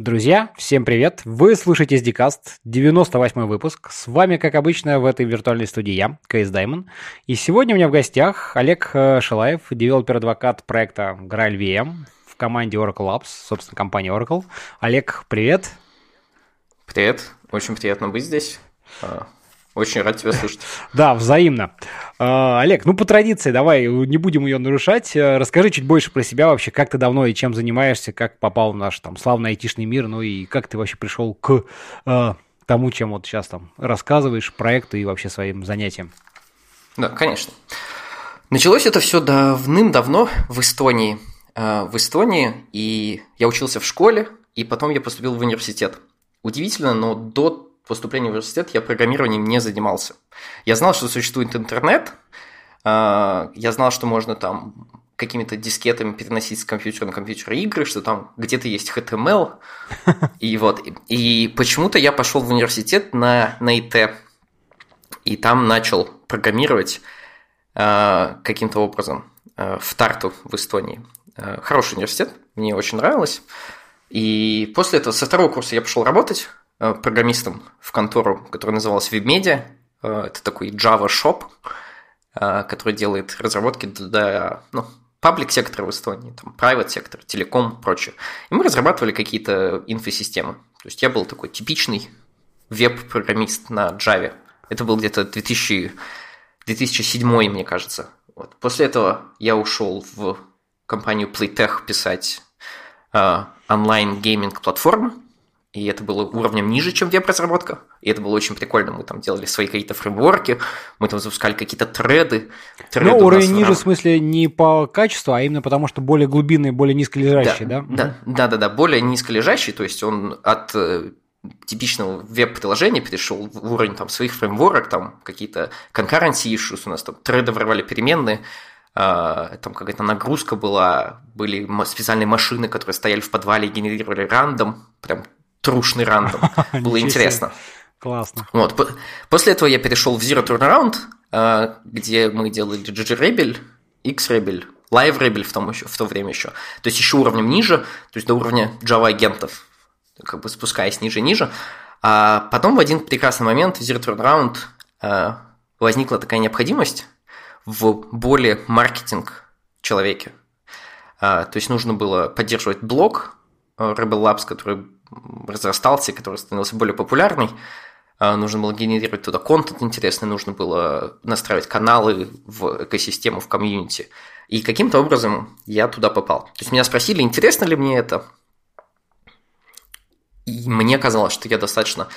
Друзья, всем привет! Вы слушаете SDCast, 98 выпуск. С вами, как обычно, в этой виртуальной студии я, KSDaemon. И сегодня у меня в гостях Олег э, Шелаев, developer advocate проекта Graal VM в команде Oracle Labs, собственно, компания Oracle. Олег, привет! Привет, очень приятно быть здесь. Очень рад тебя слышать. Да, взаимно. А, Олег, ну по традиции, давай не будем ее нарушать. Э, расскажи чуть больше про себя вообще, как ты давно и чем занимаешься, как попал в наш там славный айтишный мир, ну и как ты вообще пришел к э, тому, чем вот сейчас там рассказываешь, проекту и вообще своим занятиям. Да, конечно. Началось это все давным-давно в Эстонии. Э, в Эстонии, и я учился в школе, и потом я поступил в университет. Удивительно, но до поступления в университет я программированием не занимался. Я знал, что существует интернет, а, я знал, что можно там какими-то дискетами переносить с компьютера на компьютер игры, что там где-то есть HTML. И вот. И почему-то я пошел в университет на, на ИТ. И там начал программировать э, каким-то образом э, в Тарту в Эстонии. Э, хороший университет, мне очень нравилось. И после этого, со второго курса я пошел работать. Э, программистом в контору, которая называлась WebMedia. Э, это такой Java Shop, э, который делает разработки для ну, паблик сектора в Эстонии, там, private сектор, телеком, прочее. И мы разрабатывали какие-то инфосистемы. То есть я был такой типичный веб-программист на Java. Это был где-то 2000, 2007, мне кажется. Вот. После этого я ушел в компанию Playtech писать онлайн-гейминг-платформы и это было уровнем ниже, чем веб-разработка. И это было очень прикольно. Мы там делали свои какие-то фреймворки, мы там запускали какие-то треды. треды ну, уровень ниже, в смысле, не по качеству, а именно потому, что более глубинный, более низколежащий, да? Да, да, да, да, более низколежащий, то есть он от э, типичного веб-приложения перешел в уровень там, своих фреймворок, там какие-то concurrency issues у нас там треды воровали переменные, а, там какая-то нагрузка была, были специальные машины, которые стояли в подвале и генерировали рандом, прям трушный рандом. Было интересно. Классно. Вот. После этого я перешел в Zero Turnaround, а, где мы делали GG-Rebel, X-Rebel, Live Rebel в, том еще, в то время еще. То есть еще уровнем ниже, то есть до уровня Java агентов, как бы спускаясь ниже и ниже. А потом в один прекрасный момент в Zero Turnaround а, возникла такая необходимость в более маркетинг человеке. А, то есть нужно было поддерживать блог Rebel Labs, который разрастался, который становился более популярный, а, нужно было генерировать туда контент интересный, нужно было настраивать каналы в экосистему, в комьюнити. И каким-то образом я туда попал. То есть меня спросили, интересно ли мне это. И мне казалось, что я достаточно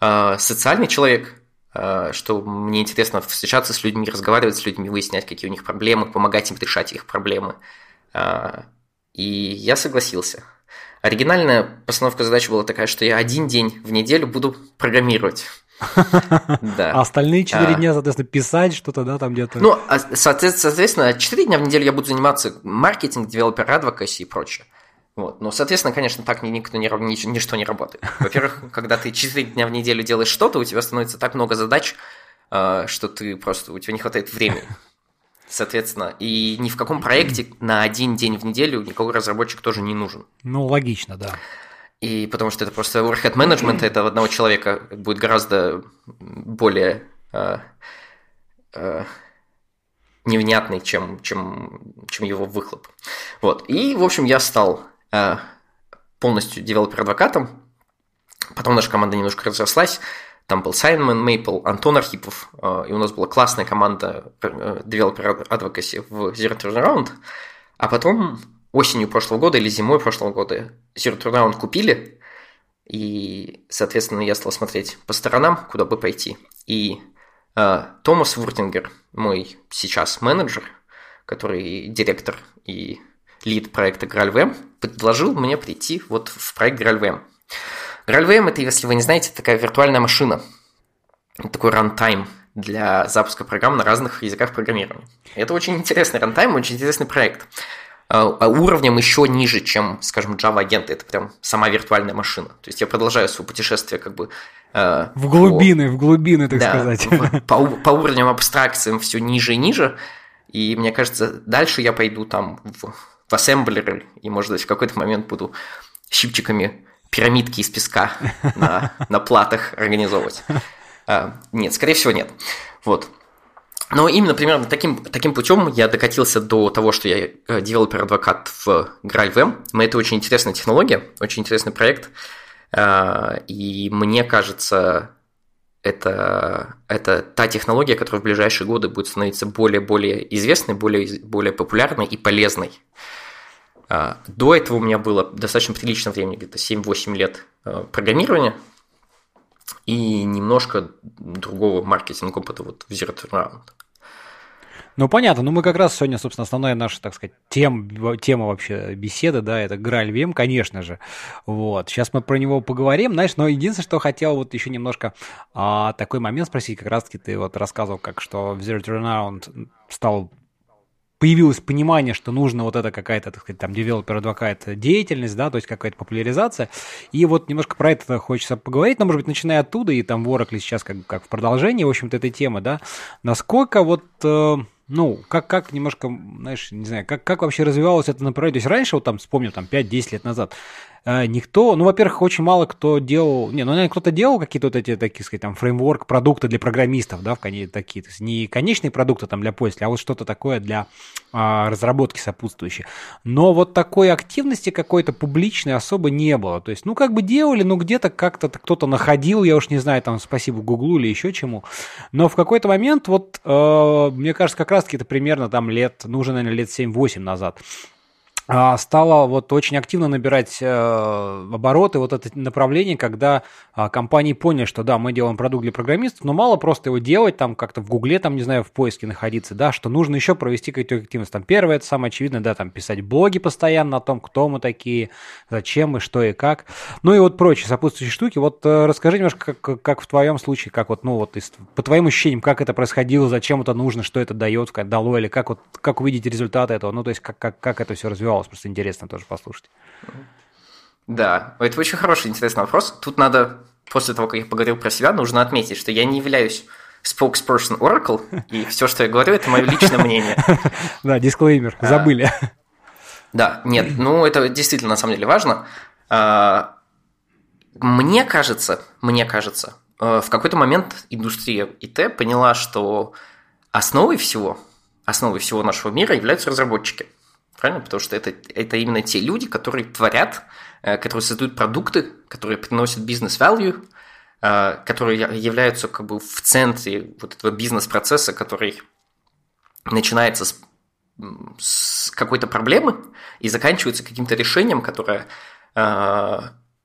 э, социальный человек, э, что мне интересно встречаться с людьми, разговаривать с людьми, выяснять, какие у них проблемы, помогать им решать их проблемы. Э, и я согласился. Оригинальная постановка задачи была такая, что я один день в неделю буду программировать. Да. А остальные четыре а. дня, соответственно, писать что-то, да, там где-то. Ну, а, соответственно, четыре дня в неделю я буду заниматься маркетинг, девелопер адвокаси и прочее. Вот. Но, соответственно, конечно, так никто не, ни, ничто не работает. Во-первых, когда ты четыре дня в неделю делаешь что-то, у тебя становится так много задач, а, что ты просто, у тебя не хватает времени. Соответственно, и ни в каком проекте на один день в неделю никакой разработчик тоже не нужен. Ну, логично, да. И потому что это просто overhead management этого одного человека будет гораздо более э, э, невнятный, чем, чем, чем его выхлоп. Вот. И, в общем, я стал э, полностью девелопер-адвокатом. Потом наша команда немножко разрослась. Там был Саймон Мейпл, Антон Архипов, э, и у нас была классная команда э, Developer Advocacy в Zero Turnaround. А потом осенью прошлого года или зимой прошлого года Zero Turnaround купили, и, соответственно, я стал смотреть по сторонам, куда бы пойти. И э, Томас Вуртингер, мой сейчас менеджер, который директор и лид проекта GraalVM, предложил мне прийти вот в проект GraalVM. GraalVM это, если вы не знаете, такая виртуальная машина. Такой рантайм для запуска программ на разных языках программирования. Это очень интересный рантайм, очень интересный проект. А, а уровнем еще ниже, чем, скажем, Java агенты. Это прям сама виртуальная машина. То есть я продолжаю свое путешествие как бы... Э, в глубины, по, в глубины, так да, сказать. По, по уровням абстракциям все ниже и ниже. И мне кажется, дальше я пойду там в, в ассемблеры и, может быть, в какой-то момент буду щипчиками пирамидки из песка на, на платах организовывать. А, нет, скорее всего, нет. Вот. Но именно примерно таким, таким путем я докатился до того, что я developer advocate в GraalVM. Это очень интересная технология, очень интересный проект. А, и мне кажется, это, это та технология, которая в ближайшие годы будет становиться более-более известной, более, более популярной и полезной. А, до этого у меня было достаточно приличное время, где-то 7-8 лет а, программирования и немножко другого маркетинга опыта вот в Zero Turnaround. Ну, понятно. Ну, мы как раз сегодня, собственно, основная наша, так сказать, тем, тема вообще беседы, да, это GraalVM, конечно же. Вот. Сейчас мы про него поговорим, знаешь, но единственное, что хотел вот еще немножко а, такой момент спросить, как раз-таки ты вот рассказывал, как что в Zero Turnaround стал появилось понимание, что нужно вот это какая-то, так сказать, там, developer advocate деятельность, да, то есть какая-то популяризация. И вот немножко про это хочется поговорить, но, может быть, начиная оттуда, и там в Oracle сейчас как, как в продолжении, в общем-то, этой темы, да, насколько вот э, ну, как, как немножко, знаешь, не знаю, как, как вообще развивалось это направление? То есть раньше, вот там, вспомню, там, 5-10 лет назад, никто, ну, во-первых, очень мало кто делал, не, ну, наверное, кто-то делал какие-то вот эти, такие сказать, там, фреймворк, продукты для программистов, да, в коне, такие, то есть не конечные продукты там для пользователя, а вот что-то такое для а, разработки сопутствующей. Но вот такой активности какой-то публичной особо не было. То есть, ну, как бы делали, ну, где-то как-то кто-то находил, я уж не знаю, там, спасибо Гуглу или еще чему. Но в какой-то момент, вот, э, мне кажется, как раз-таки это примерно там лет, ну, уже, наверное, лет 7-8 назад, а, стало вот очень активно набирать э, обороты вот это направление, когда а, компании поняли, что да, мы делаем продукт для программистов, но мало просто его делать, там как-то в Гугле, там, не знаю, в поиске находиться, да, что нужно еще провести какую-то активность. Там первое, это самое очевидное, да, там писать блоги постоянно о том, кто мы такие, зачем мы, что и как. Ну и вот прочие сопутствующие штуки. Вот э, расскажи немножко, как, как в твоем случае, как вот, ну вот, по твоим ощущениям, как это происходило, зачем это нужно, что это дает, дало, или как вот, как увидеть результаты этого, ну то есть как, как, как это все развивалось развивалось. Просто интересно тоже послушать. Да, это очень хороший, интересный вопрос. Тут надо, после того, как я поговорил про себя, нужно отметить, что я не являюсь spokesperson Oracle, и все, что я говорю, это мое личное мнение. Да, дисклеймер, а, забыли. Да, нет, ну это действительно на самом деле важно. А, мне кажется, мне кажется, э, в какой-то момент индустрия ИТ поняла, что основой всего, основой всего нашего мира являются разработчики – Правильно? Потому что это, это именно те люди, которые творят, э, которые создают продукты, которые приносят бизнес-value, э, которые являются как бы в центре вот этого бизнес-процесса, который начинается с, с какой-то проблемы и заканчивается каким-то решением, которое э,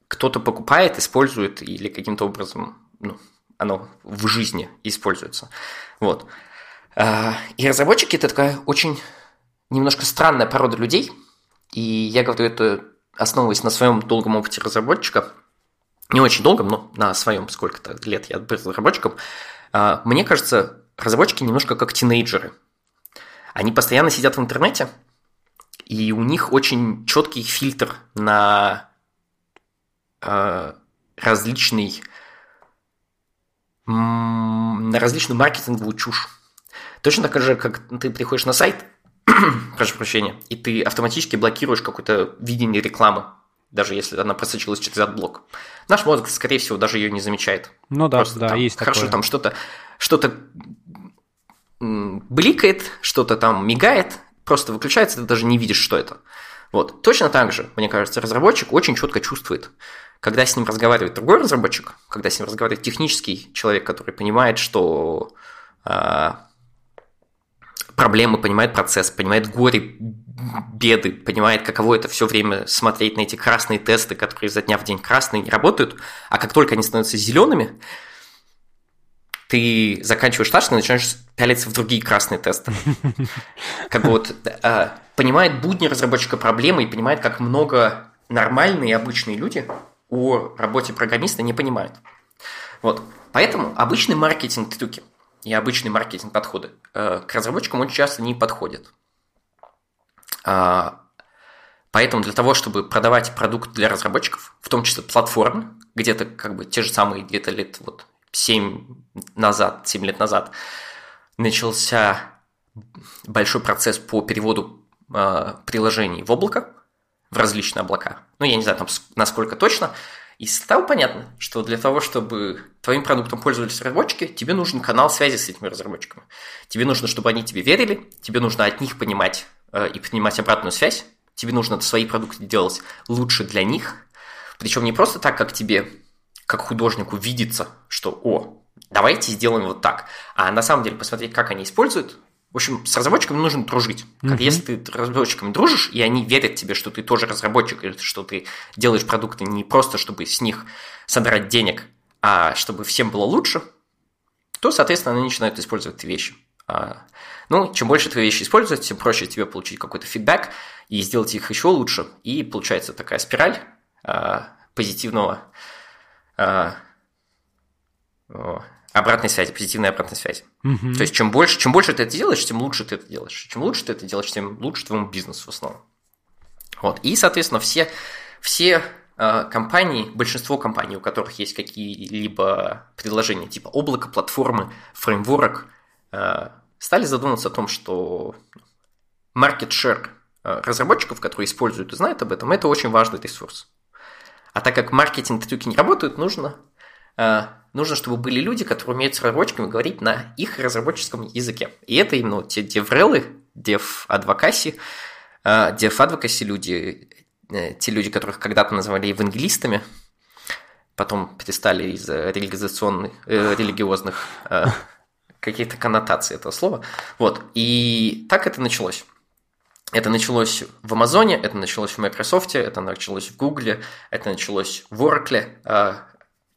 кто-то покупает, использует или каким-то образом ну, оно в жизни используется. Вот. И разработчики это такая очень немножко странная порода людей, и я говорю это основываясь на своем долгом опыте разработчика, не очень долгом, но на своем сколько-то лет я был разработчиком, а, мне кажется, разработчики немножко как тинейджеры. Они постоянно сидят в интернете, и у них очень четкий фильтр на а, различный на различную маркетинговую чушь. Точно так же, как ты приходишь на сайт, прошу прощения, и ты автоматически блокируешь какое-то видение рекламы, даже если она просочилась через adblock. Наш мозг, скорее всего, даже ее не замечает. Ну да, Просто да, там, есть Хорошо, такое. там что-то что бликает, что-то там мигает, просто выключается, ты даже не видишь, что это. Вот. Точно так же, мне кажется, разработчик очень четко чувствует, когда с ним разговаривает другой разработчик, когда с ним разговаривает технический человек, который понимает, что а, проблемы, понимает процесс, понимает горе, беды, понимает, каково это все время смотреть на эти красные тесты, которые изо дня в день красные не работают, а как только они становятся зелеными, ты заканчиваешь наш и начинаешь пялиться в другие красные тесты. Как бы вот а, понимает будни разработчика проблемы и понимает, как много нормальные обычные люди о работе программиста не понимают. Вот. Поэтому обычный маркетинг трюки – и обычные маркетинг-подходы э, к разработчикам очень часто не подходят. А, поэтому для того, чтобы продавать продукт для разработчиков, в том числе платформы, где-то как бы те же самые где-то лет вот 7 назад, 7 лет назад, начался большой процесс по переводу э, приложений в облако, в различные облака. Ну, я не знаю, там, насколько точно. И стало понятно, что для того, чтобы твоим продуктом пользовались разработчики, тебе нужен канал связи с этими разработчиками. Тебе нужно, чтобы они тебе верили, тебе нужно от них понимать э, и принимать обратную связь, тебе нужно свои продукты делать лучше для них, причем не просто так, как тебе, как художнику, видится, что «О, давайте сделаем вот так», а на самом деле посмотреть, как они используют, в общем, с разработчиками нужно дружить. Как mm-hmm. если ты с разработчиками дружишь, и они верят тебе, что ты тоже разработчик, или что ты делаешь продукты не просто, чтобы с них содрать денег, а чтобы всем было лучше, то, соответственно, они начинают использовать эти вещи. А, ну, чем больше твои вещи использовать, тем проще тебе получить какой-то фидбэк и сделать их еще лучше. И получается такая спираль а, позитивного а, обратной связи, позитивной обратной связи. Угу. То есть, чем больше, чем больше ты это делаешь, тем лучше ты это делаешь. Чем лучше ты это делаешь, тем лучше твоему бизнесу в основном. Вот. И, соответственно, все, все э, компании, большинство компаний, у которых есть какие-либо предложения типа облако, платформы, фреймворк, э, стали задумываться о том, что market share э, разработчиков, которые используют и знают об этом, это очень важный ресурс. А так как маркетинг трюки не работают, нужно нужно, чтобы были люди, которые умеют с разработчиками говорить на их разработческом языке. И это именно те деврелы, дев-адвокаси, дев-адвокаси люди, э, те люди, которых когда-то называли евангелистами, потом перестали из-за религизационных, э, религиозных э, каких-то коннотаций этого слова. Вот. И так это началось. Это началось в Амазоне, это началось в Microsoft, это началось в Google, это началось в Oracle, Э,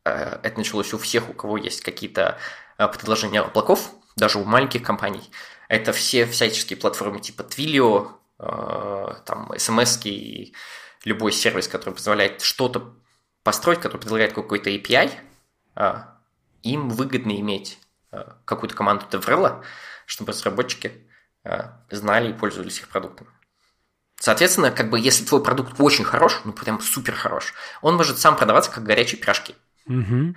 это началось у всех, у кого есть какие-то э, предложения облаков, даже у маленьких компаний. Это все всяческие платформы типа Twilio, э, там SMS и любой сервис, который позволяет что-то построить, который предлагает какой-то API, им выгодно иметь какую-то команду DevRel, чтобы разработчики знали и пользовались их продуктами. Соответственно, как бы если твой продукт очень хорош, ну прям супер хорош, он может сам продаваться как горячие пирожки. Угу.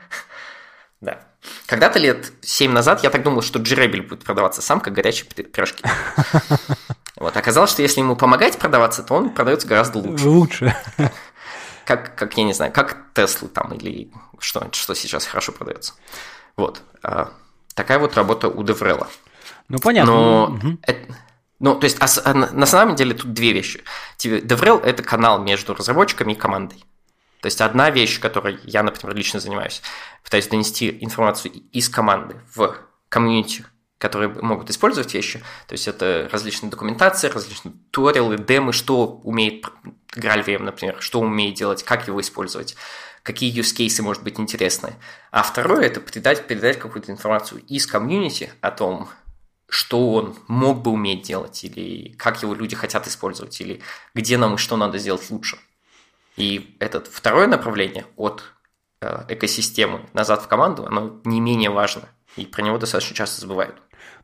Да. Когда-то лет 7 назад я так думал, что Джеребель будет продаваться сам, как горячие пирожки. Вот, оказалось, что если ему помогать продаваться, то он продается гораздо лучше. Лучше. Как, как я не знаю, как Теслу там или что, что сейчас хорошо продается. Вот. А, такая вот работа у DevRel а. Ну, понятно. Но угу. это, ну, то есть, а, а, на самом деле тут две вещи. DevRel – это канал между разработчиками и командой. То есть одна вещь, которой я, например, лично занимаюсь, пытаюсь донести информацию из команды в комьюнити, которые могут использовать вещи. То есть это различные документации, различные туториалы, демы, что умеет GraalVM, например, что умеет делать, как его использовать, какие use cases может быть интересны. А второе – это передать, передать какую-то информацию из комьюнити о том, что он мог бы уметь делать, или как его люди хотят использовать, или где нам и что надо сделать лучше. И это второе направление от э, экосистемы назад в команду, оно не менее важно. И про него достаточно часто забывают.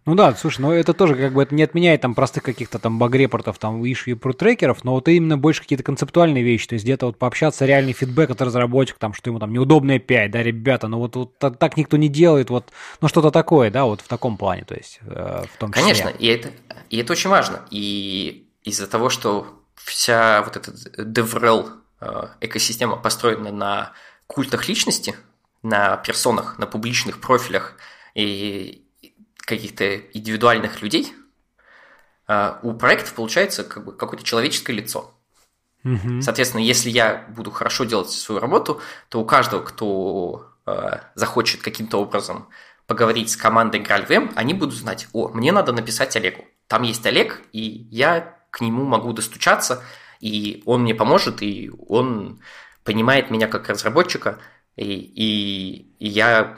Ну да, слушай, но это тоже как бы это не отменяет там простых каких-то там баг-репортов, там и про трекеров, но вот именно больше какие-то концептуальные вещи, то есть где-то вот пообщаться, реальный фидбэк от разработчика, там, что ему там неудобная API, да, ребята, ну вот, вот так, никто не делает, вот, ну что-то такое, да, вот в таком плане, то есть э, в том числе. Конечно, и это, и это очень важно, и из-за того, что вся вот эта DevRel экосистема построена на культах личности, на персонах, на публичных профилях и каких-то индивидуальных людей, э, у проектов получается как бы какое-то человеческое лицо. Угу. Соответственно, если я буду хорошо делать свою работу, то у каждого, кто э, захочет каким-то образом поговорить с командой GraalVM, они будут знать, о, мне надо написать Олегу. Там есть Олег, и я к нему могу достучаться, и он мне поможет, и он понимает меня как разработчика, и, и, и я...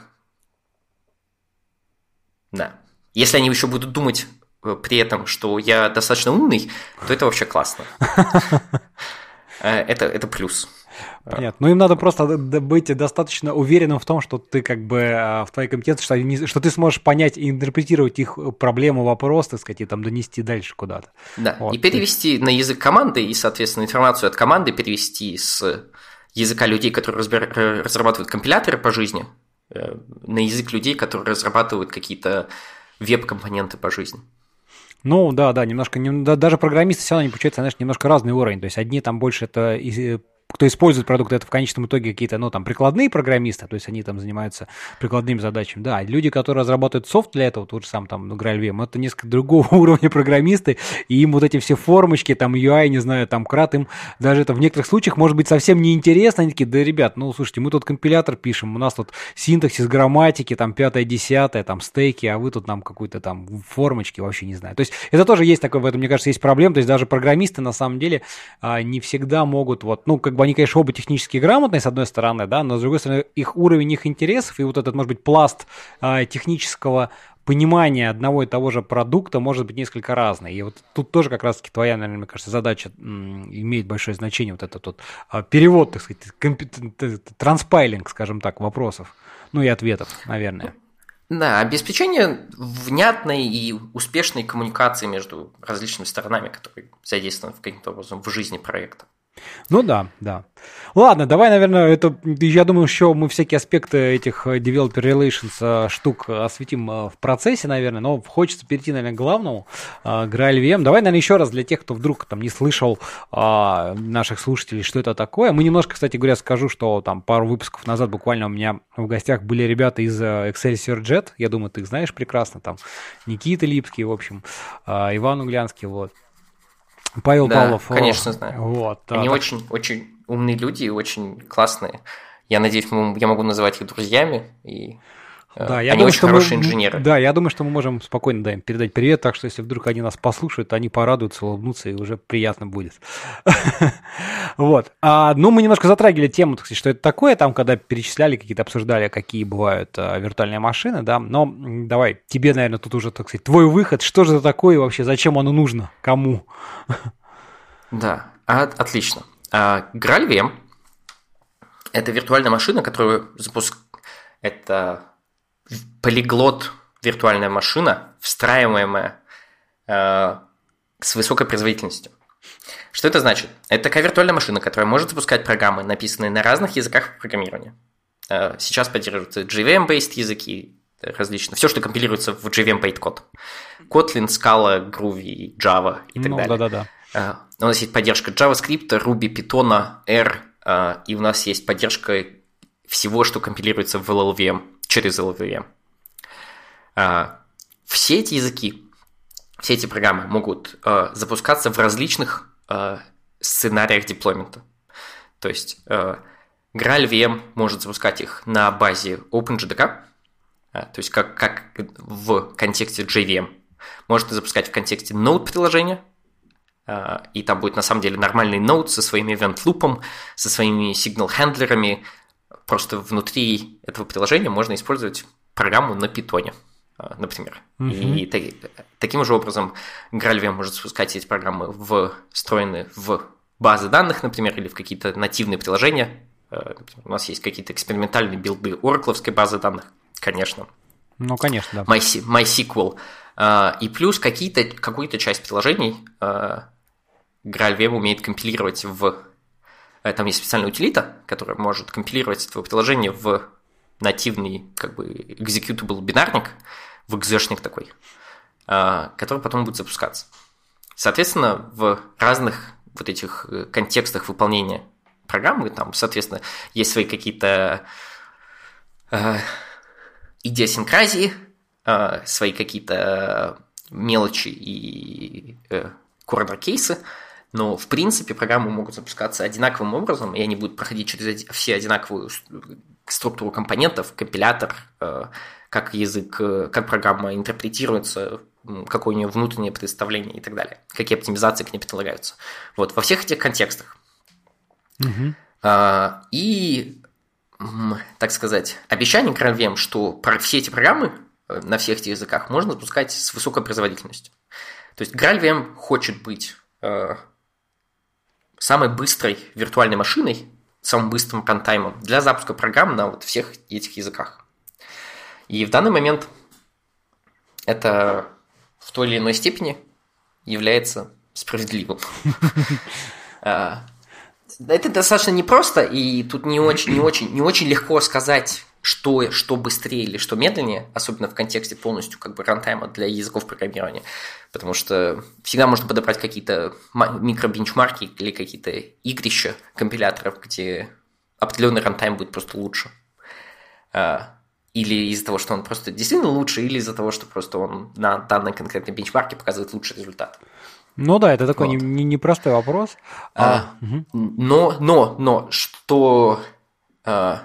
Да. Если они еще будут думать э, при этом, что я достаточно умный, то это вообще классно. Э, это, это плюс. Понятно. Ну, им надо просто быть достаточно уверенным в том, что ты как бы а, в твоей компетенции, что, не, что ты сможешь понять и интерпретировать их проблему, вопрос, так сказать, и там донести дальше куда-то. Да, вот. и перевести на язык команды, и, соответственно, информацию от команды перевести с языка людей, которые разбир... разрабатывают компиляторы по жизни, э, на язык людей, которые разрабатывают какие-то веб-компоненты по жизни. Ну, да, да, немножко, не, да, даже программисты все равно не получается, знаешь, немножко разный уровень. То есть одни там больше это кто использует продукт, это в конечном итоге какие-то, ну, там, прикладные программисты, то есть они там занимаются прикладными задачами. Да, люди, которые разрабатывают софт для этого, тот же сам там, ну, GraalVM, это несколько другого уровня программисты, и им вот эти все формочки, там, UI, не знаю, там, крат, им даже это в некоторых случаях может быть совсем неинтересно. Они такие, да, ребят, ну, слушайте, мы тут компилятор пишем, у нас тут синтаксис грамматики, там, пятое, десятое, там, стейки, а вы тут нам какую-то там формочки вообще не знаю. То есть это тоже есть такое, в этом, мне кажется, есть проблема, то есть даже программисты, на самом деле, а, не всегда могут вот, ну, как бы они, конечно, оба технически грамотные, с одной стороны, да, но с другой стороны, их уровень их интересов и вот этот, может быть, пласт а, технического понимания одного и того же продукта может быть несколько разный. И вот тут тоже как раз-таки твоя, наверное, мне кажется, задача имеет большое значение, вот этот вот а, перевод, так сказать, транспайлинг, скажем так, вопросов, ну и ответов, наверное. Да, обеспечение внятной и успешной коммуникации между различными сторонами, которые задействованы каким-то образом в жизни проекта. Ну да, да. Ладно, давай, наверное, это, я думаю, еще мы всякие аспекты этих э, developer relations э, штук осветим э, в процессе, наверное, но хочется перейти, наверное, к главному, Graal VM. Давай, наверное, еще раз для тех, кто вдруг там не слышал наших слушателей, что это такое. Мы немножко, кстати говоря, скажу, что там пару выпусков назад буквально у меня в гостях были ребята из Excelsior Jet, я думаю, ты их знаешь прекрасно, там Никита Липский, в общем, Иван Углянский, вот. Павел да, Павлов. конечно, знаю. Вот, Они так... очень, очень умные люди и очень классные. Я надеюсь, я могу называть их друзьями, и да, я они думаю, очень хорошие мы, инженеры. Да, я думаю, что мы можем спокойно да, им передать привет, так что если вдруг они нас послушают, они порадуются, улыбнутся, и уже приятно будет. Вот. А, ну, мы немножко затрагивали тему, так сказать, что это такое, там, когда перечисляли какие-то, обсуждали, какие бывают а, виртуальные машины, да, но давай, тебе, наверное, тут уже, так сказать, твой выход, что же это такое вообще, зачем оно нужно, кому? Да, отлично. А, GraalVM – это виртуальная машина, которую запуск... Это полиглот виртуальная машина, встраиваемая э, с высокой производительностью. Что это значит? Это такая виртуальная машина, которая может запускать программы, написанные на разных языках программирования. Э, сейчас поддерживаются JVM-based языки, различные. Все, что компилируется в JVM-based код. Kotlin, Scala, Groovy, Java и так ну, далее. Да-да-да. Э, у нас есть поддержка JavaScript, Ruby, Python, R, э, и у нас есть поддержка всего, что компилируется в LLVM, через LLVM. Э, все эти языки, все эти программы могут запускаться в различных сценариях деплоймента. То есть GraalVM может запускать их на базе OpenJDK, то есть как, как в контексте JVM. Может запускать в контексте Node-приложения, а, и там будет на самом деле нормальный ноут со своим event-лупом, со своими сигнал-хендлерами. Просто внутри этого приложения можно использовать программу на питоне, а, например. Mm-hmm. И так, таким же образом GraalVM может спускать эти программы встроены в базы данных, например, или в какие-то нативные приложения. А, у нас есть какие-то экспериментальные билды Oracle базы данных, конечно. Ну, конечно, да. My, MySQL. И плюс какие-то, какую-то часть приложений GraalVM умеет компилировать в... Э, там есть специальная утилита, которая может компилировать твое приложение в нативный как бы executable бинарник, в экзешник такой, э, который потом будет запускаться. Соответственно, в разных вот этих э, контекстах выполнения программы, там, соответственно, есть свои какие-то э, идиосинкразии, э, свои какие-то мелочи и э, корнер-кейсы, но, в принципе, программы могут запускаться одинаковым образом, и они будут проходить через все одинаковую структуру компонентов, компилятор, э, как язык, э, как программа интерпретируется, какое у нее внутреннее представление и так далее, какие оптимизации к ней предлагаются. Вот, во всех этих контекстах. Угу. И, так сказать, обещание KRVM, что все эти программы э, на всех этих языках можно запускать с высокой производительностью. То есть GraalVM хочет быть самой быстрой виртуальной машиной, самым быстрым рантаймом для запуска программ на вот всех этих языках. И в данный момент это в той или иной степени является справедливым. А, это достаточно непросто, и тут не очень, не очень, не очень легко сказать, что, что быстрее или что медленнее, особенно в контексте полностью как бы рантайма для языков программирования. Потому что всегда можно подобрать какие-то микробенчмарки или какие-то игрища компиляторов, где определенный рантайм будет просто лучше. А, или из-за того, что он просто действительно лучше, или из-за того, что просто он на данной конкретной бенчмарке показывает лучший результат. Ну да, это такой вот. непростой не, не вопрос. А, а, угу. Но, но, но, что а,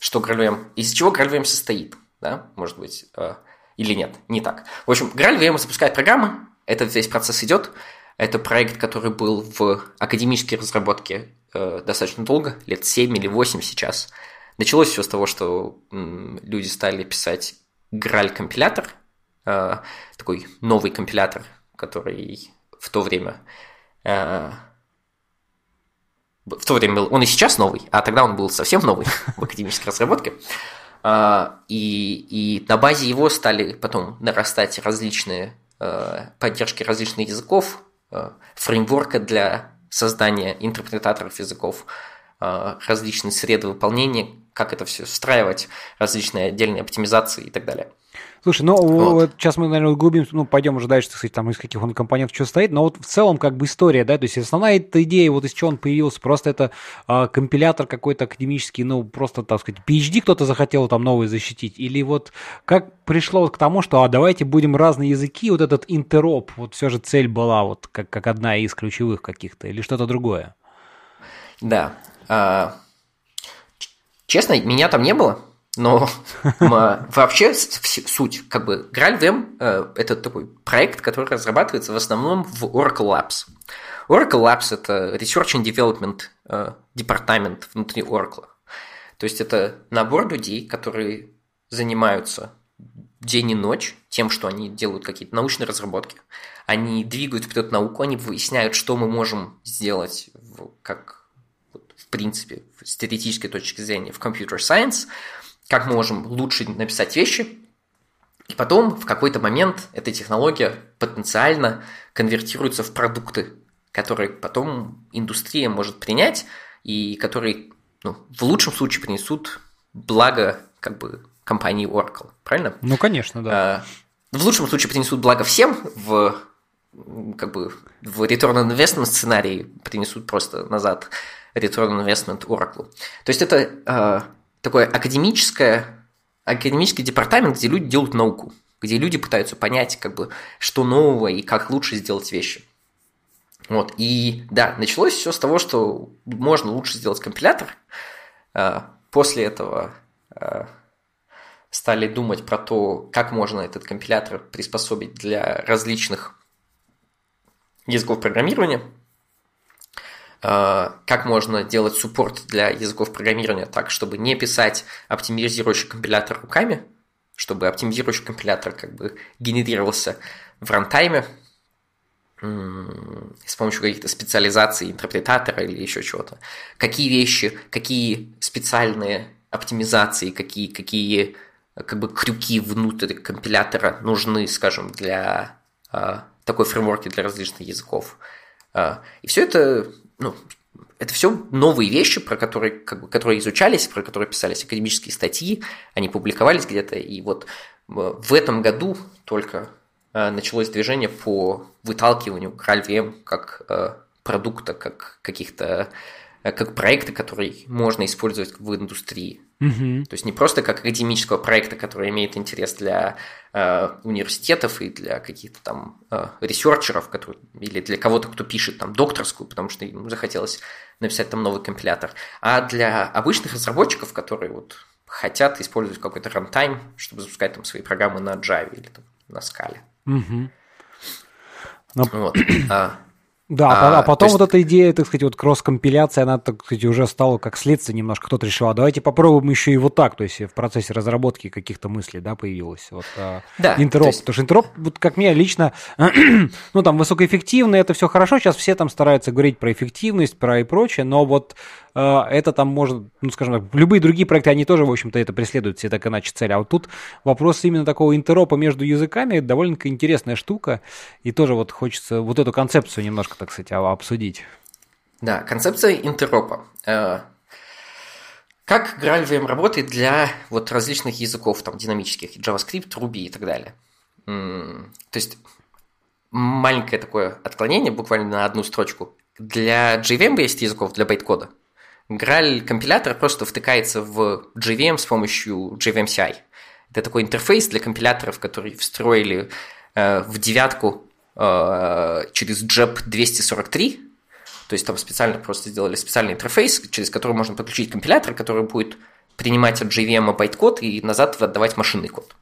что GraalVM, из чего GraalVM состоит, да, может быть, э, или нет, не так. В общем, GraalVM запускает программы, этот весь процесс идет, это проект, который был в академической разработке э, достаточно долго, лет 7 или 8 сейчас. Началось все с того, что м, люди стали писать Graal-компилятор, э, такой новый компилятор, который в то время э, в то время был, он и сейчас новый, а тогда он был совсем новый в академической разработке. А, и, и на базе его стали потом нарастать различные э, поддержки различных языков, э, фреймворка для создания интерпретаторов языков, э, различные среды выполнения, как это все встраивать, различные отдельные оптимизации и так далее. Слушай, ну вот. вот сейчас мы, наверное, углубимся, ну, пойдем уже дальше, сказать, там из каких он компонентов что стоит, но вот в целом как бы история, да, то есть основная эта идея, вот из чего он появился, просто это э, компилятор какой-то академический, ну, просто, так сказать, PhD кто-то захотел там новый защитить, или вот как пришло вот к тому, что, а давайте будем разные языки, вот этот интероп, вот все же цель была вот как, как одна из ключевых каких-то, или что-то другое? Да. А, честно, меня там не было, но вообще суть, как бы GraalVM э, – это такой проект, который разрабатывается в основном в Oracle Labs. Oracle Labs – это Research and Development э, департамент внутри Oracle. То есть это набор людей, которые занимаются день и ночь тем, что они делают какие-то научные разработки. Они двигают вперед науку, они выясняют, что мы можем сделать как в принципе, с теоретической точки зрения в computer science – как мы можем лучше написать вещи, и потом в какой-то момент эта технология потенциально конвертируется в продукты, которые потом индустрия может принять и которые ну, в лучшем случае принесут благо как бы компании Oracle, правильно? Ну, конечно, да. А, в лучшем случае принесут благо всем, в как бы в return on investment сценарии принесут просто назад return on investment Oracle. То есть это а, такое академическое, академический департамент, где люди делают науку, где люди пытаются понять, как бы, что нового и как лучше сделать вещи. Вот, и да, началось все с того, что можно лучше сделать компилятор. А, после этого а, стали думать про то, как можно этот компилятор приспособить для различных языков программирования – как можно делать суппорт для языков программирования так, чтобы не писать оптимизирующий компилятор руками, чтобы оптимизирующий компилятор как бы генерировался в рантайме с помощью каких-то специализаций интерпретатора или еще чего-то. Какие вещи, какие специальные оптимизации, какие, какие как бы крюки внутрь компилятора нужны, скажем, для э, такой фреймворки для различных языков. Э, и все это ну, это все новые вещи, про которые, как бы, которые изучались, про которые писались академические статьи, они публиковались где-то, и вот э, в этом году только э, началось движение по выталкиванию GraalVM как э, продукта, как каких-то как проекта, который можно использовать в индустрии. Угу. То есть не просто как академического проекта, который имеет интерес для э, университетов и для каких-то там э, researcher ов, которые, или для кого-то, кто пишет там докторскую, потому что ему захотелось написать там новый компилятор, а для обычных разработчиков, которые вот хотят использовать какой-то runtime, чтобы запускать там свои программы на Java или там, на Scala. Угу. Но... Вот. А, да, а, а потом есть... вот эта идея, так сказать, вот кросс-компиляция, она, так сказать, уже стала как следствие немножко. Кто-то решил, а давайте попробуем еще и вот так, то есть в процессе разработки каких-то мыслей, да, появилось. Вот, а, да. Интероп, есть... потому что интероп, вот как мне лично, ну там высокоэффективно, это все хорошо, сейчас все там стараются говорить про эффективность, про и прочее, но вот это там может, ну, скажем так, любые другие проекты, они тоже, в общем-то, это преследуют все так иначе цель. А вот тут вопрос именно такого интеропа между языками довольно-таки интересная штука, и тоже вот хочется вот эту концепцию немножко, так сказать, обсудить. Да, концепция интеропа. Э, как GraalVM работает для вот различных языков, там, динамических, JavaScript, Ruby и так далее. То есть маленькое такое отклонение, буквально на одну строчку. Для JVM-based языков, для байткода, Graal компилятор просто втыкается в JVM с помощью JVM CI. Это такой интерфейс для компиляторов, который встроили э, в девятку э, через JEP 243. То есть там специально просто сделали специальный интерфейс, через который можно подключить компилятор, который будет принимать от JVM байткод и назад отдавать машинный код.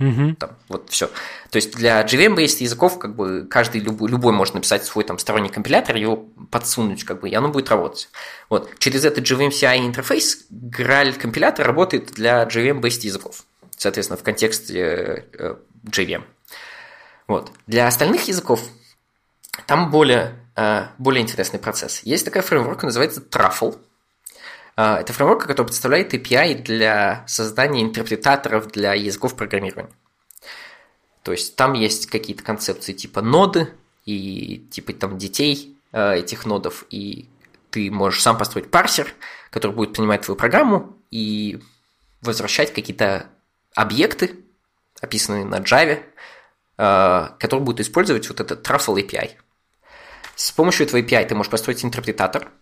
Угу. Там, вот все. То есть для JVM-based языков как бы каждый любой, любой может написать свой там сторонний компилятор, его подсунуть, как бы, и оно будет работать. Вот. Через этот JVM CI интерфейс Graal компилятор работает для JVM-based языков. Соответственно, в контексте э, JVM. Вот. Для остальных языков там более, э, более интересный процесс. Есть такая фреймворка, называется Truffle. А, это фреймворк, который представляет API для создания интерпретаторов для языков программирования. То есть там есть какие-то концепции типа ноды и типа там детей э, этих нодов, и ты можешь сам построить парсер, который будет принимать твою программу и возвращать какие-то объекты, описанные на Java, э, которые будут использовать вот этот Truffle API. С помощью этого API ты можешь построить интерпретатор –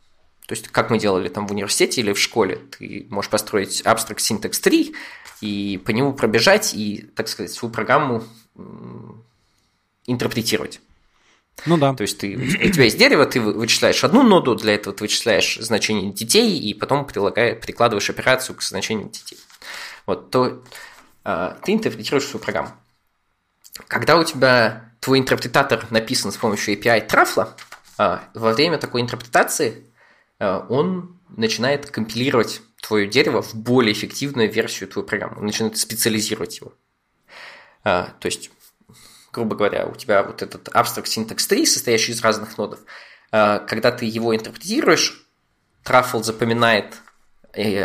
то есть, как мы делали там в университете или в школе, ты можешь построить Abstract Syntax 3 и по нему пробежать и, так сказать, свою программу интерпретировать. Ну да. То есть ты, у тебя есть дерево, ты вычисляешь одну ноду, для этого ты вычисляешь значение детей, и потом прикладываешь операцию к значению детей. Вот, то а, ты интерпретируешь свою программу. Когда у тебя твой интерпретатор написан с помощью API Truffle, а, во время такой интерпретации он начинает компилировать твое дерево в более эффективную версию твоей программы, он начинает специализировать его. А, то есть, грубо говоря, у тебя вот этот abstract syntax 3, состоящий из разных нодов, а, когда ты его интерпретируешь, Truffle запоминает э,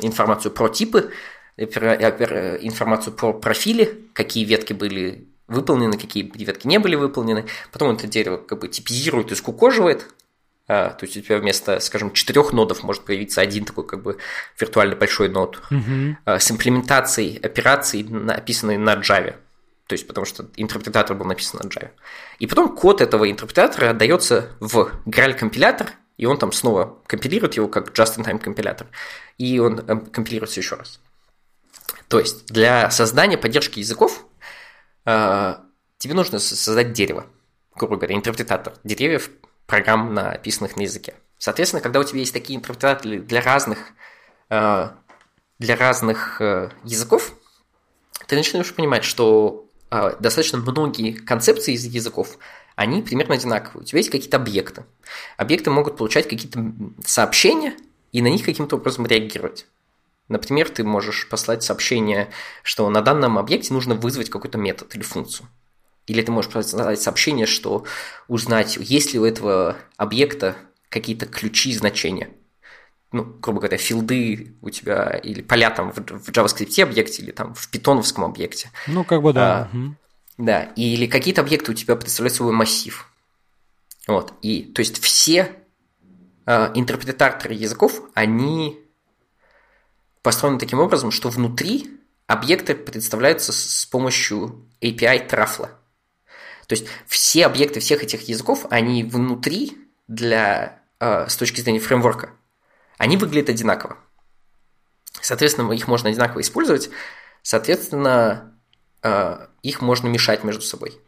информацию про типы, информацию про профили, какие ветки были выполнены, какие ветки не были выполнены. Потом это дерево как бы типизирует и скукоживает, а, то есть у тебя вместо, скажем, четырех нодов может появиться один такой как бы виртуально большой нод угу. с имплементацией операций, написанной на Java. То есть потому что интерпретатор был написан на Java. И потом код этого интерпретатора отдается в Graal компилятор, и он там снова компилирует его как just-in-time компилятор. И он э, компилируется еще раз. То есть для создания поддержки языков э, тебе нужно создать дерево, грубо говоря, интерпретатор деревьев программ, написанных на языке. Соответственно, когда у тебя есть такие интерпретаторы для разных, э, для разных э, языков, ты начинаешь понимать, что э, достаточно многие концепции из языков, они примерно одинаковые. У тебя есть какие-то объекты. Объекты могут получать какие-то сообщения и на них каким-то образом реагировать. Например, ты можешь послать сообщение, что на данном объекте нужно вызвать какой-то метод или функцию. Или ты можешь задать сообщение, что узнать, есть ли у этого объекта какие-то ключи значения. Ну, грубо говоря, филды у тебя или поля там в, в JavaScript объекте или там в питоновском объекте. Ну, как бы да. А, угу. Да, или какие-то объекты у тебя представляют свой массив. Вот, и то есть все а, интерпретаторы языков, они построены таким образом, что внутри объекты представляются с помощью API Truffle. То есть все объекты всех этих языков, они внутри для, э, с точки зрения фреймворка, они выглядят одинаково. Соответственно, их можно одинаково использовать, соответственно, э, их можно мешать между собой.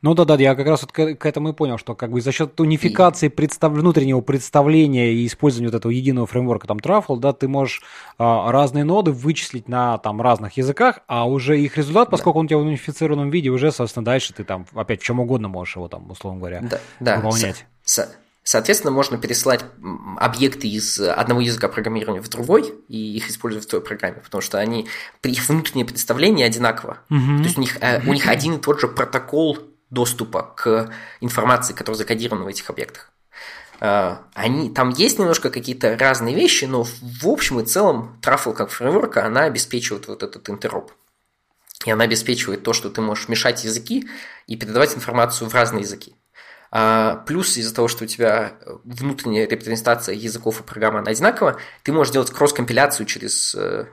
Ну да, да, я как раз вот к, к этому и понял, что как бы за счет унификации и... представ... внутреннего представления и использования вот этого единого фреймворка, там, Truffle, да, ты можешь а, разные ноды вычислить на там разных языках, а уже их результат, поскольку да. он у тебя в унифицированном виде, уже, собственно, дальше ты там опять в чем угодно можешь его там, условно говоря, да, да. выполнять. С, с, соответственно, можно переслать объекты из одного языка программирования в другой и их использовать в твоей программе, потому что они, их внутреннее представление одинаково. Угу. То есть у них, э, у них один и тот же протокол доступа к информации, которая закодирована в этих объектах. А, они, там есть немножко какие-то разные вещи, но в общем и целом Truffle как фреймворка, она обеспечивает вот этот интероп. И она обеспечивает то, что ты можешь мешать языки и передавать информацию в разные языки. А, плюс из-за того, что у тебя внутренняя репрезентация языков и программы она одинакова, ты можешь делать кросс-компиляцию через, э,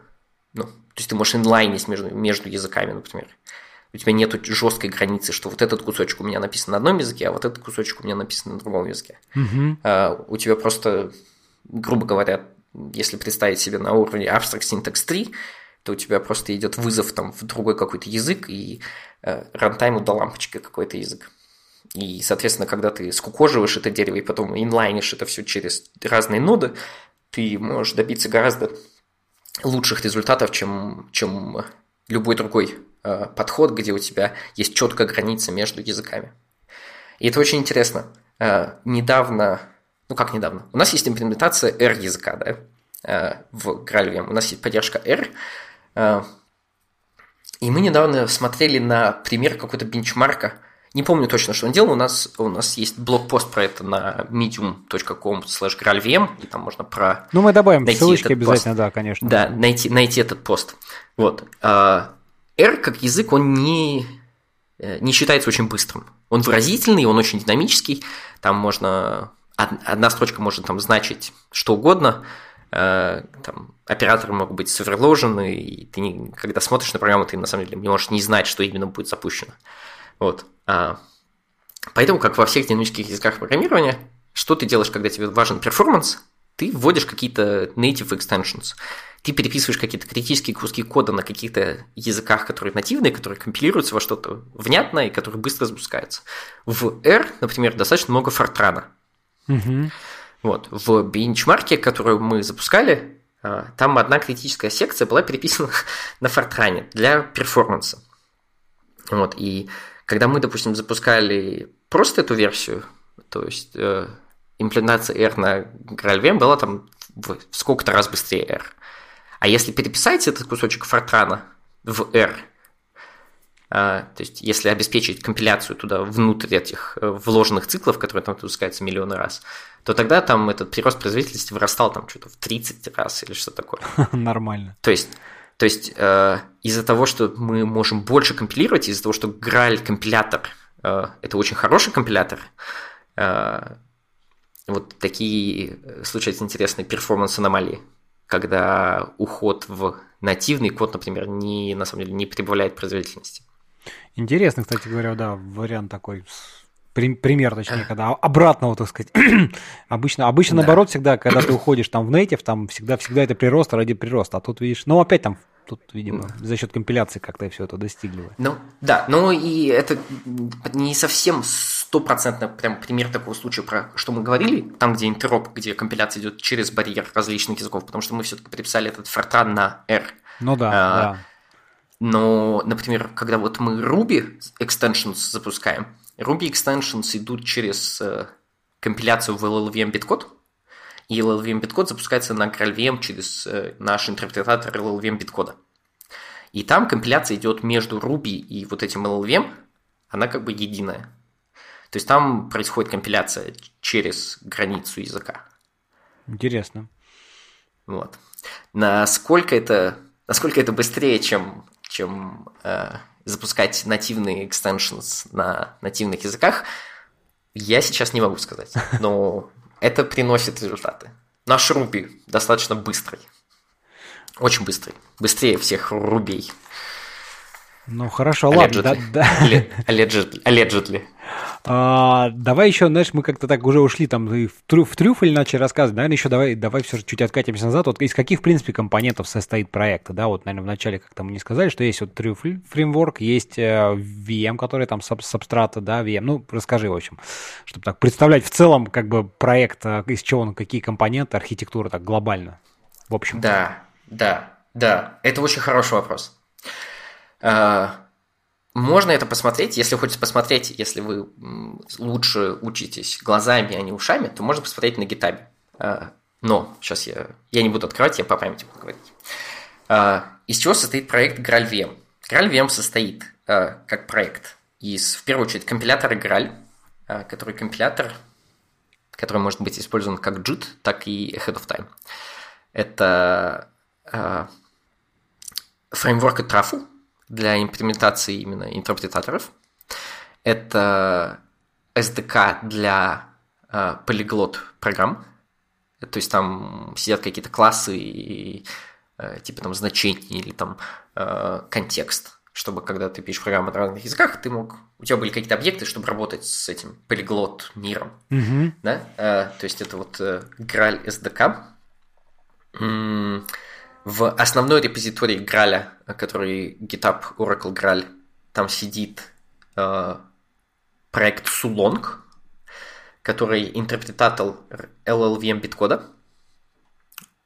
ну, то есть ты можешь инлайнить между, между языками, например. У тебя нет жесткой границы, что вот этот кусочек у меня написан на одном языке, а вот этот кусочек у меня написан на другом языке. Мгм. А, у тебя просто, грубо говоря, если представить себе на уровне Abstract Syntax 3, то у тебя просто идет вызов там в другой какой-то язык, и э, рантайму до лампочки какой-то язык. И, соответственно, когда ты скукоживаешь это дерево и потом инлайнишь это все через разные ноды, ты можешь добиться гораздо лучших результатов, чем, чем любой другой подход, где у тебя есть четкая граница между языками. И это очень интересно. Э, недавно, ну как недавно, у нас есть имплементация R-языка, да, э, в GraalVM. У нас есть поддержка R, э, и мы недавно смотрели на пример какой-то бенчмарка. Не помню точно, что он делал. У нас, у нас есть блокпост про это на medium.com slash graalvm, и там можно про Ну, мы добавим Найти ссылочки обязательно, да, конечно. да, найти, найти этот пост. Вот. А, R как язык, он не, э, не считается очень быстрым. Он выразительный, он очень динамический. Там можно... од- Одна строчка может там значить что угодно. Э, Там операторы могут быть соверложены, и ты, не- когда смотришь на программу, ты на самом деле не можешь не знать, что именно будет запущено. Вот. А, Поэтому, как во всех динамических языках программирования, что ты делаешь, когда тебе важен перформанс? Ты вводишь какие-то native extensions. Ты переписываешь какие-то критические куски кода на каких-то языках, которые нативные, которые компилируются во что-то внятное и которые быстро запускаются. В R, например, достаточно много фортрана. Мгм. Вот. В бенчмарке, которую мы запускали, а, там одна критическая секция была переписана на фортране для перформанса. Вот. И когда мы, допустим, запускали просто эту версию, то есть э, имплементация R на GraalVM была там в сколько-то раз быстрее R. А если переписать этот кусочек фортрана в R, а, то есть если обеспечить компиляцию туда внутрь этих э, вложенных циклов, которые там запускаются миллионы раз, то тогда там этот прирост производительности вырастал там что-то в 30 раз или что такое. Нормально. То есть, то есть э, из-за того, что мы можем больше компилировать, из-за того, что Graal компилятор э, это очень хороший компилятор, э, вот такие случаются интересные перформанс-аномалии, когда уход в нативный код, например, не, на самом деле не прибавляет производительности. Интересно, кстати говоря, да, вариант такой. Пример, точнее, когда обратного, так сказать. обычно, обычно Да. наоборот, всегда, когда ты уходишь там в native, там всегда, всегда это прирост ради прироста. А тут видишь, ну опять там, тут, видимо, за счет компиляции как-то все это достигли. Ну, да, ну и это не совсем стопроцентно прям пример такого случая, про что мы говорили, там, где интероп, где компиляция идет через барьер различных языков, потому что мы все-таки переписали этот фортран на R. Ну да, А, да. Но, например, когда вот мы Ruby extensions запускаем, Ruby extensions идут через э, компиляцию в LLVM биткод, и LLVM биткод запускается на GraalVM через э, наш интерпретатор LLVM биткода. И там компиляция идет между Ruby и вот этим LLVM, она как бы единая. То есть там происходит компиляция через границу языка. Интересно. Вот. Насколько это, насколько это быстрее, чем, чем э, запускать нативные extensions на нативных языках, я сейчас не могу сказать. Но это приносит результаты. Наш Ruby достаточно быстрый. Очень быстрый. Быстрее всех рубей. Ну хорошо, ладно. да- Allegedly. да. Allegedly. Allegedly. А, давай еще, знаешь, мы как-то так уже ушли там в, трю, в трюфель начали рассказывать. Наверное, еще давай, давай все же чуть откатимся назад. Вот из каких, в принципе, компонентов состоит проект? Да, вот, наверное, вначале как-то мы не сказали, что есть вот трюфель фреймворк, есть э, VM, который там саб- сабстрата, да, VM. Ну, расскажи, в общем, чтобы так представлять в целом, как бы, проект, э, из чего он, какие компоненты, архитектура так глобально. В общем. Да, да, да. Это очень хороший вопрос. А, Можно это посмотреть, если хочется посмотреть, если вы лучше учитесь глазами, а не ушами, то можно посмотреть на гитабе. А, Но сейчас я, я не буду открывать, я по памяти буду говорить. А, Из чего состоит проект GraalVM? GraalVM состоит как проект из, в первую очередь, компилятора Graal, который компилятор, который может быть использован как JIT, так и ahead of time. Это фреймворк Truffle для имплементации именно интерпретаторов. Это SDK для э, полиглот программ. То есть там сидят какие-то классы и э, типа там значения или там э, контекст, чтобы когда ты пишешь программу на разных языках, ты мог у тебя были какие-то объекты, чтобы работать с этим полиглот миром, Мгм. да? Э, то есть это вот э, Graal SDK. М, В основной репозитории Граля, э, который GitHub Oracle Graal, там сидит э, проект Sulong, который интерпретатор LLVM биткода.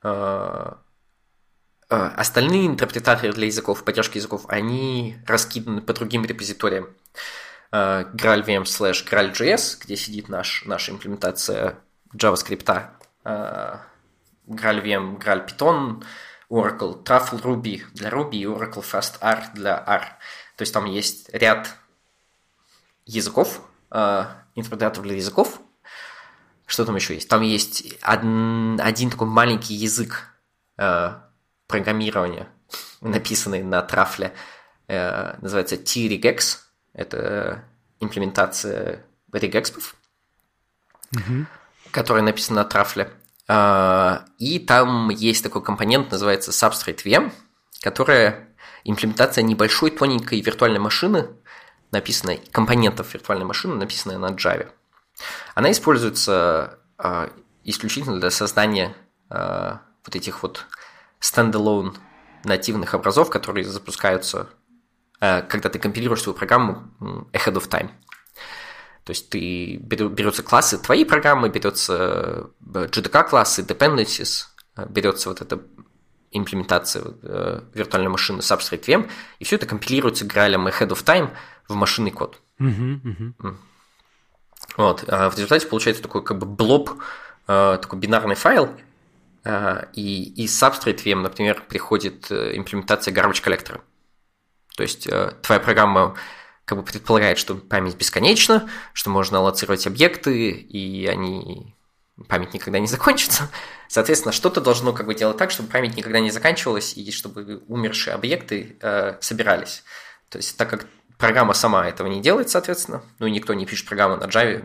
Э, э, Остальные интерпретаторы для языков, поддержки языков, они раскиданы по другим репозиториям. Э, GraalVM slash GraalJS, где сидит наш, наша имплементация JavaScript, э, GraalVM, GraalPython, Oracle Truffle Ruby для Ruby и Oracle FastR для R. То есть там есть ряд языков, э, интерпретаторов для языков. Что там еще есть? Там есть один, один такой маленький язык э, программирования, написанный на трафле, э, называется T-regex. Это имплементация регекспов, Мгм. которая написана на трафле. А, И там есть такой компонент, называется Substrate VM, которая имплементация небольшой тоненькой виртуальной машины, написанной, компонентов виртуальной машины, написанная на Java. Она используется а, исключительно для создания а, вот этих вот стендалone нативных образов, которые запускаются, когда ты компилируешь свою программу ahead of time. То есть ты беру- берутся классы твоей программы, берется GDK-классы, dependencies, э, берется вот эта имплементация э, виртуальной машины Substrate VM, и все это компилируется гралем ahead of time в машинный код. Мгм. Вот. а в результате получается такой как бы блоб, э, такой бинарный файл, э, и из Substrate VM, например, приходит э, имплементация garbage коллектора. То есть э, твоя программа как бы предполагает, что память бесконечна, что можно аллоцировать объекты, и они память никогда не закончится. Соответственно, что-то должно как бы делать так, чтобы память никогда не заканчивалась, и чтобы умершие объекты э, собирались. То есть, так как программа сама этого не делает, соответственно, ну и никто не пишет программу на Java,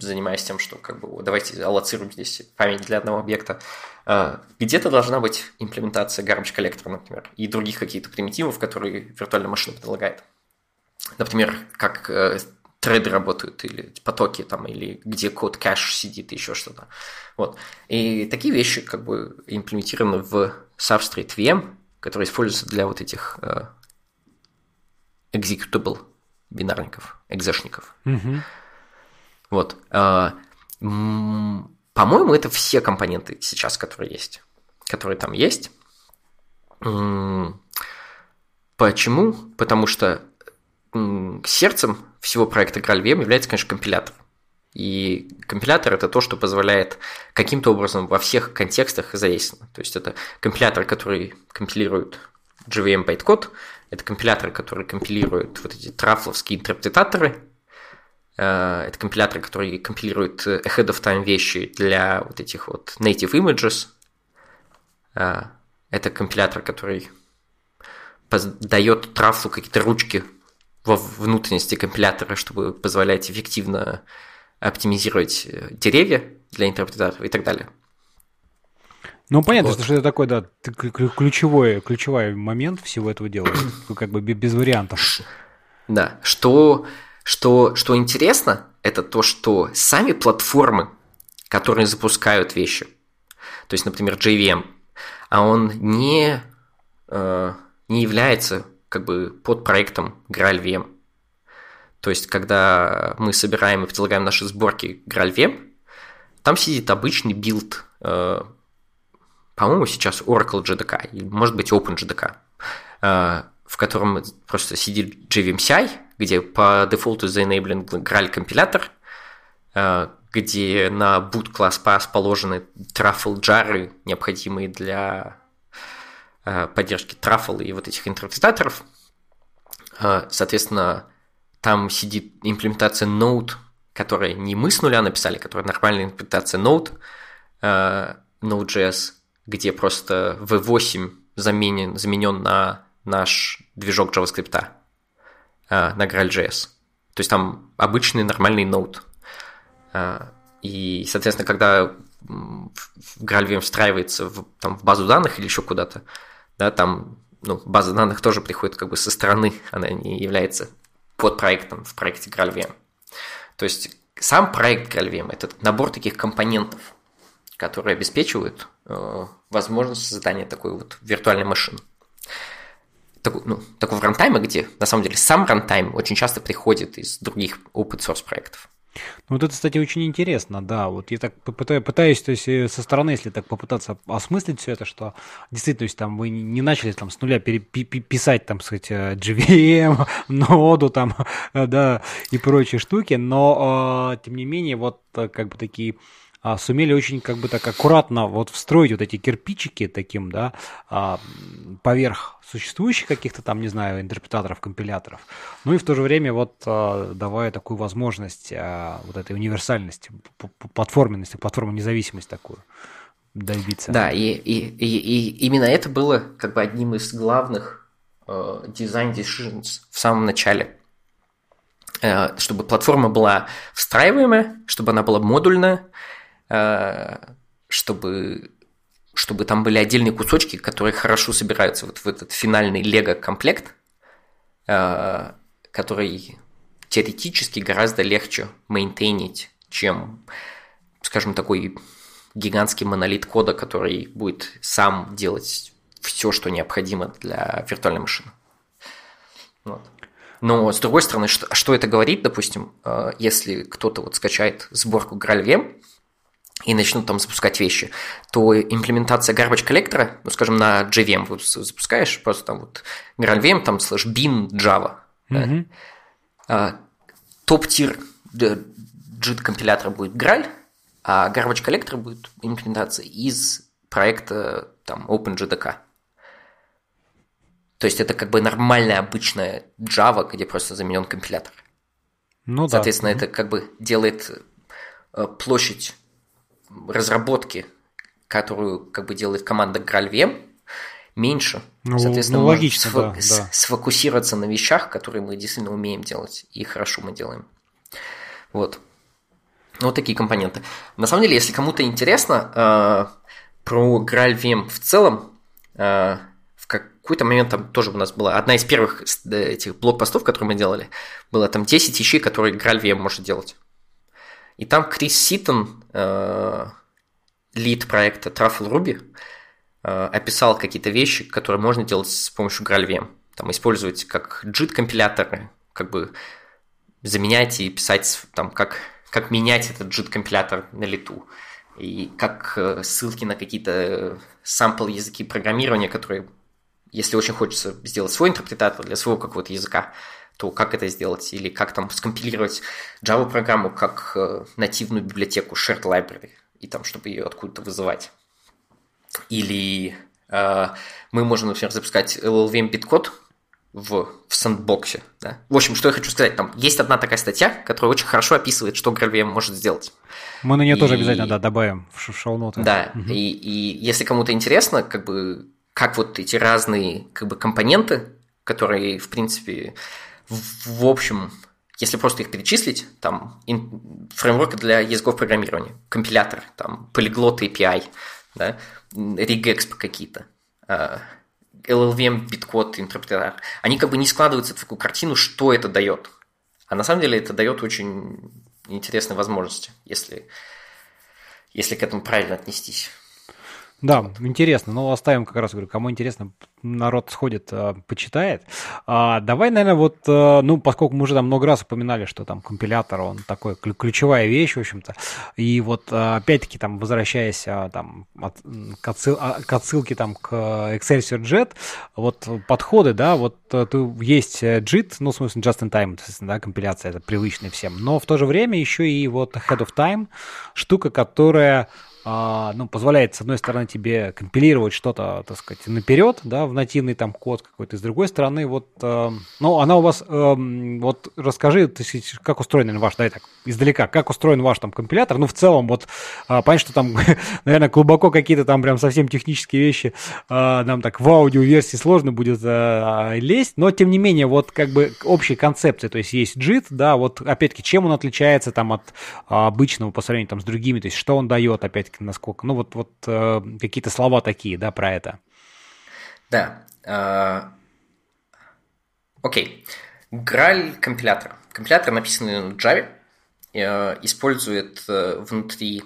занимаясь тем, что как бы давайте аллоцируем здесь память для одного объекта. А, Где-то должна быть имплементация garbage коллектора, например, и других каких-то примитивов, которые виртуальная машина предлагает. Например, как э, треды работают, или потоки там, или где код кэш сидит, еще что-то. Вот. И такие вещи как бы имплементированы в Substrate VM, который используется для вот этих э, executable бинарников, экзешников. Мгм. Вот. М, По-моему, это все компоненты сейчас, которые есть. Которые там есть. Почему? Потому что сердцем всего проекта GraalVM является, конечно, компилятор. И компилятор это то, что позволяет каким-то образом во всех контекстах зависимо. То есть это компилятор, который компилирует JVM байткод, это компилятор, который компилирует вот эти трафловские интерпретаторы, Э, это компилятор, который компилирует ahead of time вещи для вот этих вот native images. Э, Это компилятор, который дает трафлу какие-то ручки во внутренности компилятора, чтобы позволять эффективно оптимизировать э, деревья для интерпретаторов и так далее. Ну, понятно, Вот. что это такой, да, ключевой, ключевой момент всего этого дела. Как бы бе- без вариантов. Да, что, что, что интересно, это то, что сами платформы, которые запускают вещи, то есть, например, JVM, а он не, э, не является как бы под проектом GraalVM. То есть, когда мы собираем и предлагаем наши сборки GraalVM, там сидит обычный build, э, по-моему, сейчас Oracle JDK, может быть, OpenJDK, э, в котором просто сидит JVMCI, где по дефолту заенейблен Graal компилятор, э, где на boot класс pass положены truffle джары, необходимые для поддержки truffle и вот этих интерпретаторов. Э, Соответственно, там сидит имплементация Node, которая не мы с нуля написали, которая нормальная интерпретация Node, э, Node.js, где просто V8 заменен, заменен на наш движок JavaScript, э, на GraalJS. То есть там обычный нормальный Node И, соответственно, когда GraalVM встраивается в, там, в базу данных или еще куда-то, да, там ну, база данных тоже приходит как бы со стороны, она не является под проектом в проекте GraalVM. То есть сам проект GraalVM – это набор таких компонентов, которые обеспечивают э, возможность создания такой вот виртуальной машины. Такой, ну, такого рантайма, где на самом деле сам рантайм очень часто приходит из других open source проектов. Ну, вот это, кстати, очень интересно, да. Вот я так пытаюсь, то есть э, со стороны, если так попытаться осмыслить все это, что действительно, то есть там вы не начали там с нуля писать, там, сказать, э, GVM, ноду там, да, и прочие штуки, но, тем не менее, вот как бы такие а, сумели очень как бы так аккуратно вот встроить вот эти кирпичики таким, да, а, поверх существующих каких-то там, не знаю, интерпретаторов, компиляторов. Ну и в то же время вот а, давая такую возможность вот этой универсальности, платформенности, платформу независимость такую добиться. Да, и, и, и, и именно это было как бы одним из главных дизайн uh, decisions в самом начале э, чтобы платформа была встраиваемая, чтобы она была модульная, Э, чтобы, чтобы там были отдельные кусочки, которые хорошо собираются вот в этот финальный лего-комплект, э, который теоретически гораздо легче мейнтейнить, чем, скажем, такой гигантский монолит кода, который будет сам делать все, что необходимо для виртуальной машины. Вот. Но, с другой стороны, что, что это говорит, допустим, э, если кто-то вот скачает сборку GraalVM, и начнут там запускать вещи, то имплементация garbage collector а, ну, скажем, на JVM вот запускаешь, просто там вот GraalVM, там слэш bin Java, mm-hmm. да? а, top tier JIT компилятора будет Graal, а garbage collector будет имплементация из проекта там OpenJDK. То есть это как бы нормальная обычная Java, где просто заменен компилятор. Ну, Соответственно, да. это как бы делает э, площадь разработки, которую как бы делает команда GraalVM, меньше. Ну, Соответственно, ну, логично, сфо- да, да. сфокусироваться на вещах, которые мы действительно умеем делать, и хорошо мы делаем. Вот. Вот такие компоненты. На самом деле, если кому-то интересно э, про GraalVM в целом, э, в какой-то момент там тоже у нас была одна из первых этих блокпостов, которые мы делали, было там 10 вещей, которые GraalVM может делать. И там Крис Ситон, э, лид проекта Truffle Ruby, э, описал какие-то вещи, которые можно делать с помощью GraalVM. Там использовать как JIT-компиляторы, как бы заменять и писать, там, как, как менять этот JIT-компилятор на лету. И как э, ссылки на какие-то сампл языки программирования, которые, если очень хочется сделать свой интерпретатор для своего какого-то языка, то как это сделать? Или как там скомпилировать Java-программу как э, нативную библиотеку shared library, и там, чтобы ее откуда-то вызывать. Или э, мы можем, например, запускать LLVM биткод в, в сэндбоксе. Да? В общем, что я хочу сказать, там есть одна такая статья, которая очень хорошо описывает, что GraalVM может сделать. Мы на нее и... тоже обязательно да, добавим в шоу-ноты. Да, угу. и, и если кому-то интересно, как бы, как вот эти разные как бы, компоненты, которые, в принципе, в, общем, если просто их перечислить, там фреймворк для языков программирования, компилятор, там Polyglot API, да, regex какие-то, uh, LLVM, биткод, интерпретатор, они как бы не складываются в такую картину, что это дает. А на самом деле это дает очень интересные возможности, если, если к этому правильно отнестись. Да, интересно. Ну, оставим как раз, говорю, кому интересно, народ сходит, э, почитает. А, давай, наверное, вот, э, ну, поскольку мы уже там много раз упоминали, что там компилятор, он такой ключевая вещь, в общем-то. И вот, э, опять-таки, там, возвращаясь там, от, к, отсыл, а, к отсылке там к Excelsior JET, вот подходы, да, вот тут есть JIT, ну, в смысле, just in time, да, компиляция, это привычный всем, но в то же время еще и вот Head of Time, штука, которая а, ну, позволяет, с одной стороны, тебе компилировать что-то, так сказать, наперед, да, в нативный там код какой-то, с другой стороны, вот, э, ну, она у вас, э, вот расскажи, как устроен ваш, да, так, издалека, как устроен ваш там компилятор, ну, в целом, вот, э, понятно, что там, наверное, глубоко какие-то там прям совсем технические вещи э, нам так в аудиоверсии сложно будет э, лезть, но, тем не менее, вот, как бы, общей концепции, то есть есть JIT, да, вот, опять-таки, чем он отличается там от а, обычного по сравнению там с другими, то есть что он дает, опять насколько, ну вот, вот э, какие-то слова такие, да, про это. Да. Э, окей. Граль компилятор. Компилятор, написанный на Java, э, использует внутри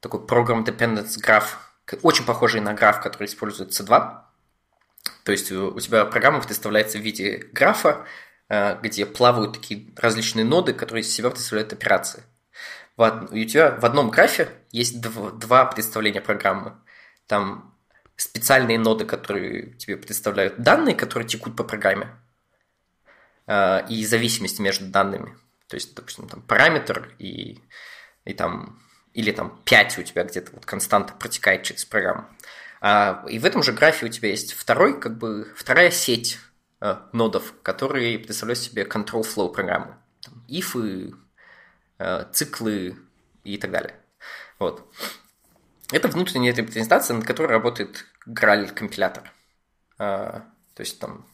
такой Program Dependence Graph, очень похожий на граф, который использует C2. То есть у тебя программа представляется в виде графа, где плавают такие различные ноды, которые из себя представляют операции в, у тебя в одном графе есть два, два представления программы. Там специальные ноды, которые тебе представляют данные, которые текут по программе, э, и зависимость между данными. То есть, допустим, там параметр и, и там, или там 5 у тебя где-то вот константа протекает через программу. А, и в этом же графе у тебя есть второй, как бы, вторая сеть э, нодов, которые представляют себе control flow программы. Там, if и циклы и так далее. Вот. Это внутренняя репрезентация, над которой работает Graal компилятор. Э, то есть там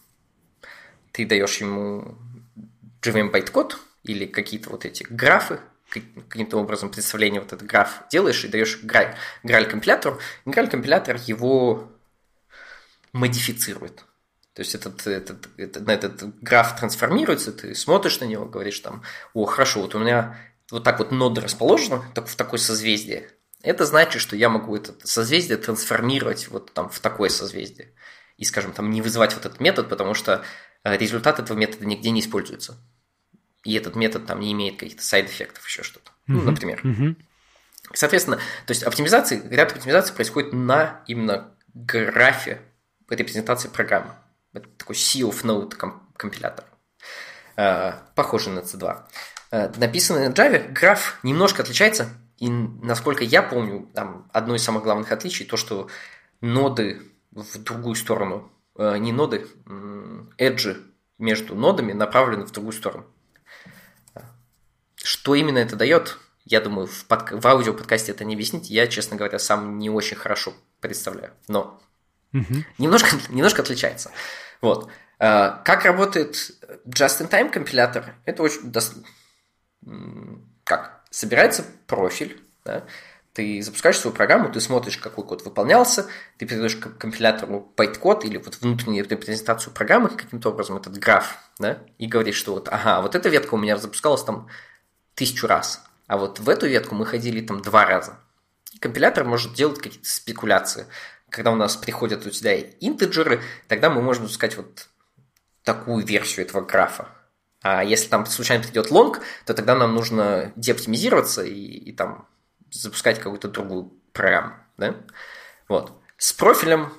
ты даешь ему JVM байткод или какие-то вот эти графы, каким-то образом представление вот этот граф делаешь и даешь Graal, Graal компилятору, и Graal компилятор его модифицирует. То есть этот, этот, этот, этот граф трансформируется, ты смотришь на него, говоришь там, о, хорошо, вот у меня вот так вот ноды расположены, так в такое созвездие, это значит, что я могу это созвездие трансформировать вот там в такое созвездие. И, скажем, там не вызывать вот этот метод, потому что э, результат этого метода нигде не используется. И этот метод там не имеет каких-то сайд-эффектов, еще что-то. Mm-hmm. Ну, например. Mm-hmm. Соответственно, то есть оптимизации, ряд оптимизаций происходит на именно графе репрезентации программы. Это такой C of Node компилятор. Э, похожий на C2. Э, написанный на Java, граф немножко отличается, и насколько я помню, там одно из самых главных отличий, то, что ноды в другую сторону, э, не ноды, эджи между нодами направлены в другую сторону. Что именно это дает, я думаю, в, под... в аудиоподкасте это не объяснить. Я, честно говоря, сам не очень хорошо представляю. Но угу. немножко, немножко отличается. Вот. Э, как работает Just-in-Time компилятор? Это очень как? Собирается профиль, да? ты запускаешь свою программу, ты смотришь, какой код выполнялся, ты передаешь компилятору байт-код или вот внутреннюю репрезентацию программы каким-то образом, этот граф, да, и говоришь, что вот, ага, вот эта ветка у меня запускалась там тысячу раз, а вот в эту ветку мы ходили там два раза. И компилятор может делать какие-то спекуляции. Когда у нас приходят у тебя интеджеры, тогда мы можем запускать вот такую версию этого графа. А если там случайно придет лонг, то тогда нам нужно деоптимизироваться и, и там запускать какую-то другую программу. Да? Вот. С профилем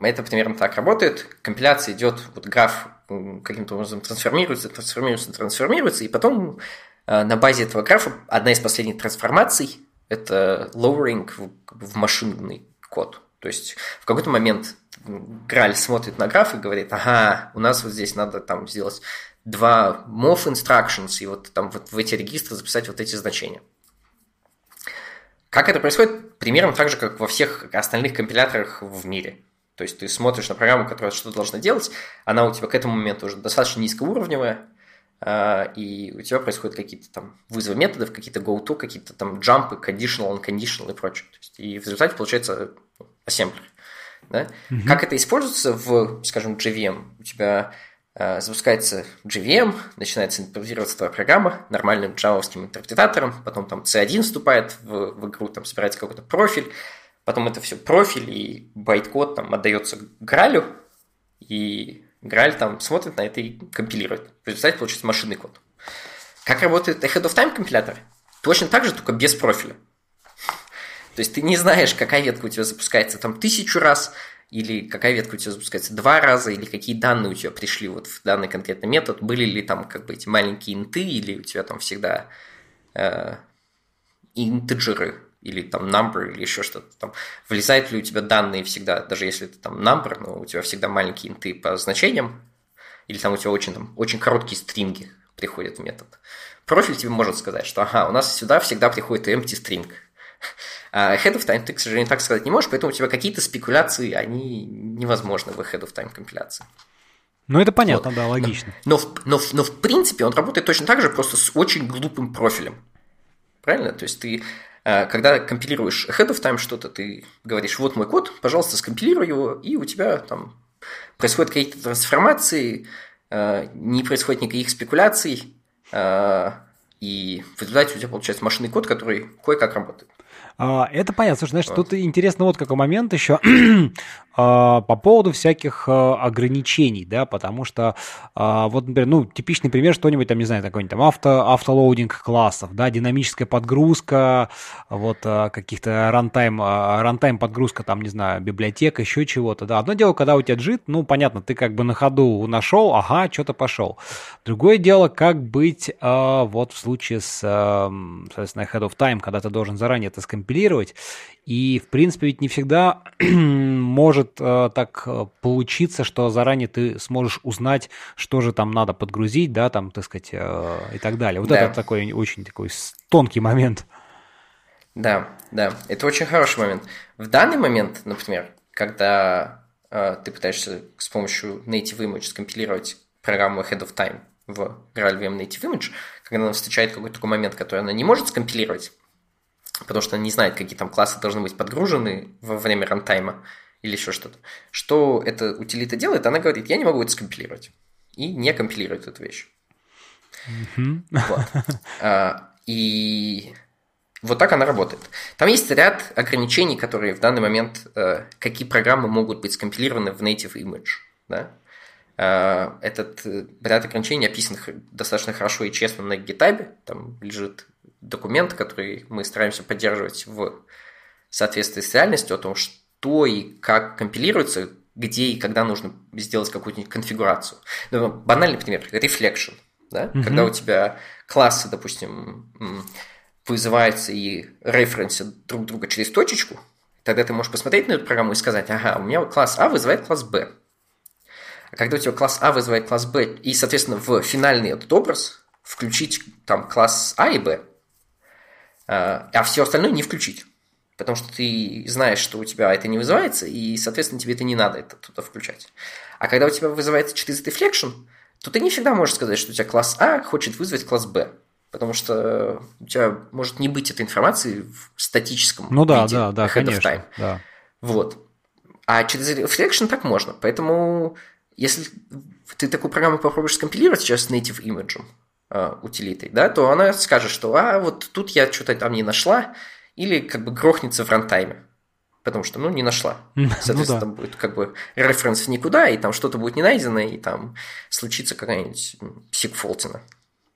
это примерно так работает. Компиляция идет, вот граф каким-то образом трансформируется, трансформируется, трансформируется, и потом э, на базе этого графа одна из последних трансформаций – это lowering в, в машинный код. То есть в какой-то момент Граль смотрит на граф и говорит, ага, у нас вот здесь надо там сделать два mov instructions и вот там вот в эти регистры записать вот эти значения. Как это происходит? Примерно так же, как во всех остальных компиляторах в мире. То есть ты смотришь на программу, которая что-то должна делать, она у тебя к этому моменту уже достаточно низкоуровневая, а, и у тебя происходят какие-то там вызовы методов, какие-то go-to, какие-то там джампы, conditional, unconditional и прочее. То есть, и в результате получается ассемблер. Да? Mm-hmm. Как это используется в, скажем, JVM? У тебя запускается JVM, начинается интерпретироваться твоя программа нормальным джавовским интерпретатором, потом там C1 вступает в, в игру, там собирается какой-то профиль, потом это все профиль и байткод там отдается Гралю, и Граль там смотрит на это и компилирует. В результате получится машинный код. Как работает Ahead of Time компилятор? Точно так же, только без профиля. То есть ты не знаешь, какая ветка у тебя запускается там тысячу раз, или какая ветка у тебя запускается? Два раза, или какие данные у тебя пришли вот в данный конкретный метод, были ли там как бы эти маленькие инты, или у тебя там всегда э, интеджеры? Или там number, или еще что-то там. Влезают ли у тебя данные всегда, даже если это там number, но у тебя всегда маленькие инты по значениям, или там у тебя очень, там, очень короткие стринги приходят в метод. Профиль тебе может сказать, что ага, у нас сюда всегда приходит empty string. А ahead of time ты, к сожалению, так сказать не можешь, поэтому у тебя какие-то спекуляции, они невозможны в ahead of time компиляции. Ну, это понятно, вот. да, логично. Но, но, но, но в принципе он работает точно так же, просто с очень глупым профилем. Правильно? То есть ты, э, когда компилируешь ahead of time что-то, ты говоришь, вот мой код, пожалуйста, скомпилируй его, и у тебя там происходят какие-то трансформации, э, не происходит никаких спекуляций, и в результате у тебя получается машинный код, который кое-как работает. А, это понятно. Слушай, знаешь, тут интересно вот какой момент еще а, по поводу всяких а, ограничений, да, потому что вот, например, ну, типичный пример, что-нибудь там, не знаю, какой-нибудь там авто, автолоудинг классов, да, динамическая подгрузка, вот каких-то runtime, runtime подгрузка, там, не знаю, библиотека, еще чего-то, да. Одно дело, когда у тебя JIT, ну, понятно, ты как бы на ходу нашел, ага, что-то пошел. Другое дело, как быть вот в случае с, соответственно, ahead of time, когда ты должен заранее это скомпилировать, компилировать. И, в принципе, ведь не всегда может э, так э, получиться, что заранее ты сможешь узнать, что же там надо подгрузить, да, там, так сказать, э, и так далее. Вот да. это такой очень такой тонкий момент. Да, да, это очень хороший момент. В данный момент, например, когда э, ты пытаешься с помощью Native Image скомпилировать программу Ahead of Time в GraalVM Native Image, когда она встречает какой-то такой момент, который она не может скомпилировать, потому что она не знает, какие там классы должны быть подгружены во время рантайма или еще что-то. Что эта утилита делает? Она говорит, я не могу это скомпилировать. И не компилирует эту вещь. Вот. А, и вот так она работает. Там есть ряд ограничений, которые в данный момент, э, какие программы могут быть скомпилированы в native image. Да? А, этот э, ряд ограничений описан достаточно хорошо и честно на GitHub. Там лежит документ, который мы стараемся поддерживать в соответствии с реальностью, о том, что и как компилируется, где и когда нужно сделать какую-нибудь конфигурацию. Ну, банальный пример, reflection. Да? Mm-hmm. Когда у тебя классы, допустим, вызываются и референсят друг друга через точечку, тогда ты можешь посмотреть на эту программу и сказать, ага, у меня класс А вызывает класс Б. А когда у тебя класс А вызывает класс Б, и, соответственно, в финальный этот образ включить там класс А и Б, а, а все остальное не включить. Потому что ты знаешь, что у тебя это не вызывается, и, соответственно, тебе это не надо это туда включать. А когда у тебя вызывается через deflection, то ты не всегда можешь сказать, что у тебя класс А хочет вызвать класс Б. Потому что у тебя может не быть этой информации в статическом ну, да, виде. да, да, конечно. Да. Вот. А через reflection так можно. Поэтому, если ты такую программу попробуешь скомпилировать сейчас с native image, утилитой, да, то она скажет, что а вот тут я что-то там не нашла, или как бы грохнется в рантайме. Потому что, ну, не нашла. Соответственно, ну, да. там будет как бы референс в никуда, и там что-то будет не найдено, и там случится какая-нибудь сикфолтина.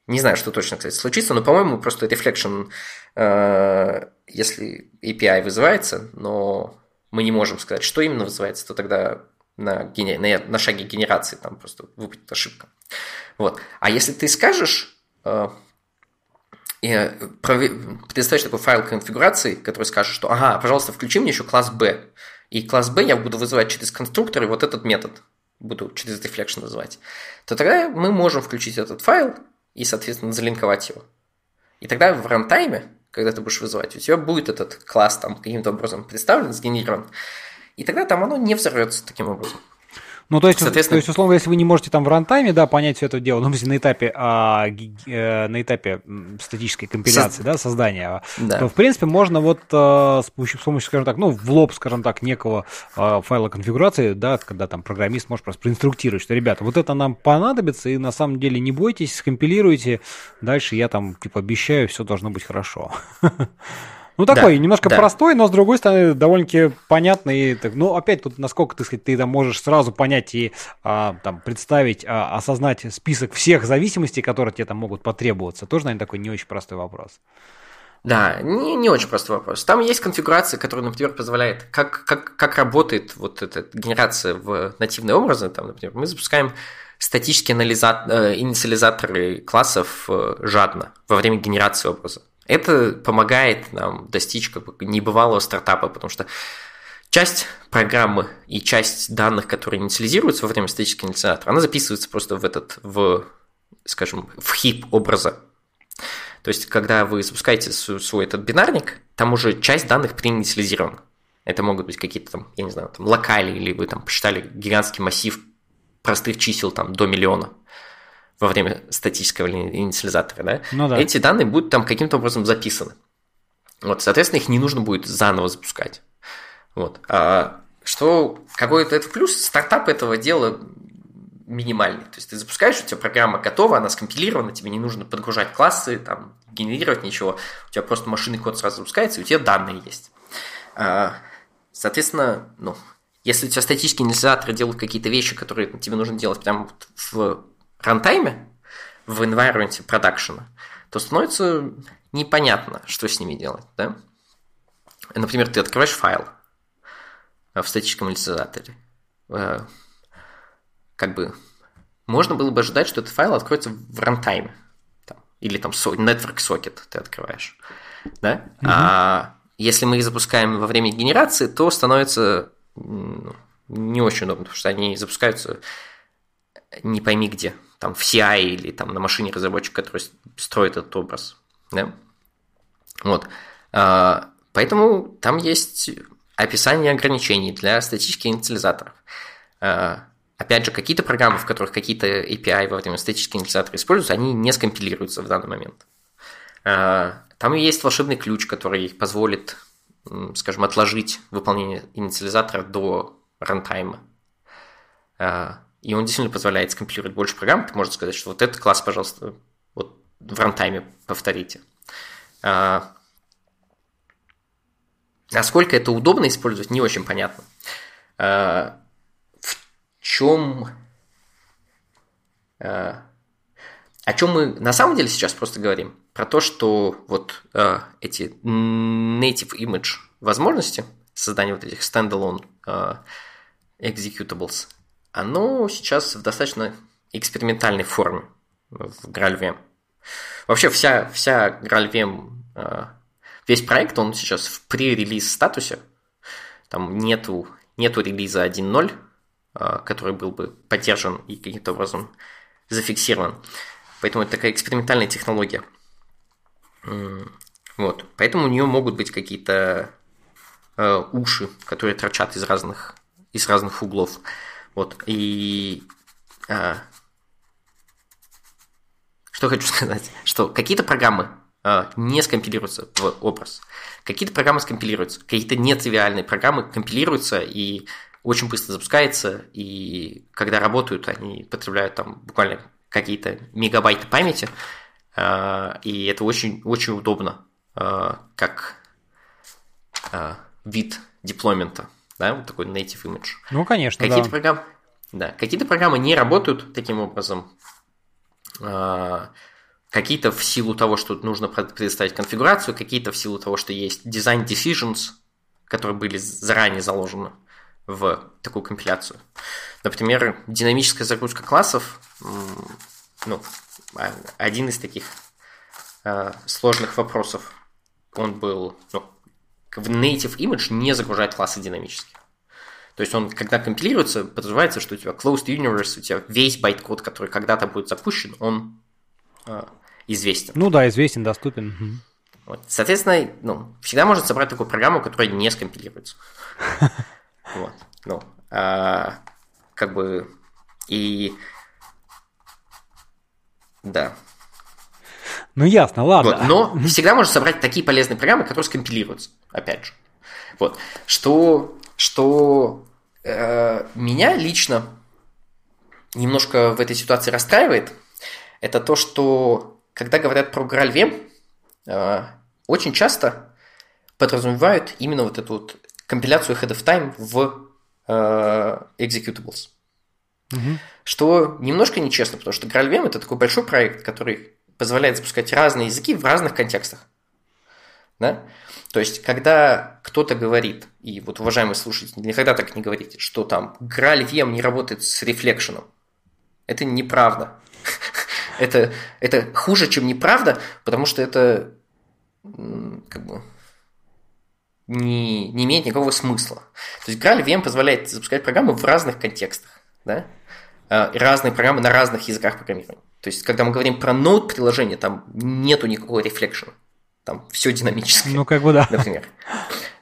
Не знаю, что точно, кстати, случится, но, по-моему, просто reflection, э, если API вызывается, но мы не можем сказать, что именно вызывается, то тогда на, на, на шаге генерации там просто выпадет ошибка. Вот. А если ты скажешь, э, предоставишь такой файл конфигурации, который скажет, что ага, пожалуйста, включи мне еще класс B. И класс B я буду вызывать через конструктор и вот этот метод буду через deflection называть, то тогда мы можем включить этот файл и, соответственно, залинковать его. И тогда в рантайме, когда ты будешь вызывать, у тебя будет этот класс там каким-то образом представлен, сгенерирован, и тогда там оно не взорвется таким образом. Ну, то есть, Соответственно... то есть, условно, если вы не можете там в рантайме, да, понять все это дело, ну, на этапе, а, э, на этапе статической компиляции, Со... да, создания, да. то, в принципе, можно вот а, с, помощью, с помощью, скажем так, ну, в лоб, скажем так, некого а, файла конфигурации, да, когда там программист может просто проинструктировать, что, ребята, вот это нам понадобится, и на самом деле не бойтесь, скомпилируйте, дальше я там, типа, обещаю, все должно быть хорошо. Ну, такой, да, немножко да. простой, но с другой стороны, довольно-таки понятный. Ну, опять тут, насколько, ты сказать, ты там можешь сразу понять и а, там представить, а, осознать список всех зависимостей, которые тебе там могут потребоваться. Тоже, наверное, такой не очень простой вопрос. Да, не, не очень простой вопрос. Там есть конфигурация, которая, например, позволяет, как, как, как работает вот эта генерация в нативные образы. Там, например, мы запускаем статические анализа... Э, инициализаторы классов э, жадно во время генерации образа. Это помогает нам достичь как бы небывалого стартапа, потому что часть программы и часть данных, которые инициализируются во время статического инициатора, она записывается просто в этот, в, скажем, в хип образа. То есть, когда вы запускаете свой этот бинарник, там уже часть данных преинициализирована. Это могут быть какие-то там, я не знаю, там локали, или вы там посчитали гигантский массив простых чисел там до миллиона во время статического инициализатора, да? Ну, да. Эти данные будут там каким-то образом записаны. Вот, соответственно, их не нужно будет заново запускать. Вот. А что какой-то это плюс, стартап этого дела минимальный. То есть ты запускаешь, у тебя программа готова, она скомпилирована, тебе не нужно подгружать классы, там, генерировать ничего. У тебя просто машинный код сразу запускается, и у тебя данные есть. А, соответственно, ну, если у тебя статические инициаторы делают какие-то вещи, которые тебе нужно делать прямо в рантайме, в environment продакшена, то становится непонятно, что с ними делать. Да? Например, ты открываешь файл в статическом инициаторе. Э, как бы можно было бы ожидать, что этот файл откроется в рантайме. Или там network socket ты открываешь. Да? Угу. А если мы их запускаем во время генерации, то становится ну, не очень удобно, потому что они запускаются не пойми где, там в CI или там на машине разработчика, который строит этот образ. Да? Вот. А, поэтому там есть описание ограничений для статических инициализаторов. А, опять же, какие-то программы, в которых какие-то API во время статических инициализаторов используются, они не скомпилируются в данный момент. А, там есть волшебный ключ, который позволит скажем, отложить выполнение инициализатора до рантайма. А, и он действительно позволяет скомпилировать больше программ. Ты можешь сказать, что вот этот класс, пожалуйста, вот в рантайме повторите. А, насколько это удобно использовать, не очень понятно. А, в чем... О чем мы на самом деле сейчас просто говорим? Про то, что вот э, эти native image возможности создания вот этих standalone э, executables, оно сейчас в достаточно экспериментальной форме в GraalVM. Вообще вся, вся GraalVM, э, весь проект, он сейчас в pre-релиз статусе. Там нету, нету релиза 1.0, э, который был бы поддержан и каким-то образом зафиксирован. Поэтому это такая экспериментальная технология. Вот. Поэтому у нее могут быть какие-то э, уши, которые торчат из разных, из разных углов. Вот. И э, что хочу сказать, что какие-то программы э, не скомпилируются в образ, какие-то программы скомпилируются, какие-то нетривиальные программы компилируются и очень быстро запускаются, и когда работают, они потребляют там буквально какие-то мегабайты памяти, а, и это очень, очень удобно, а, как а, вид деплоймента, да, вот такой native image. Ну, конечно, какие-то да. Программы, да, какие-то программы не работают таким образом, какие-то в силу того, что нужно предоставить конфигурацию, какие-то в силу того, что есть design decisions, которые были заранее заложены в такую компиляцию. Например, динамическая загрузка классов, ну, а, один из таких э, сложных вопросов, он был, ну, в native image не загружает классы динамически. То есть он, когда компилируется, подразумевается, что у тебя closed universe, у тебя весь байт-код, который когда-то будет запущен, он э, известен. Ну да, известен, доступен. Вот. Соответственно, ну, всегда можно собрать такую программу, которая не скомпилируется. Вот. Ну, а, как бы и да. Ну ясно, ладно. Вот, но всегда можно собрать такие полезные программы, которые скомпилируются, опять же. Вот. Что, что э, меня лично немножко в этой ситуации расстраивает, это то, что когда говорят про GraalVM, э, очень часто подразумевают именно вот эту вот компиляцию head of time в э, executables. Угу. Что немножко нечестно, потому что GraalVM это такой большой проект, который позволяет запускать разные языки в разных контекстах. Да? То есть, когда кто-то говорит, и вот, уважаемые слушатели, никогда так не говорите, что там GraalVM не работает с рефлекшеном, это неправда. это, это хуже, чем неправда, потому что это как бы не, не имеет никакого смысла. То есть Graal VM позволяет запускать программы в разных контекстах, да? И разные программы на разных языках программирования. То есть, когда мы говорим про Node приложение, там нету никакого рефлекшена. Там все динамическое. Ну, как бы да. Например.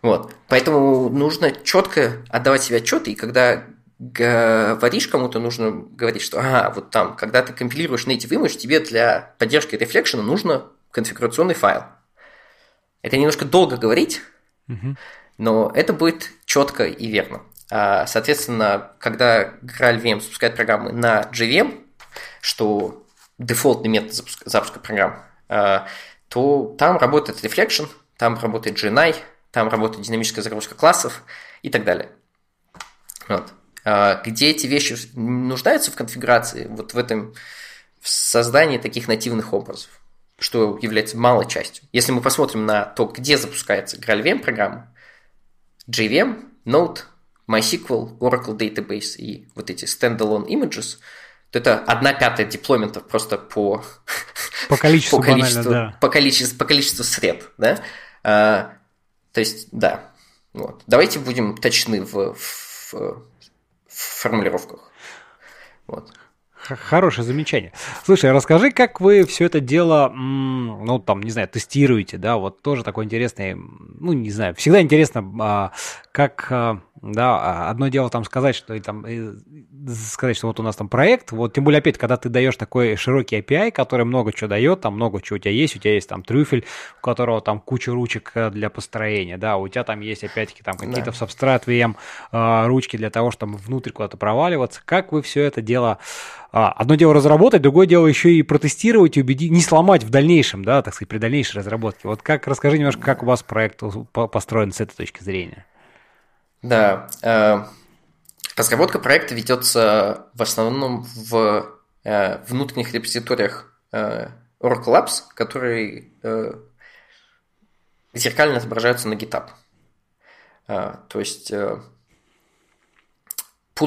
Вот. Поэтому нужно четко отдавать себе отчет, и когда говоришь кому-то, нужно говорить, что ага, вот там, когда ты компилируешь native image, тебе для поддержки рефлекшена нужно конфигурационный файл. Это немножко долго говорить, угу. но это будет четко и верно. А, соответственно, когда Graal VM запускает программы на JVM, что дефолтный метод запуска, запуска программ, а, то там работает Reflection, там работает GNI, там работает динамическая загрузка классов и так далее. Вот. А, где эти вещи нуждаются в конфигурации, вот в этом в создании таких нативных образов, что является малой частью. Если мы посмотрим на то, где запускается GraalVM программа, JVM, Node, MySQL, Oracle Database и вот эти standalone images, то это одна пятая деплойментов просто по, по количеству, по количеству, банально, да. по количеству, по количеству сред, да. А, то есть, да. Вот. Давайте будем точны в, в, в формулировках. Вот. Хорошее замечание. Слушай, расскажи, как вы все это дело, ну, там, не знаю, тестируете, да, вот тоже такой интересный, ну, не знаю, всегда интересно, а, как, а, да, а, одно дело там сказать, что там, сказать, что вот у нас там проект, вот, тем более, опять, когда ты даешь такой широкий API, который много чего дает, там много чего у тебя есть, у тебя есть там трюфель, у которого там куча ручек э, для построения, да, у тебя там есть, опять-таки, там какие-то да. в Substrat VM ручки для того, чтобы внутрь куда-то проваливаться, как вы все это дело а, одно дело разработать, другое дело еще и протестировать убедить, не сломать в дальнейшем, да, так сказать, при дальнейшей разработке. Вот как, расскажи немножко, как у вас проект построен с этой точки зрения. Да, э, разработка проекта ведется в основном в э, внутренних репозиториях э, Oracle Labs, которые зеркально отображаются на GitHub. То есть pull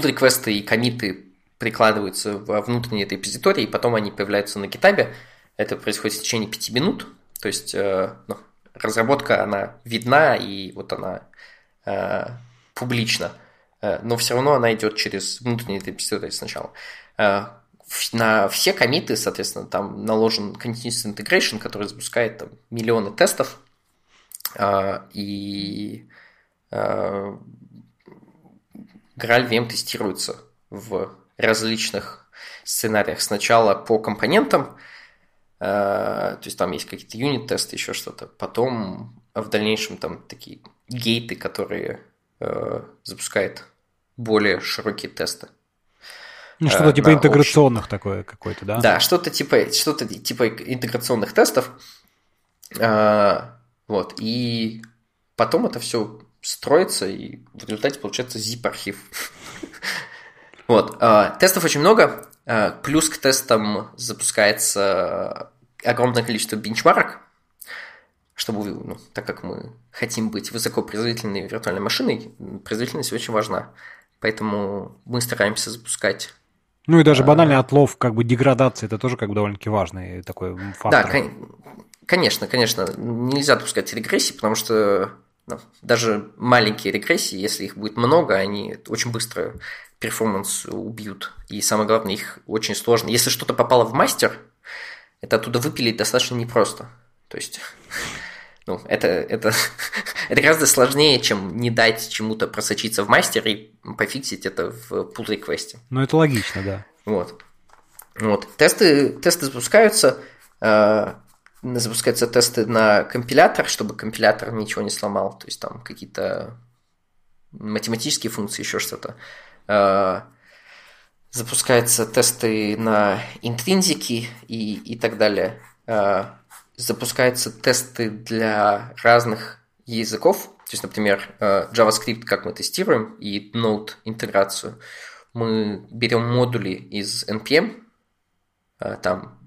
реквесты и комиты прикладываются во внутренние репозитории, и потом они появляются на гитабе. Это происходит в течение пяти минут. То есть э, ну, разработка, она видна, и вот она публична. Э, но все равно она идет через внутренние репозитории сначала. Э, на все комиты, соответственно, там наложен Continuous Integration, который запускает там, миллионы тестов. Э, и Graal VM тестируется в различных сценариях. Сначала по компонентам, то есть там есть какие-то юнит-тесты, еще что-то. Потом в дальнейшем там такие гейты, которые э, запускают более широкие тесты. Ну, что-то э, типа интеграционных общий... такое какое-то, да? Да, что-то типа, что-то типа интеграционных тестов. Вот, и потом это все строится, и в результате получается zip-архив. Вот. Тестов очень много. Плюс к тестам запускается огромное количество бенчмарок, чтобы, ну, так как мы хотим быть высокопроизводительной виртуальной машиной, производительность очень важна. Поэтому мы стараемся запускать ну и даже банальный отлов, как бы деградация, это тоже как бы довольно-таки важный такой фактор. Да, конечно, конечно. Нельзя допускать регрессии, потому что ну, даже маленькие регрессии, если их будет много, они очень быстро перформанс убьют. И самое главное, их очень сложно. Если что-то попало в мастер, это оттуда выпилить достаточно непросто. То есть, ну, это, это, это гораздо сложнее, чем не дать чему-то просочиться в мастер и пофиксить это в pull реквесте Ну, это логично, да. Вот. Вот. Тесты, тесты запускаются, э, запускаются тесты на компилятор, чтобы компилятор ничего не сломал. То есть там какие-то математические функции, еще что-то. Э, запускаются тесты на интринзики и, и так далее. Э, запускаются тесты для разных языков. То есть, например, э, JavaScript, как мы тестируем, и Node интеграцию. Мы берем модули из NPM, там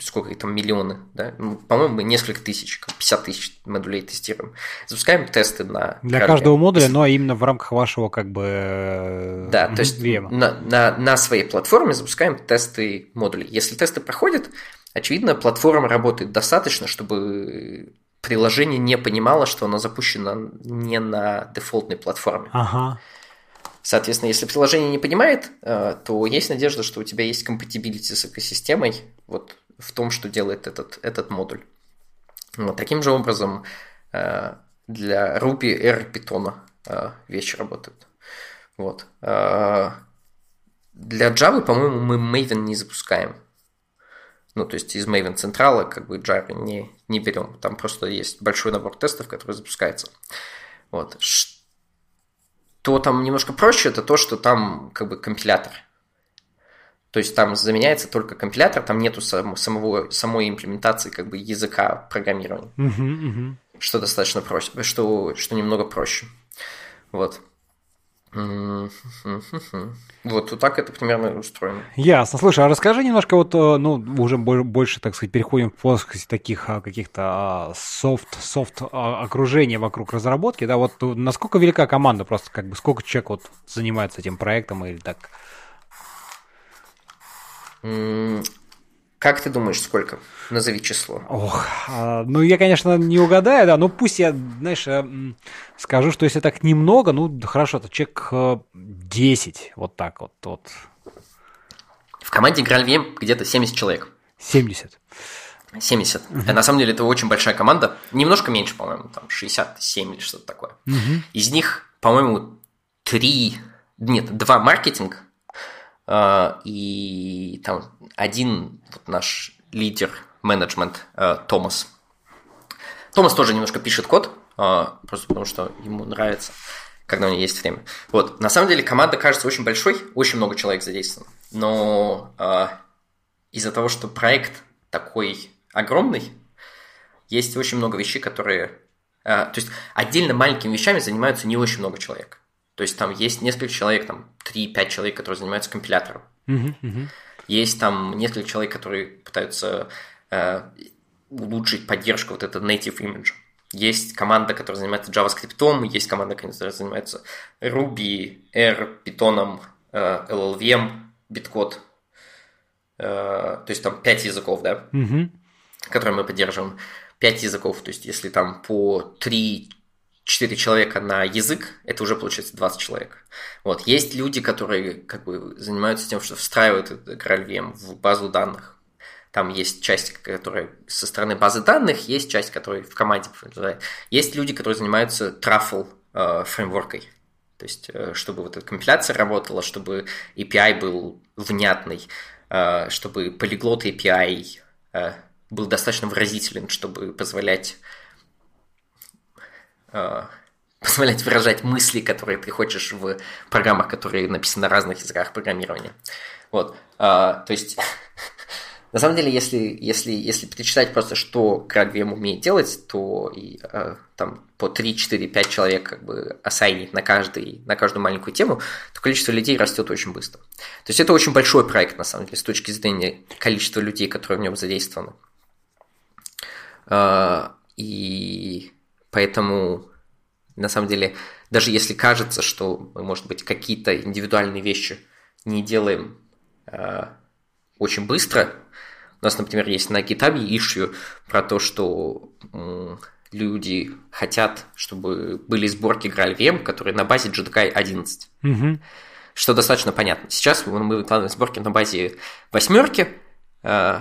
сколько их там, миллионы, да? Ну, по-моему, мы несколько тысяч, 50 тысяч модулей тестируем. Запускаем тесты на... Для каждого, каждого модуля, но именно в рамках вашего как бы э, Да, то есть. На, на, на своей платформе запускаем тесты модулей. Если тесты проходят, очевидно, платформа работает достаточно, чтобы приложение не понимало, что оно запущено не на дефолтной платформе. Ага. Соответственно, если приложение не понимает, э, то есть надежда, что у тебя есть компатибилити с экосистемой вот в том, что делает этот, этот модуль. Вот, таким же образом э, для Ruby, R, Python э, вещи работают. Вот. Для Java, по-моему, мы Maven не запускаем. Ну, то есть из Maven Central как бы Java не, не берем. Там просто есть большой набор тестов, который запускается. Вот. Что там немножко проще, это то, что там как бы компилятор. То есть там заменяется только компилятор, там нету сам, самого, самой имплементации как бы языка программирования. Uh-huh, uh-huh. Что достаточно проще, что, что немного проще. Вот. Вот, вот так это примерно устроено. Ясно. Слушай, а расскажи немножко вот, э, ну, уже больше, так сказать, переходим в плоскость таких а, каких-то софт, а, софт а, окружения вокруг разработки, да, вот насколько велика команда, просто как бы сколько человек вот занимается этим проектом или так? Как ты думаешь, сколько? Назови число. Ох, а, ну я, конечно, не угадаю, да, но пусть я, знаешь, э, скажу, что если так немного, ну хорошо, то человек 10, э, вот так вот. вот. В команде GraalVM где-то 70 человек. 70. 70. Угу. На самом деле это очень большая команда. Немножко меньше, по-моему, там 67 или что-то такое. Угу. Из них, по-моему, 3, нет, 2 маркетинг, и там один вот наш лидер менеджмент э, Томас. Томас тоже немножко пишет код, а, просто потому что ему нравится, когда у него есть время. Вот, на самом деле команда кажется очень большой, очень много человек задействовано, но а, из-за того, что проект такой огромный, есть очень много вещей, которые... То есть отдельно маленькими вещами занимаются не очень много человек. То есть там есть несколько человек, там 3-5 человек, которые занимаются компилятором. Uh-huh, uh-huh. Есть там несколько человек, которые пытаются э, улучшить поддержку вот этого native image. Есть команда, которая занимается JavaScript, есть команда, которая занимается Ruby, R, Python, э, LLVM, Bitcode. Э, то есть там 5 языков, да, uh-huh. которые мы поддерживаем. 5 языков, то есть если там по 3 4 человека на язык, это уже получается 20 человек. Вот. Есть люди, которые как бы занимаются тем, что встраивают GraalVM в базу данных. Там есть часть, которая со стороны базы данных, есть часть, которая в команде. Есть люди, которые занимаются трафл э, фреймворкой. То есть, э, чтобы вот эта компиляция работала, чтобы API был внятный, э, чтобы полиглот API э, был достаточно выразителен, чтобы позволять позволять выражать мысли, которые ты хочешь в программах, которые написаны на разных языках программирования. Вот. А, то есть, на самом деле, если, если, если перечитать просто, что GraalVM умеет делать, то и, а, там по 3, 4, 5 человек как бы ассайнить на, каждый, на каждую маленькую тему, то количество людей растет очень быстро. То есть это очень большой проект, на самом деле, с точки зрения количества людей, которые в нем задействованы. А, и Поэтому, на самом деле, даже если кажется, что мы, может быть, какие-то индивидуальные вещи не делаем э, очень быстро, у нас, например, есть на GitHub issue про то, что э, люди хотят, чтобы были сборки GraalVM, которые на базе JDK 11. Угу. Что достаточно понятно. Сейчас мы выкладываем сборки на базе восьмерки. Э,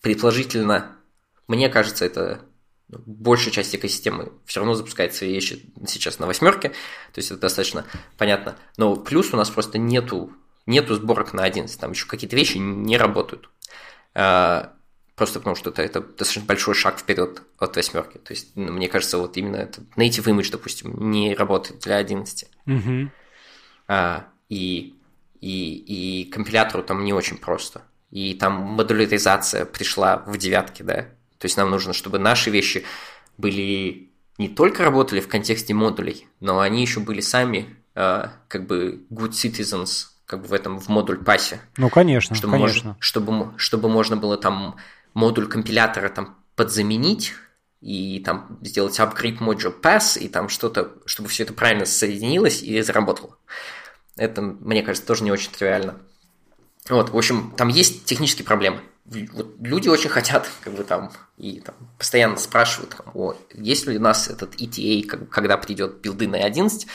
предположительно, мне кажется, это большая часть экосистемы все равно запускает свои вещи сейчас на восьмерке, то есть это достаточно понятно. Но плюс у нас просто нету, нету сборок на 11, там еще какие-то вещи не работают. А, просто потому что это, это достаточно большой шаг вперед от восьмерки. То есть, ну, мне кажется, вот именно этот native image, допустим, не работает для 11. Угу. А, и, и, и компилятору там не очень просто. И там модуляризация пришла в девятке, да, то есть нам нужно, чтобы наши вещи были не только работали в контексте модулей, но они еще были сами э, как бы good citizens как бы в этом в модуль пасе. Ну конечно, чтобы конечно. Можно, чтобы чтобы можно было там модуль компилятора там подзаменить и там сделать upgrade module pass и там что-то, чтобы все это правильно соединилось и заработало. Это, мне кажется, тоже не очень тривиально. Вот, в общем, там есть технические проблемы. Вот люди очень хотят, как бы там, и там постоянно спрашивают, там, о, есть ли у нас этот ETA, как, когда придет билды на 11,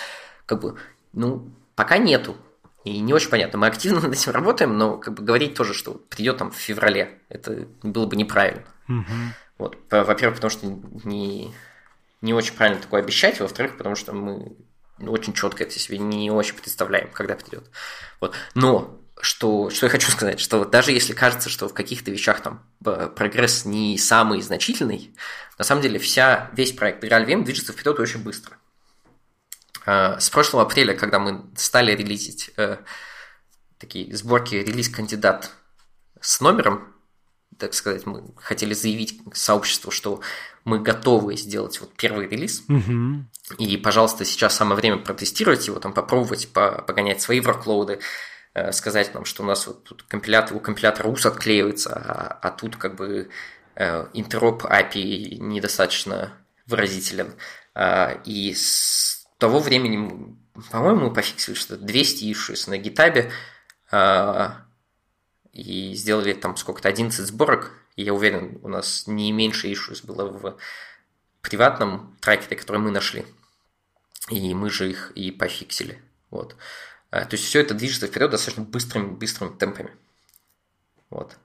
как бы, ну, пока нету. И не очень понятно. Мы активно над этим работаем, но как бы говорить тоже, что придет там в феврале, это было бы неправильно. Угу. Вот. Во-первых, потому что не, не очень правильно такое обещать, во-вторых, потому что мы очень четко это себе не очень представляем, когда придет. Вот. Но что, что я хочу сказать, что даже если кажется, что в каких-то вещах там прогресс не самый значительный, на самом деле вся, весь проект RealVM движется вперед очень быстро. А, с прошлого апреля, когда мы стали релизить э, такие сборки релиз-кандидат с номером, так сказать, мы хотели заявить сообществу, что мы готовы сделать вот первый релиз. Угу. И, пожалуйста, сейчас самое время протестировать его, там, попробовать погонять свои ворклоуды, э, сказать нам, что у нас вот тут компилятор, у компилятора ус отклеивается, а, а тут как бы э, интероп API недостаточно выразителен. Э, и с того времени, по-моему, мы пофиксили, что 200 issues на гитабе, э, и сделали там сколько-то 11 сборок, и я уверен, у нас не меньше issues было в приватном трекере, который мы нашли. И мы же их и пофиксили. Вот. А, то есть все это движется вперед достаточно быстрыми, быстрыми темпами. Вот.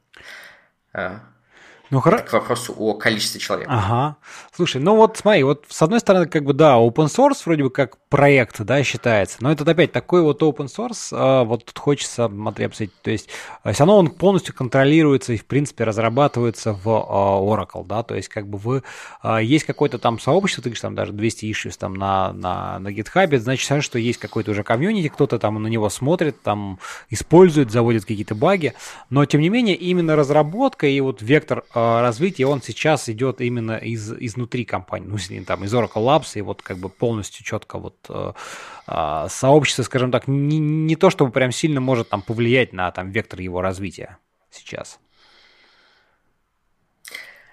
Ну, хоро... К вопросу о количестве человек. Ага. Слушай, ну вот смотри, вот с одной стороны, как бы, да, open source вроде бы как проект, да, считается, но это опять такой вот open source, а, вот тут хочется, смотри, обсудить, то есть а, все равно он полностью контролируется и, в принципе, разрабатывается в а, Oracle, да, то есть как бы вы, есть какое-то там сообщество, ты говоришь, там даже 200 issues там на, на, на GitHub, значит, что есть какой-то уже комьюнити, кто-то там на него смотрит, там использует, заводит какие-то баги, но, тем не менее, именно разработка и вот вектор Э, развитие, он сейчас идет именно из, изнутри компании, ну, там, из Oracle Labs, и вот как бы полностью четко вот э, э, сообщество, скажем так, не, не то, чтобы прям сильно может там повлиять на там вектор его развития сейчас.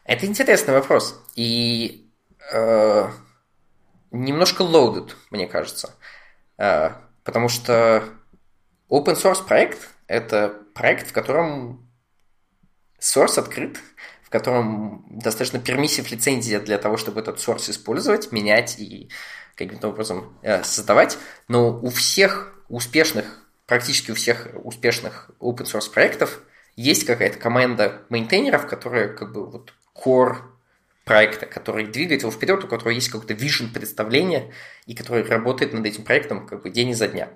Это интересный вопрос. И э, немножко loaded, мне кажется. Э, потому что open source проект – это проект, в котором source открыт, в котором достаточно пермиссив лицензия для того, чтобы этот source использовать, менять и каким-то образом э, создавать. Но у всех успешных, практически у всех успешных open source проектов есть какая-то команда мейнтейнеров, которая как бы вот core проекта, который двигает его вперед, у которого есть какой-то vision представление и который работает над этим проектом как бы день изо дня.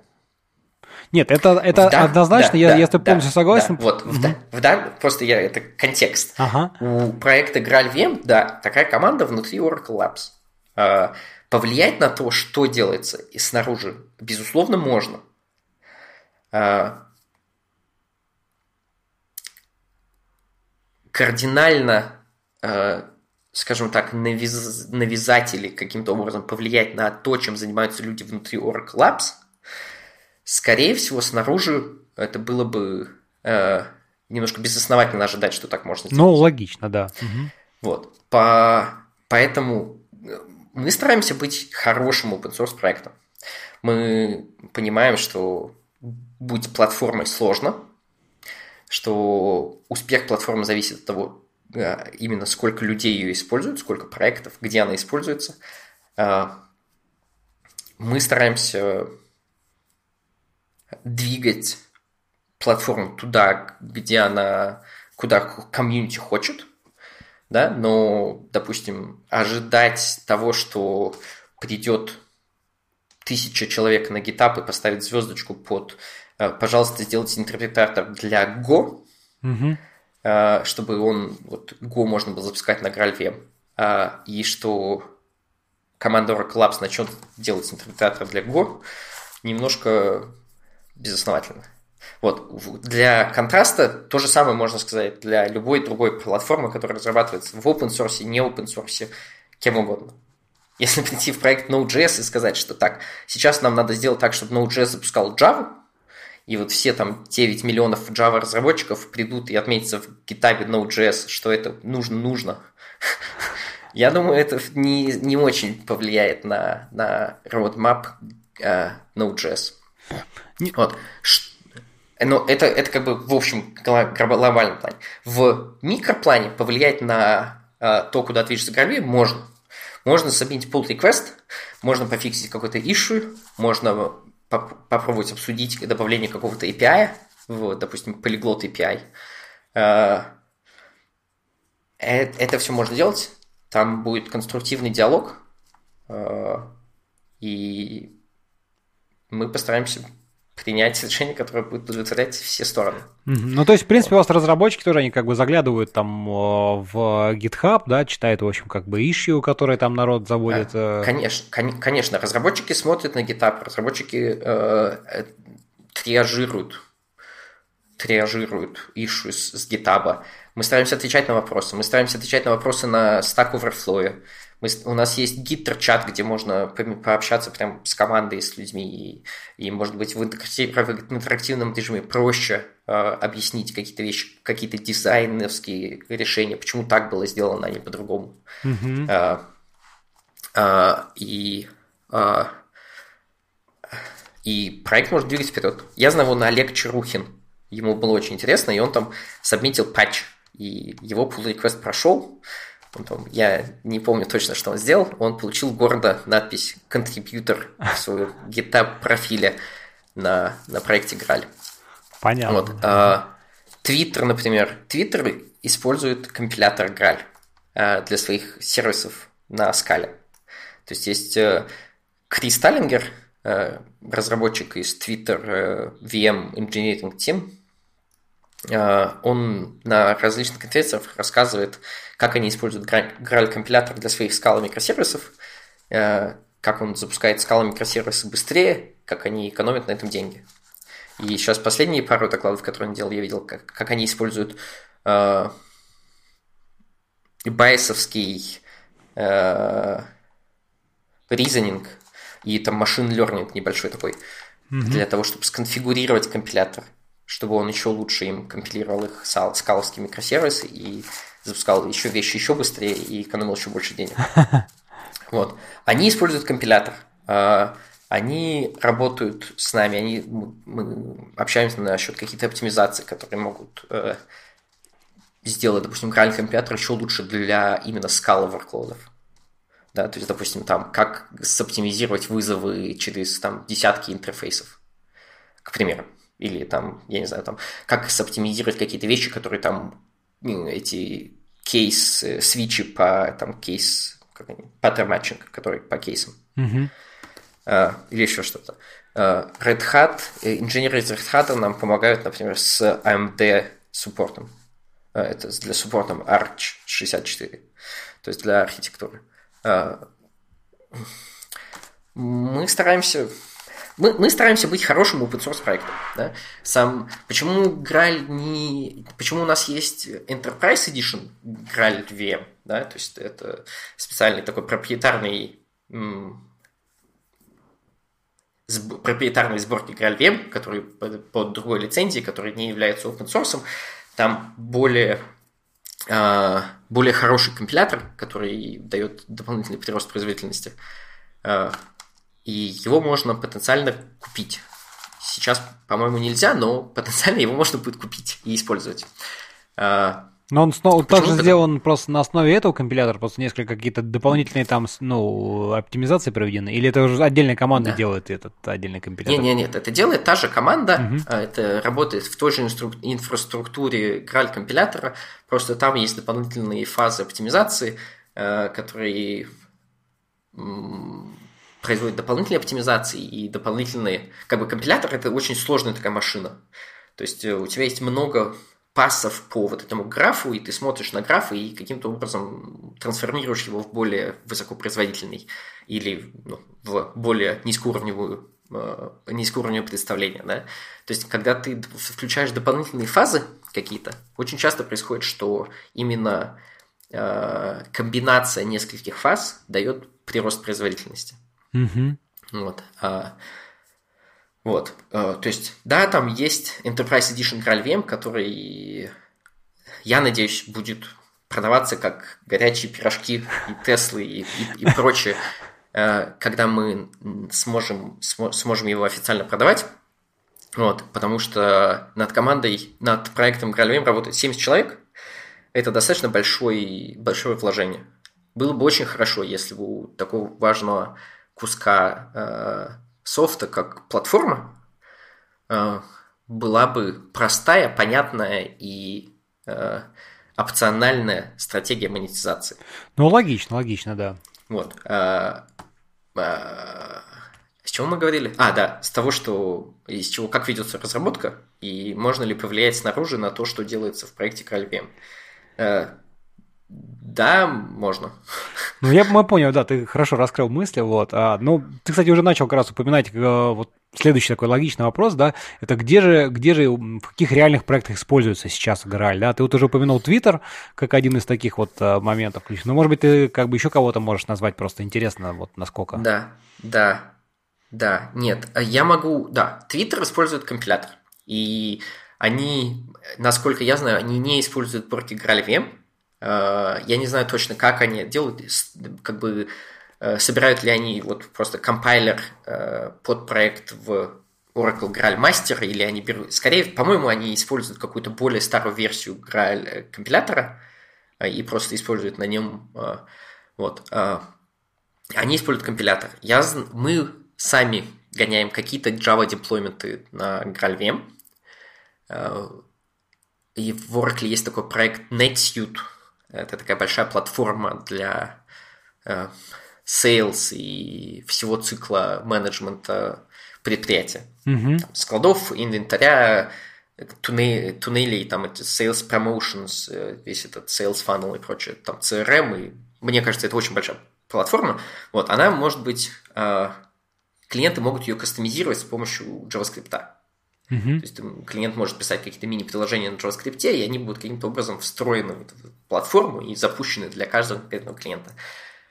Нет, это, это да, однозначно, да, я, да, я с тобой да, полностью согласен. Да, вот, угу. в, да, просто я, это контекст. Ага. У проекта GraalVM, да, такая команда внутри Oracle Labs. А, повлиять на то, что делается и снаружи, безусловно, можно. А, кардинально, а, скажем так, навяз, навязать или каким-то образом повлиять на то, чем занимаются люди внутри Oracle Labs – Скорее всего, снаружи это было бы э, немножко безосновательно ожидать, что так можно сделать. Ну, логично, да. Угу. Вот. По... Поэтому э, мы стараемся быть хорошим open source проектом. Мы понимаем, что быть платформой сложно, что успех платформы зависит от того, э, именно сколько людей ее используют, сколько проектов, где она используется. Э, мы стараемся двигать платформу туда, где она, куда комьюнити хочет, да, но, допустим, ожидать того, что придет тысяча человек на GitHub и поставит звездочку под э, «пожалуйста, сделайте интерпретатор для Go», угу. чтобы он, вот, Go можно было запускать на GraalVM, а, и что команда Oracle Labs начнет делать интерпретатор для Go, немножко безосновательно. Вот. Для контраста то же самое можно сказать для любой другой платформы, которая разрабатывается в open source, не open source, кем угодно. Если прийти в проект Node.js и сказать, что так, сейчас нам надо сделать так, чтобы Node.js запускал Java, и вот все там 9 миллионов Java разработчиков придут и отметятся в GitHub Node.js, что это нужно-нужно. Я думаю, это не, не очень повлияет на, на roadmap uh, Node.js. Вот. но это, это как бы в общем глобальном плане. В микроплане повлиять на э, то, куда движется Граль можно. Можно submit pull request, можно пофиксить какой-то issue, можно поп попробовать обсудить добавление какого-то API, в, допустим, Polyglot API. Э, это все можно делать. Там будет конструктивный диалог, э, и мы постараемся принять решение, которое будет удовлетворять все стороны. Mm-hmm. Ну, то есть, в принципе, у вас разработчики тоже, они как бы заглядывают там в GitHub, да, читают, в общем, как бы issue, которые там народ заводит. Э. Конечно, кон- конечно, разработчики смотрят на GitHub, разработчики э, э триажируют, триажируют issue с, с GitHub. Мы стараемся отвечать на вопросы, мы стараемся отвечать на вопросы на Stack Overflow, мы, у нас есть гиттер-чат, где можно пообщаться прям с командой, с людьми, и, и может быть, в, интерактивном режиме проще э, объяснить какие-то вещи, какие-то дизайнерские решения, почему так было сделано, а не по-другому. Mm-hmm. Э, э, и, э, и проект может двигать вперед. Я знаю его на Олег Чарухин. Ему было очень интересно, и он там сабмитил патч, и его pull request прошел, Потом, я не помню точно, что он сделал. Он получил гордо надпись «Contributor» в своем GitHub профиле на, на проекте Граль. Понятно. Вот. А, Twitter, например. Twitter использует компилятор Граль а, для своих сервисов на скале. То есть есть э, Крис Таллингер, э, разработчик из Twitter э, VM Engineering Team, он на различных конференциях рассказывает, как они используют Graal компилятор для своих скал микросервисов, э, как он запускает скалы микросервисы быстрее, как они экономят на этом деньги. И сейчас последние пару докладов, которые он делал, я видел, как, как они используют э, байесовский э, reasoning и там машин learning небольшой такой, mm-hmm. для того, чтобы сконфигурировать компилятор, чтобы он еще лучше им компилировал их скаловские микросервисы и запускал еще вещи еще быстрее и экономил еще больше денег. Вот. Они используют компилятор. А, они работают с нами, они, мы общаемся насчет каких-то оптимизаций, которые могут э, сделать, допустим, граль компилятор еще лучше для именно Scala workload. Да, то есть, допустим, там, как соптимизировать вызовы через там, десятки интерфейсов, к примеру. Или там, я не знаю, там, как соптимизировать какие-то вещи, которые там эти кейс, э, свичи по там кейс, как они, pattern matching, который по кейсам. Mm-hmm. Uh, или еще что-то. Uh, Red Hat, э, инженеры из Red Hat нам помогают, например, с AMD суппортом. Uh, это для суппорта Arch 64, то есть для архитектуры. Мы стараемся мы, мы стараемся быть хорошим open source проектом. Да? Сам, почему Graal не... Почему у нас есть Enterprise Edition Graal VM? Да? То есть это специальный такой проприетарный проприетарной сборки VM, который под, под другой лицензией, который не является open source, там более, э, более хороший компилятор, который дает дополнительный прирост производительности. Э, и его можно потенциально купить. Сейчас, по-моему, нельзя, но потенциально его можно будет купить и использовать. А, но он снова Почему? тоже сделан просто на основе этого компилятора, просто несколько какие-то дополнительные там ну, оптимизации проведены, или это уже отдельная команда да. делает этот отдельный компилятор? Нет, нет, нет, это делает та же команда, угу. это работает в той же инфраструктуре Graal компилятора, просто там есть дополнительные фазы оптимизации, э, которые производит дополнительные оптимизации и дополнительные... Как бы компилятор – это очень сложная такая машина. То есть э, у тебя есть много пассов по вот этому графу, и ты смотришь на граф и каким-то образом трансформируешь его в более высокопроизводительный или ну, в более низкоуровневую э, низкоуровневое представление. Да? То есть, когда ты включаешь дополнительные фазы какие-то, очень часто происходит, что именно э, комбинация нескольких фаз дает прирост производительности. Угу. Вот. А, вот. А, то есть, да, там есть Enterprise Edition GraalVM, который, я надеюсь, будет продаваться как горячие пирожки и Теслы и, и, и прочее, а, когда мы сможем, сможем его официально продавать. Вот, потому что над командой, над проектом GraalVM работает 70 человек. Это достаточно большое, большое вложение. Было бы очень хорошо, если бы у такого важного куска э, софта, как платформа, э, была бы простая, понятная и э, опциональная стратегия монетизации. Ну, логично, логично, да. Вот. А, а, с чего мы говорили? А, да, с того, что из чего, как ведется разработка, и можно ли повлиять снаружи на то, что делается в проекте KLVM. А, да, можно. Ну, я мы понял, да, ты хорошо раскрыл мысли, вот. А, ну, ты, кстати, уже начал как раз упоминать э, вот следующий такой логичный вопрос, да, это где же, где же, в каких реальных проектах используется сейчас Грааль, да? Ты вот уже упомянул Twitter как один из таких вот э, моментов. Но, может быть, ты как бы еще кого-то можешь назвать, просто интересно, вот насколько. Да, да, да, нет, я могу, да, Twitter использует компилятор, и они, насколько я знаю, они не используют порки GraalVM, я не знаю точно, как они делают, как бы э, собирают ли они вот просто компайлер э, под проект в Oracle Graal Master, или они берут... Скорее, по-моему, они используют какую-то более старую версию Graal компилятора и просто используют на нем... Вот. Они используют компилятор. Я, мы сами гоняем какие-то Java деплойменты на GraalVM. И в Oracle есть такой проект NetSuite, это такая большая платформа для э, sales и всего цикла менеджмента предприятия. Mm-hmm. Там, складов, инвентаря, туннелей, туннелей, там эти sales promotions, э, весь этот sales funnel и прочее, там CRM, и мне кажется, это очень большая платформа. Вот, она может быть, э, клиенты могут ее кастомизировать с помощью JavaScript. Uh-huh. То есть там, клиент может писать какие-то мини-приложения на JavaScript, и они будут каким-то образом встроены в эту платформу и запущены для каждого конкретного клиента.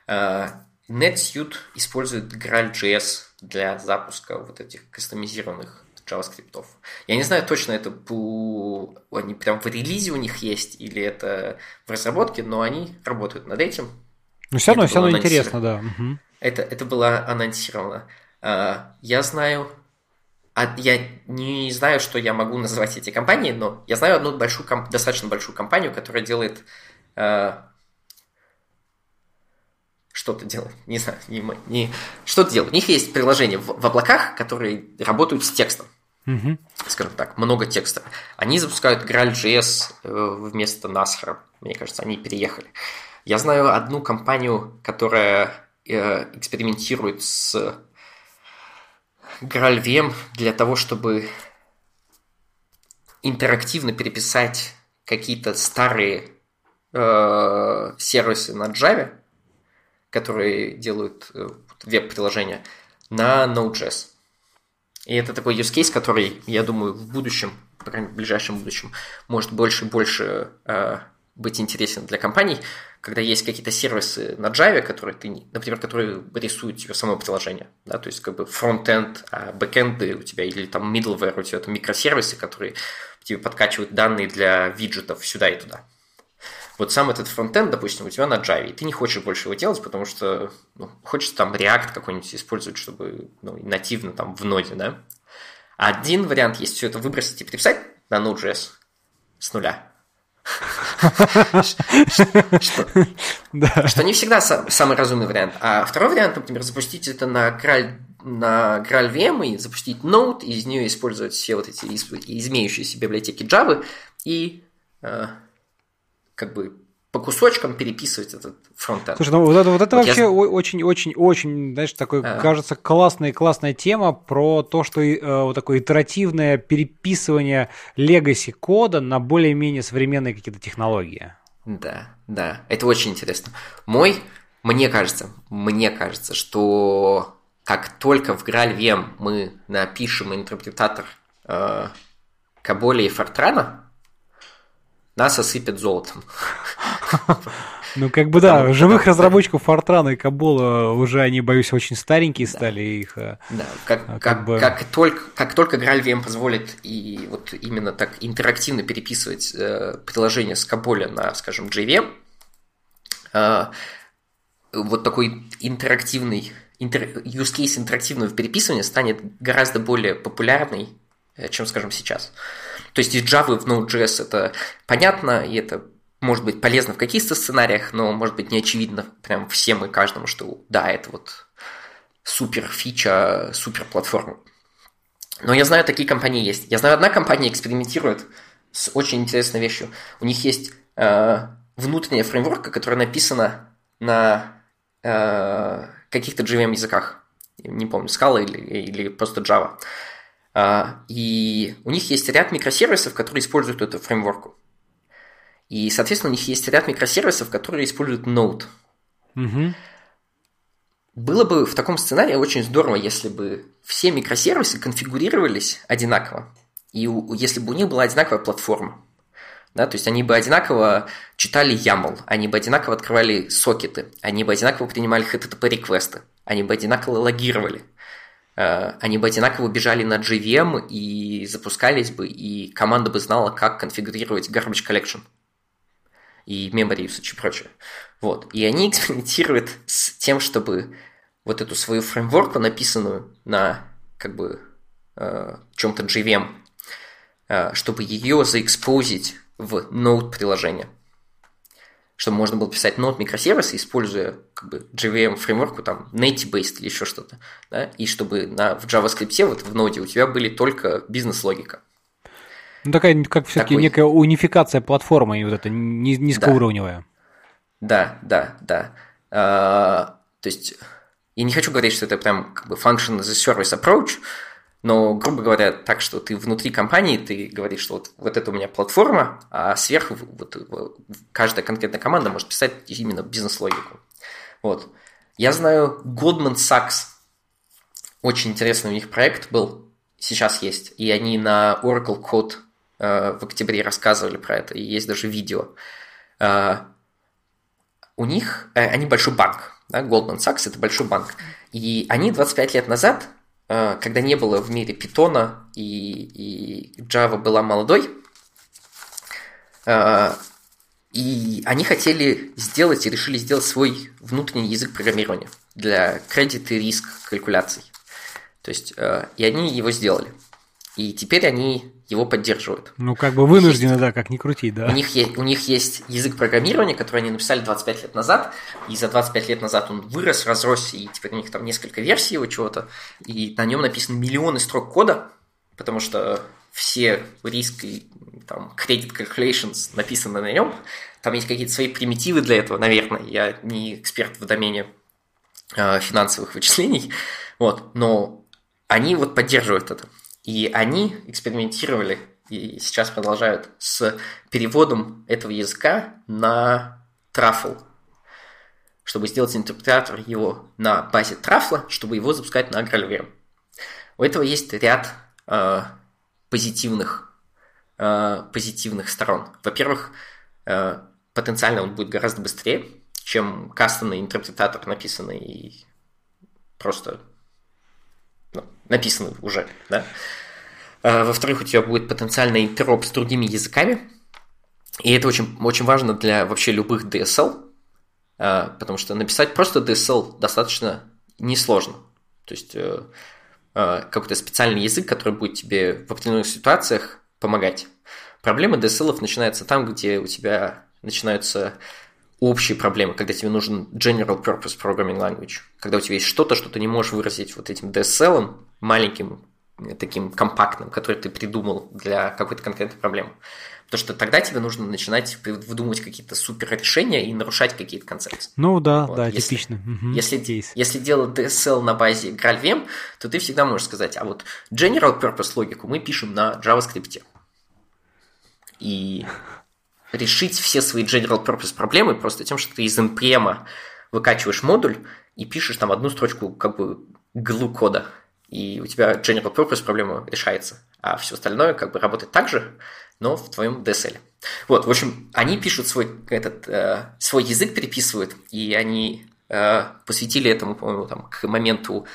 Uh, NetSuite использует Graal.js для запуска вот этих кастомизированных JavaScript. Я не знаю точно, это по... они прям в релизе у них есть или это в разработке, но они работают над этим. Ну, все равно, все равно интересно, да. Угу. Это, это было анонсировано. Uh, я знаю а я не знаю, что я могу называть эти компании, но я знаю одну большую, достаточно большую компанию, которая делает э, что-то делает, не знаю, не, не что-то делает. У них есть приложения в, в облаках, которые работают с текстом. Mm-hmm. Скажем так, много текста. Они запускают Graal.js э, вместо Nasr. Мне кажется, они переехали. Я знаю одну компанию, которая э, экспериментирует с GraalVM для того, чтобы интерактивно переписать какие-то старые э, сервисы на Java, которые делают э, веб-приложения, на Node.js. И это такой use case, который, я думаю, в будущем, в ближайшем будущем, может больше и больше э, быть интересен для компаний, когда есть какие-то сервисы на Java, которые ты, например, которые рисуют тебе само приложение, да, то есть как бы фронт-энд, а бэкэнды у тебя или там middleware, у тебя это микросервисы, которые тебе подкачивают данные для виджетов сюда и туда. Вот сам этот фронтенд, допустим, у тебя на Java, и ты не хочешь больше его делать, потому что ну, хочется там React какой-нибудь использовать, чтобы ну, нативно там в ноде, да. Один вариант есть все это выбросить и переписать на Node.js с нуля. Что не всегда самый разумный вариант. А второй вариант, например, запустить это на Graal на GraalVM и запустить Node, из нее использовать все вот эти изменяющиеся библиотеки Java и э, как бы по кусочкам переписывать этот фронтенд. Слушай, ну вот это, вот это вот вообще очень-очень-очень, я... знаешь, такой, а. кажется, классная классная тема про то, что э, вот такое итеративное переписывание легаси кода на более-менее современные какие-то технологии. Да, да, это очень интересно. Мой, мне кажется, мне кажется, что как только в GraalVM мы напишем интерпретатор э, Каболи и Фортрана, нас осыпят золотом. Ну, как бы да, Потому, живых разработчиков Фортрана и Кабола уже, они, боюсь, очень старенькие да. стали. Их, э, да, как, а, как, как, бы... как, только, как только GraalVM позволит и вот именно так интерактивно переписывать э, приложение с Каболя на, скажем, JVM, э, вот такой интерактивный интер, use case интерактивного переписывания станет гораздо более популярный чем, скажем, сейчас. То есть из Java в Node.js это понятно, и это может быть полезно в каких-то сценариях, но может быть не очевидно прям всем и каждому, что да, это вот супер фича, супер платформа. Но я знаю, такие компании есть. Я знаю, одна компания экспериментирует с очень интересной вещью. У них есть э, внутренняя фреймворка, которая написана на э, каких-то JVM языках. Не помню, Scala или, или просто Java. Э, и у них есть ряд микросервисов, которые используют эту фреймворку. И, соответственно, у них есть ряд микросервисов, которые используют Node. Угу. Было бы в таком сценарии очень здорово, если бы все микросервисы конфигурировались одинаково, и у, если бы у них была одинаковая платформа. Да, то есть они бы одинаково читали YAML, они бы одинаково открывали сокеты, они бы одинаково принимали HTTP-реквесты, они бы одинаково логировали, они бы одинаково бежали на JVM и запускались бы, и команда бы знала, как конфигурировать garbage collection и memory usage и прочее. Вот. И они экспериментируют с тем, чтобы вот эту свою фреймворку, написанную на как бы э, чем-то JVM, э, чтобы ее заэкспозить в Node приложение. Чтобы можно было писать Node микросервисы, используя как бы JVM фреймворку, там, native-based или еще что-то. Да? И чтобы на, в JavaScript, вот в Node у тебя были только бизнес-логика. Ну, такая, как все-таки Такой... некая унификация платформы, и вот это низкоуровневая. Да, да, да. А, то есть, я не хочу говорить, что это прям как бы function as a service approach, но, грубо говоря, так, что ты внутри компании, ты говоришь, что вот, вот это у меня платформа, а сверху вот, каждая конкретная команда может писать именно бизнес-логику. Вот. Я знаю Goldman Sachs. Очень интересный у них проект был, сейчас есть. И они на Oracle Code Э, в октябре рассказывали про это, и есть даже видео. Э, у них, э, они большой банк, да, Goldman Sachs это большой банк, и они 25 лет назад, когда не было в мире питона и, и Java была молодой, и они хотели сделать и решили сделать свой внутренний язык программирования для кредит и риск калькуляций. То есть, и они его сделали. И теперь они его поддерживают. Ну, как бы вынуждены, есть, да, как ни крути, да. У них, есть, у них есть язык программирования, который они написали 25 лет назад, и за 25 лет назад он вырос, разросся, и теперь у них там несколько версий его чего-то, и на нем написаны миллионы строк кода, потому что все риски, там, credit calculations написаны на нем, там есть какие-то свои примитивы для этого, наверное, я не эксперт в домене э, финансовых вычислений, вот, но они вот поддерживают это. И они экспериментировали и сейчас продолжают с переводом этого языка на трафл, чтобы сделать интерпретатор его на базе трафла, чтобы его запускать на GraalVM. У этого есть ряд э, позитивных, э, позитивных сторон. Во-первых, э, потенциально он будет гораздо быстрее, чем кастомный интерпретатор, написанный просто написаны уже, да. А, во-вторых, у тебя будет потенциальный интероп с другими языками, и это очень, очень важно для вообще любых DSL, а, потому что написать просто DSL достаточно несложно. То есть э, а, какой-то специальный язык, который будет тебе в определенных ситуациях помогать. Проблема DSL начинается там, где у тебя начинаются общие проблемы, когда тебе нужен General Purpose Programming Language, когда у тебя есть что-то, что ты не можешь выразить вот этим DSL, маленьким, таким компактным, который ты придумал для какой-то конкретной проблемы. Потому что тогда тебе нужно начинать выдумывать какие-то супер решения и нарушать какие-то концепции. Ну да, вот. да, если, типично. Угу, если, кейс. если делать DSL на базе GraalVM, то ты всегда можешь сказать, а вот General Purpose логику мы пишем на JavaScript. И решить все свои general purpose проблемы просто тем, что ты из npm выкачиваешь модуль и пишешь там одну строчку как бы глу кода, и у тебя general purpose проблема решается, а все остальное как бы работает так же, но в твоем DSL. Вот, в общем, они пишут свой, этот, э, свой язык переписывают, и они э, посвятили этому, по-моему, там, к моменту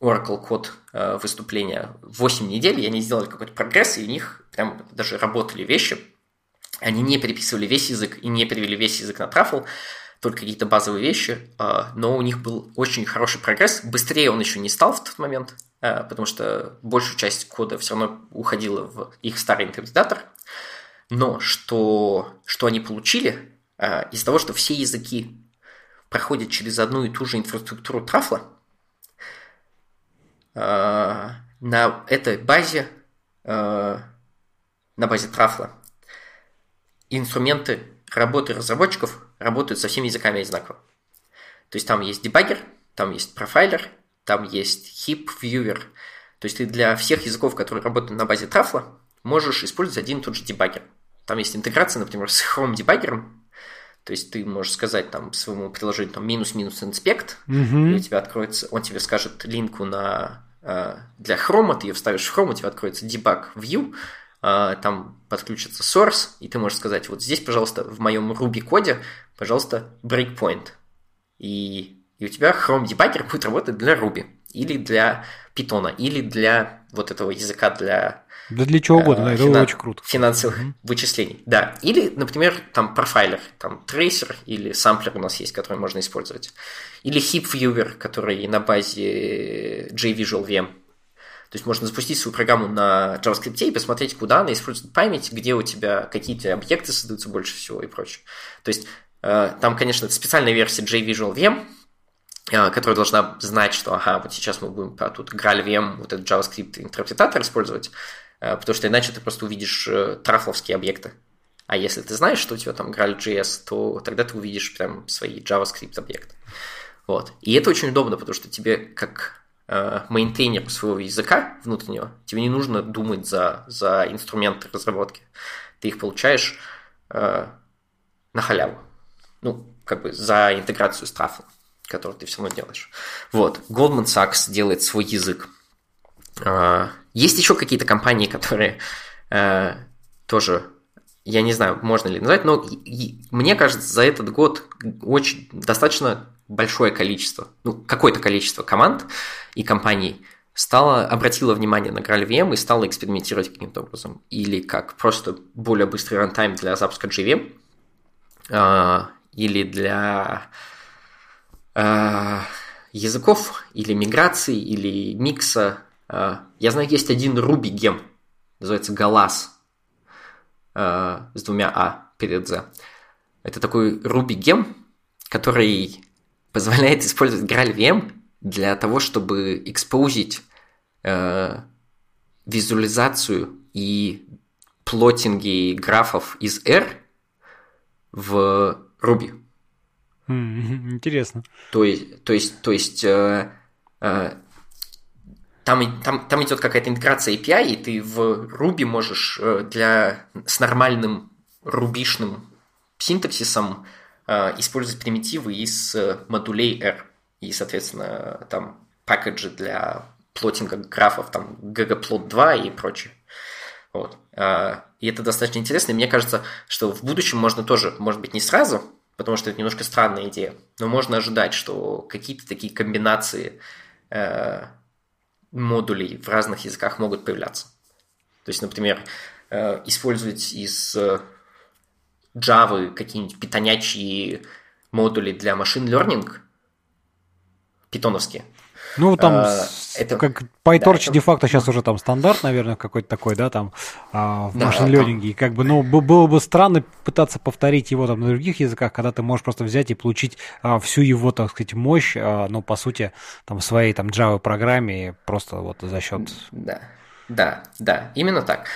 Oracle код э, выступления 8 недель, и они сделали какой-то прогресс, и у них прям даже работали вещи, они не переписывали весь язык и не перевели весь язык на Truffle, только какие-то базовые вещи, а, но у них был очень хороший прогресс. Быстрее он еще не стал в тот момент, э, потому что большую часть кода все равно уходила в их старый интерпретатор. Но что, что они получили э, из-за того, что все языки проходят через одну и ту же инфраструктуру трафла, на этой базе, на базе трафла, инструменты работы разработчиков работают со всеми языками одинаково. То есть там есть дебаггер, там есть профайлер, там есть heap viewer. То есть ты для всех языков, которые работают на базе трафла, можешь использовать один и тот же дебаггер. Там есть интеграция, например, с Chrome дебаггером. То есть ты можешь сказать там своему приложению там минус-минус инспект, mm-hmm. и у тебя откроется, он тебе скажет линку на э, для Chrome, ты ее вставишь в Chrome, у тебя откроется debug view, там подключится source, и ты можешь сказать, вот здесь, пожалуйста, в моем Ruby коде, пожалуйста, breakpoint. И, и у тебя Chrome Debugger будет работать для Ruby, или для Python, или для вот этого языка для... Да для чего угодно, э, это финан... очень круто. Финансовых mm-hmm. вычислений, да. Или, например, там профайлер, там трейсер или самплер у нас есть, который можно использовать. Или heap viewer, который на базе JVisual VM. То есть можно запустить свою программу на JavaScript и посмотреть, куда она использует память, где у тебя какие-то объекты создаются больше всего и прочее. То есть Э, там, конечно, это специальная версия JVisual VM, э, которая должна знать, что, ага, вот сейчас мы будем про тут VM, вот этот JavaScript интерпретатор использовать, э, потому что иначе ты просто увидишь трафловские объекты. А если ты знаешь, что у тебя там Graal.js, то тогда ты увидишь прям свои JavaScript объекты. Вот. И это очень удобно, потому что тебе, как мейнтейнер своего языка внутреннего, тебе не нужно думать за, за инструменты разработки. Ты их получаешь э, на халяву ну, как бы за интеграцию с трафлом, который ты все равно делаешь. Вот, Goldman Sachs делает свой язык. А, есть еще какие-то компании, которые э, тоже, я не знаю, можно ли назвать, но мне кажется, за этот год очень достаточно большое количество, ну, какое-то количество команд и компаний стало, обратило внимание на GraalVM и стало экспериментировать каким-то образом. Или как просто более быстрый рантайм для запуска JVM, или для э, языков, или миграции, или микса. Э, я знаю, есть один Ruby гем, называется Галас, э, с двумя А перед Z. Это такой Ruby гем, который позволяет использовать GraalVM для того, чтобы экспозить э, визуализацию и плотинги графов из R в Руби. Интересно. То есть, то есть, то есть э, э, там, там, там идет какая-то интеграция API, и ты в Ruby можешь э, для, с нормальным рубишным синтаксисом использовать примитивы из э, модулей R. И, соответственно, там пакеджи для плотинга графов, там ggplot2 и прочее. Вот. А, и это достаточно интересно. И мне кажется, что в будущем можно тоже, может быть, не сразу, потому что это немножко странная идея, но можно ожидать, что какие-то такие комбинации э, модулей в разных языках могут появляться. То есть, например, э, использовать из э, Java какие-нибудь питонячие модули для машин learning, питоновские – ну, там, а, это, как PyTorch да, де-факто сейчас уже там стандарт, наверное, какой-то такой, да, там, а, в да, машин лернинге. Как бы, ну, было бы странно пытаться повторить его там на других языках, когда ты можешь просто взять и получить а, всю его, так сказать, мощь, а, ну, по сути, там, в своей там Java программе просто вот за счет... Да, да, да, именно так.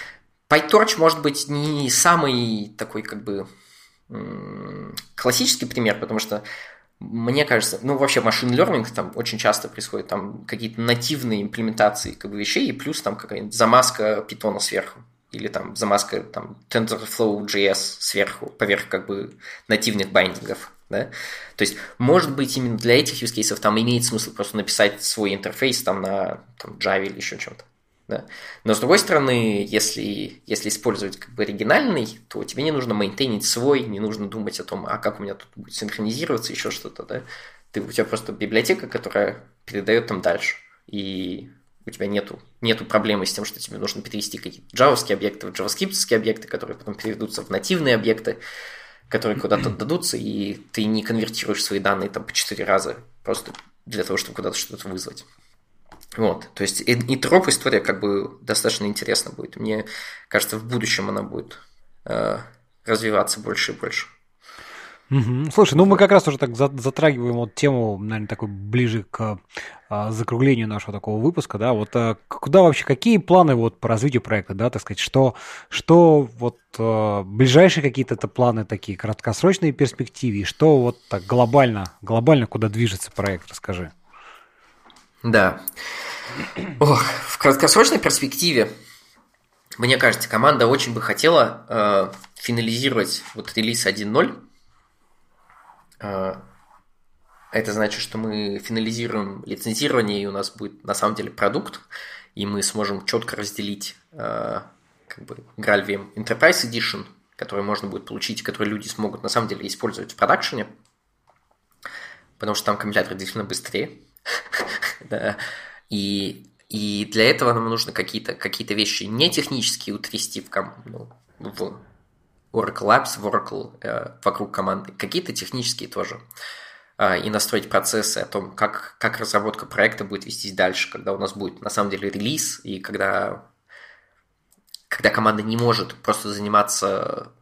PyTorch может быть не самый такой, как бы, классический пример, потому что мне кажется, ну вообще машин learning там очень часто происходит, там какие-то нативные имплементации как бы, вещей, и плюс там какая-нибудь замазка питона сверху, или там замазка там TensorFlow.js сверху, поверх как бы нативных байдингов. Да? То есть, может быть, именно для этих use cases там имеет смысл просто написать свой интерфейс там на там, Java или еще чем-то. Да? Но с другой стороны, если, если использовать как бы оригинальный, то тебе не нужно мейнтейнить свой, не нужно думать о том, а как у меня тут будет синхронизироваться, еще что-то. Да? Ты, у тебя просто библиотека, которая передает там дальше. И у тебя нету, нету проблемы с тем, что тебе нужно перевести какие-то джавовские объекты в джаваскриптские объекты, которые потом переведутся в нативные объекты, которые куда-то дадутся, и ты не конвертируешь свои данные там по четыре раза просто для того, чтобы куда-то что-то вызвать. Вот, то есть и, и троп история как бы достаточно интересна будет. Мне кажется, в будущем она будет э, развиваться больше и больше. Угу. Слушай, ну мы как раз уже так затрагиваем вот тему, наверное, такой ближе к а, закруглению нашего такого выпуска, да, вот а, куда вообще, какие планы вот по развитию проекта, да, так сказать, что, что вот а, ближайшие какие-то это планы такие, краткосрочные перспективы, что вот так глобально, глобально куда движется проект, расскажи. Да. Ох, в краткосрочной перспективе, мне кажется, команда очень бы хотела э, финализировать вот релиз 1.0, а, это значит, что мы финализируем лицензирование, и у нас будет на самом деле продукт, и мы сможем четко разделить а, как бы GraalVM Enterprise Edition, который можно будет получить, который люди смогут на самом деле использовать в продакшене, потому что там компилятор действительно быстрее. да. И, и для этого нам нужно какие-то какие вещи не технические утрясти в, ну, в Oracle Labs в Oracle э, вокруг команды, какие-то технические тоже. Э, и настроить процессы о том, как, как разработка проекта будет вестись дальше, когда у нас будет на самом деле релиз, и когда, когда команда не может просто заниматься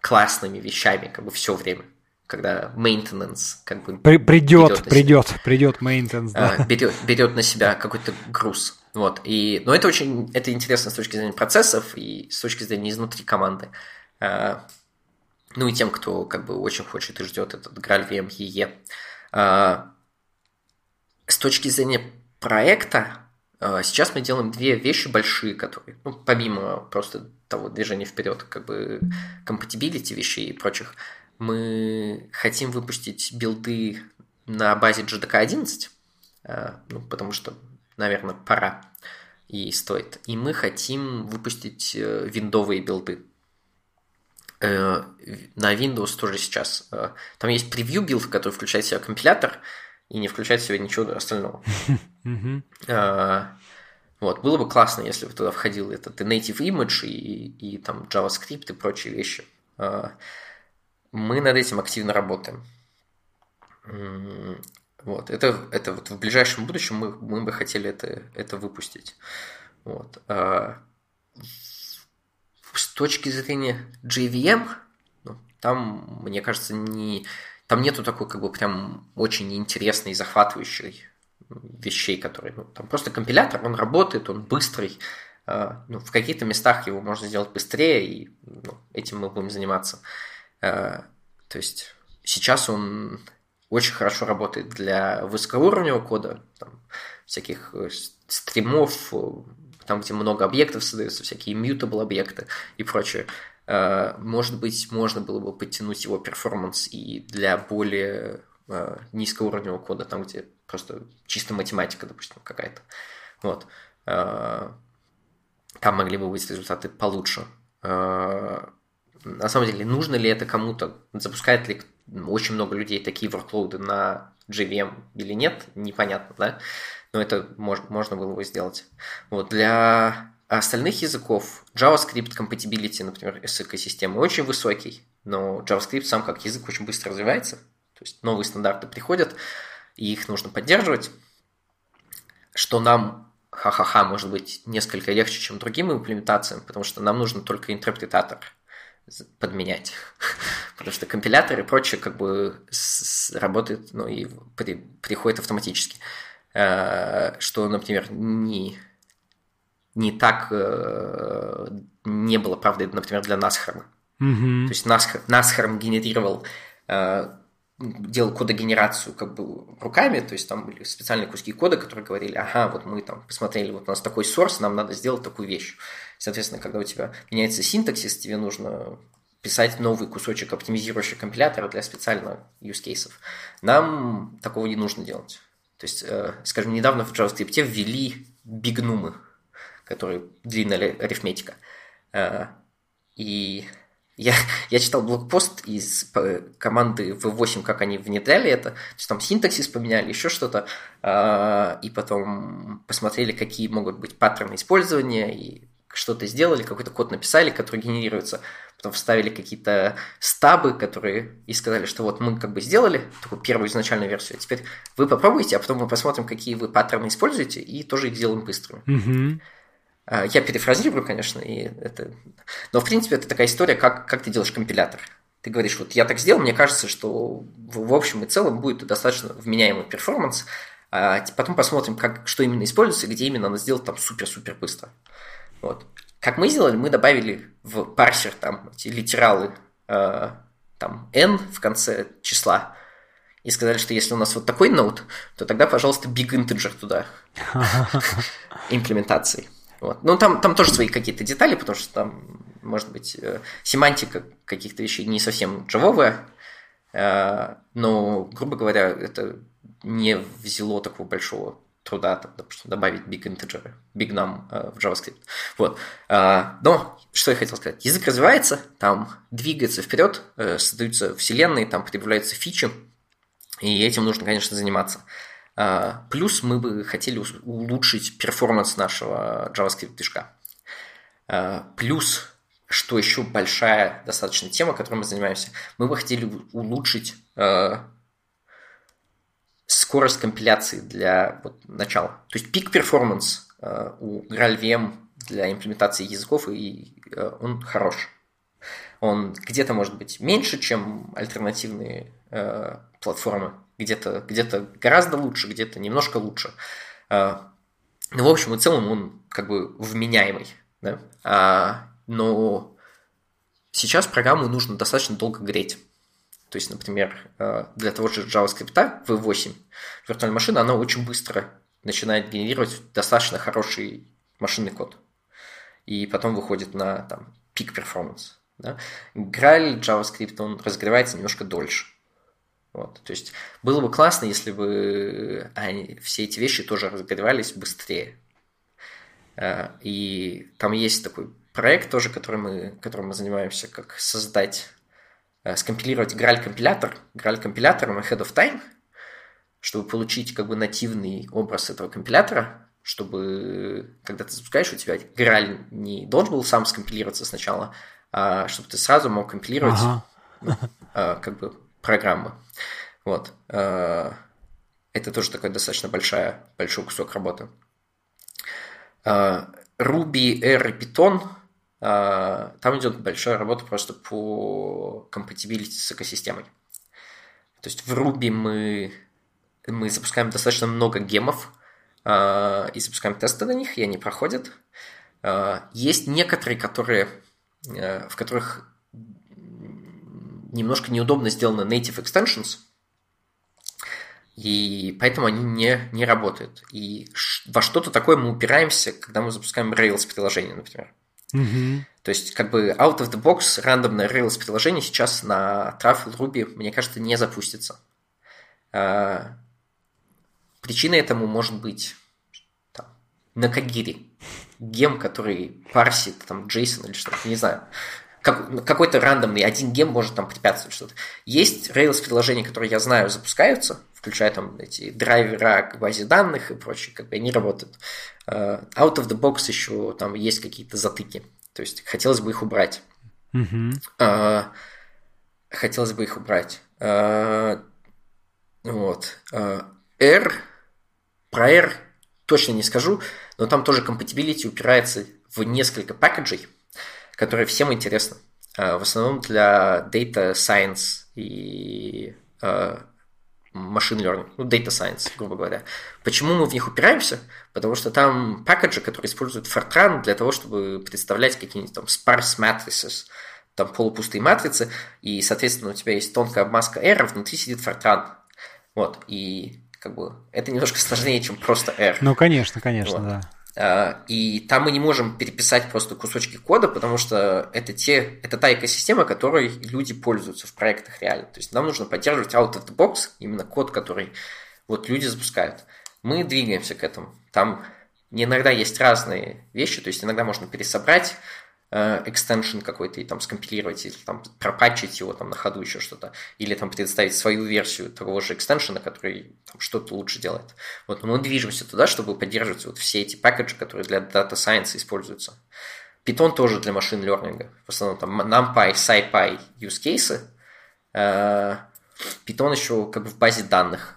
классными вещами как бы все время когда maintenance как бы При, придет, придет, себя, придет maintenance, да. А, берет, берет на себя какой-то груз. Вот. И, но это очень это интересно с точки зрения процессов и с точки зрения изнутри команды. А, ну и тем, кто как бы очень хочет и ждет этот Граль VMEE. А, с точки зрения проекта, сейчас мы делаем две вещи большие, которые, ну, помимо просто того движения вперед, как бы compatibility вещей и прочих, мы хотим выпустить билды на базе JDK 11, ну, потому что, наверное, пора и стоит. И мы хотим выпустить э, виндовые билды. Э, на Windows тоже сейчас. Э, там есть preview build, который включает в себя компилятор и не включает в себя ничего остального. Э, вот, было бы классно, если бы туда входил этот и native image, и, и там JavaScript и прочие вещи. Мы над этим активно работаем. Вот, это, это вот в ближайшем будущем мы, мы бы хотели это, это выпустить. Вот с точки зрения JVM, ну, там, мне кажется, не, там нету такой, как бы, прям очень интересной и захватывающей вещей, которые, ну, там просто компилятор, он работает, он быстрый, э, ну, в каких-то местах его можно сделать быстрее, и ну, этим мы будем заниматься. Э, то есть сейчас он очень хорошо работает для высокоуровневого кода, там, всяких э, стримов, там, где много объектов создается, всякие mutable объекты и прочее. Э, может быть, можно было бы подтянуть его перформанс и для более э, низкоуровневого кода, там, где просто чисто математика, допустим, какая-то. Вот. Э, там могли бы быть результаты получше. На самом деле, нужно ли это кому-то? Запускает ли очень много людей такие workload на JVM или нет? Непонятно, да? но это мож, можно было бы сделать. Вот для остальных языков JavaScript compatibility, например, с экосистемой очень высокий, но JavaScript сам как язык очень быстро развивается, то есть новые стандарты приходят, и их нужно поддерживать, что нам ха-ха-ха, может быть, несколько легче, чем другим имплементациям, потому что нам нужно только интерпретатор подменять. Потому что компилятор и прочее как бы работает, ну и при, приходит автоматически. Э, что, например, не, не так э, не было правдой, например, для Насхарма. Mm-hmm. То есть Насхар, Насхарм генерировал э, делал кодогенерацию как бы руками, то есть там были специальные куски кода, которые говорили, ага, вот мы там посмотрели, вот у нас такой сорс, нам надо сделать такую вещь. Соответственно, когда у тебя меняется синтаксис, тебе нужно писать новый кусочек оптимизирующего компилятора для специальных use cases. Нам такого не нужно делать. То есть, э, скажем, недавно в JavaScript ввели бигнумы, которые длинная арифметика. Э, и я, я читал блокпост из команды V8, как они внедряли это. То есть там синтаксис поменяли, еще что-то. Э, и потом посмотрели, какие могут быть паттерны использования, и что-то сделали, какой-то код написали, который генерируется потом вставили какие-то стабы, которые и сказали, что вот мы как бы сделали такую первую изначальную версию, а теперь вы попробуйте, а потом мы посмотрим, какие вы паттерны используете, и тоже их сделаем быстрыми. Угу. Я перефразирую, конечно, и это... но в принципе это такая история, как, как ты делаешь компилятор. Ты говоришь, вот я так сделал, мне кажется, что в общем и целом будет достаточно вменяемый перформанс, а потом посмотрим, как, что именно используется, где именно надо сделать там супер-супер быстро. Вот. Как мы сделали, мы добавили в парсер там эти литералы э, там n в конце числа, и сказали, что если у нас вот такой ноут, то тогда, пожалуйста, big integer туда имплементации. Вот. Ну, там, там тоже свои какие-то детали, потому что там, может быть, э, семантика каких-то вещей не совсем джавовая, э, но, грубо говоря, это не взяло такого большого труда, там, допустим, добавить big integer, big num э, в JavaScript. Вот. Э, но, что я хотел сказать, язык развивается, там двигается вперед, создаются вселенные, там появляются фичи, и этим нужно, конечно, заниматься. Э, плюс мы бы хотели улучшить performance нашего JavaScript движка. Э, плюс, что еще большая достаточно тема, которой мы занимаемся, мы бы хотели улучшить э, скорость компиляции для вот, начала. То есть peak performance у GraalVM для имплементации языков, и он хорош. Он где-то может быть меньше, чем альтернативные э, платформы, где-то где гораздо лучше, где-то немножко лучше. Э, ну, в общем и целом он как бы вменяемый. Да? А, но сейчас программу нужно достаточно долго греть. То есть, например, э, для того же JavaScript V8 виртуальная машина, она очень быстро начинает генерировать достаточно хороший машинный код. И потом выходит на там, peak performance. Да? Graal JavaScript, он разогревается немножко дольше. Вот. То есть было бы классно, если бы они, все эти вещи тоже разогревались быстрее. Э, и там есть такой проект тоже, который мы, которым мы занимаемся, как создать Э, скомпилировать Graal-компилятор, Graal-компилятором ahead of time, чтобы получить как бы нативный образ этого компилятора, чтобы, когда ты запускаешь, у тебя Graal не должен был сам скомпилироваться сначала, а чтобы ты сразу мог компилировать ага. ну, как бы программы. Вот. Э, это тоже такой достаточно большая, большой кусок работы. Ruby, R и Python – а, там идет большая работа просто по компатибилити с экосистемой. То есть в Ruby мы, мы запускаем достаточно много гемов и запускаем тесты на них, и они проходят. Есть некоторые, которые, в которых немножко неудобно сделаны native extensions, и поэтому они не, не работают. И во что-то такое мы упираемся, когда мы запускаем Rails приложение, например. Угу. То есть, как бы out of the box рандомное Rails приложение сейчас на Truffle Ruby, мне кажется, не запустится. А, причиной этому может быть там, на Кагире гем, который парсит там JSON или что-то, не знаю. Как, какой-то рандомный один гем может там препятствовать что-то. Есть Rails приложения, которые я знаю запускаются, включая там эти драйвера к базе данных и прочее, как бы они работают. Uh, out of the box еще там есть какие-то затыки. То есть хотелось бы их убрать. Mm-hmm. Хотелось бы их убрать. Uh, вот. R, про R точно не скажу, но там тоже compatibility упирается в несколько пакетжей, которые всем интересны. В основном для data science и машин learning, ну, data science, грубо говоря. Почему мы в них упираемся? Потому что там пакеджи, которые используют Fortran для того, чтобы представлять какие-нибудь там sparse matrices, там полупустые матрицы, и, соответственно, у тебя есть тонкая обмазка R, а внутри сидит Fortran. Вот, и как бы это немножко сложнее, чем просто R. Ну, конечно, конечно, вот. да. А, и там мы не можем переписать просто кусочки кода, потому что это, те, это та экосистема, которой люди пользуются в проектах реально. То есть нам нужно поддерживать out of the box, именно код, который вот люди запускают. Мы двигаемся к этому. Там иногда есть разные вещи, то есть иногда можно пересобрать Э, экстеншн какой-то и там скомпилировать, или там пропатчить его там на ходу еще что-то, или там предоставить свою версию того же экстеншена, который там, что-то лучше делает. Вот, мы движемся туда, чтобы поддерживать вот все эти пакеджи, которые для Data Science используются. Python тоже для машин learning. В основном там NumPy, SciPy use cases. Python еще как бы в базе данных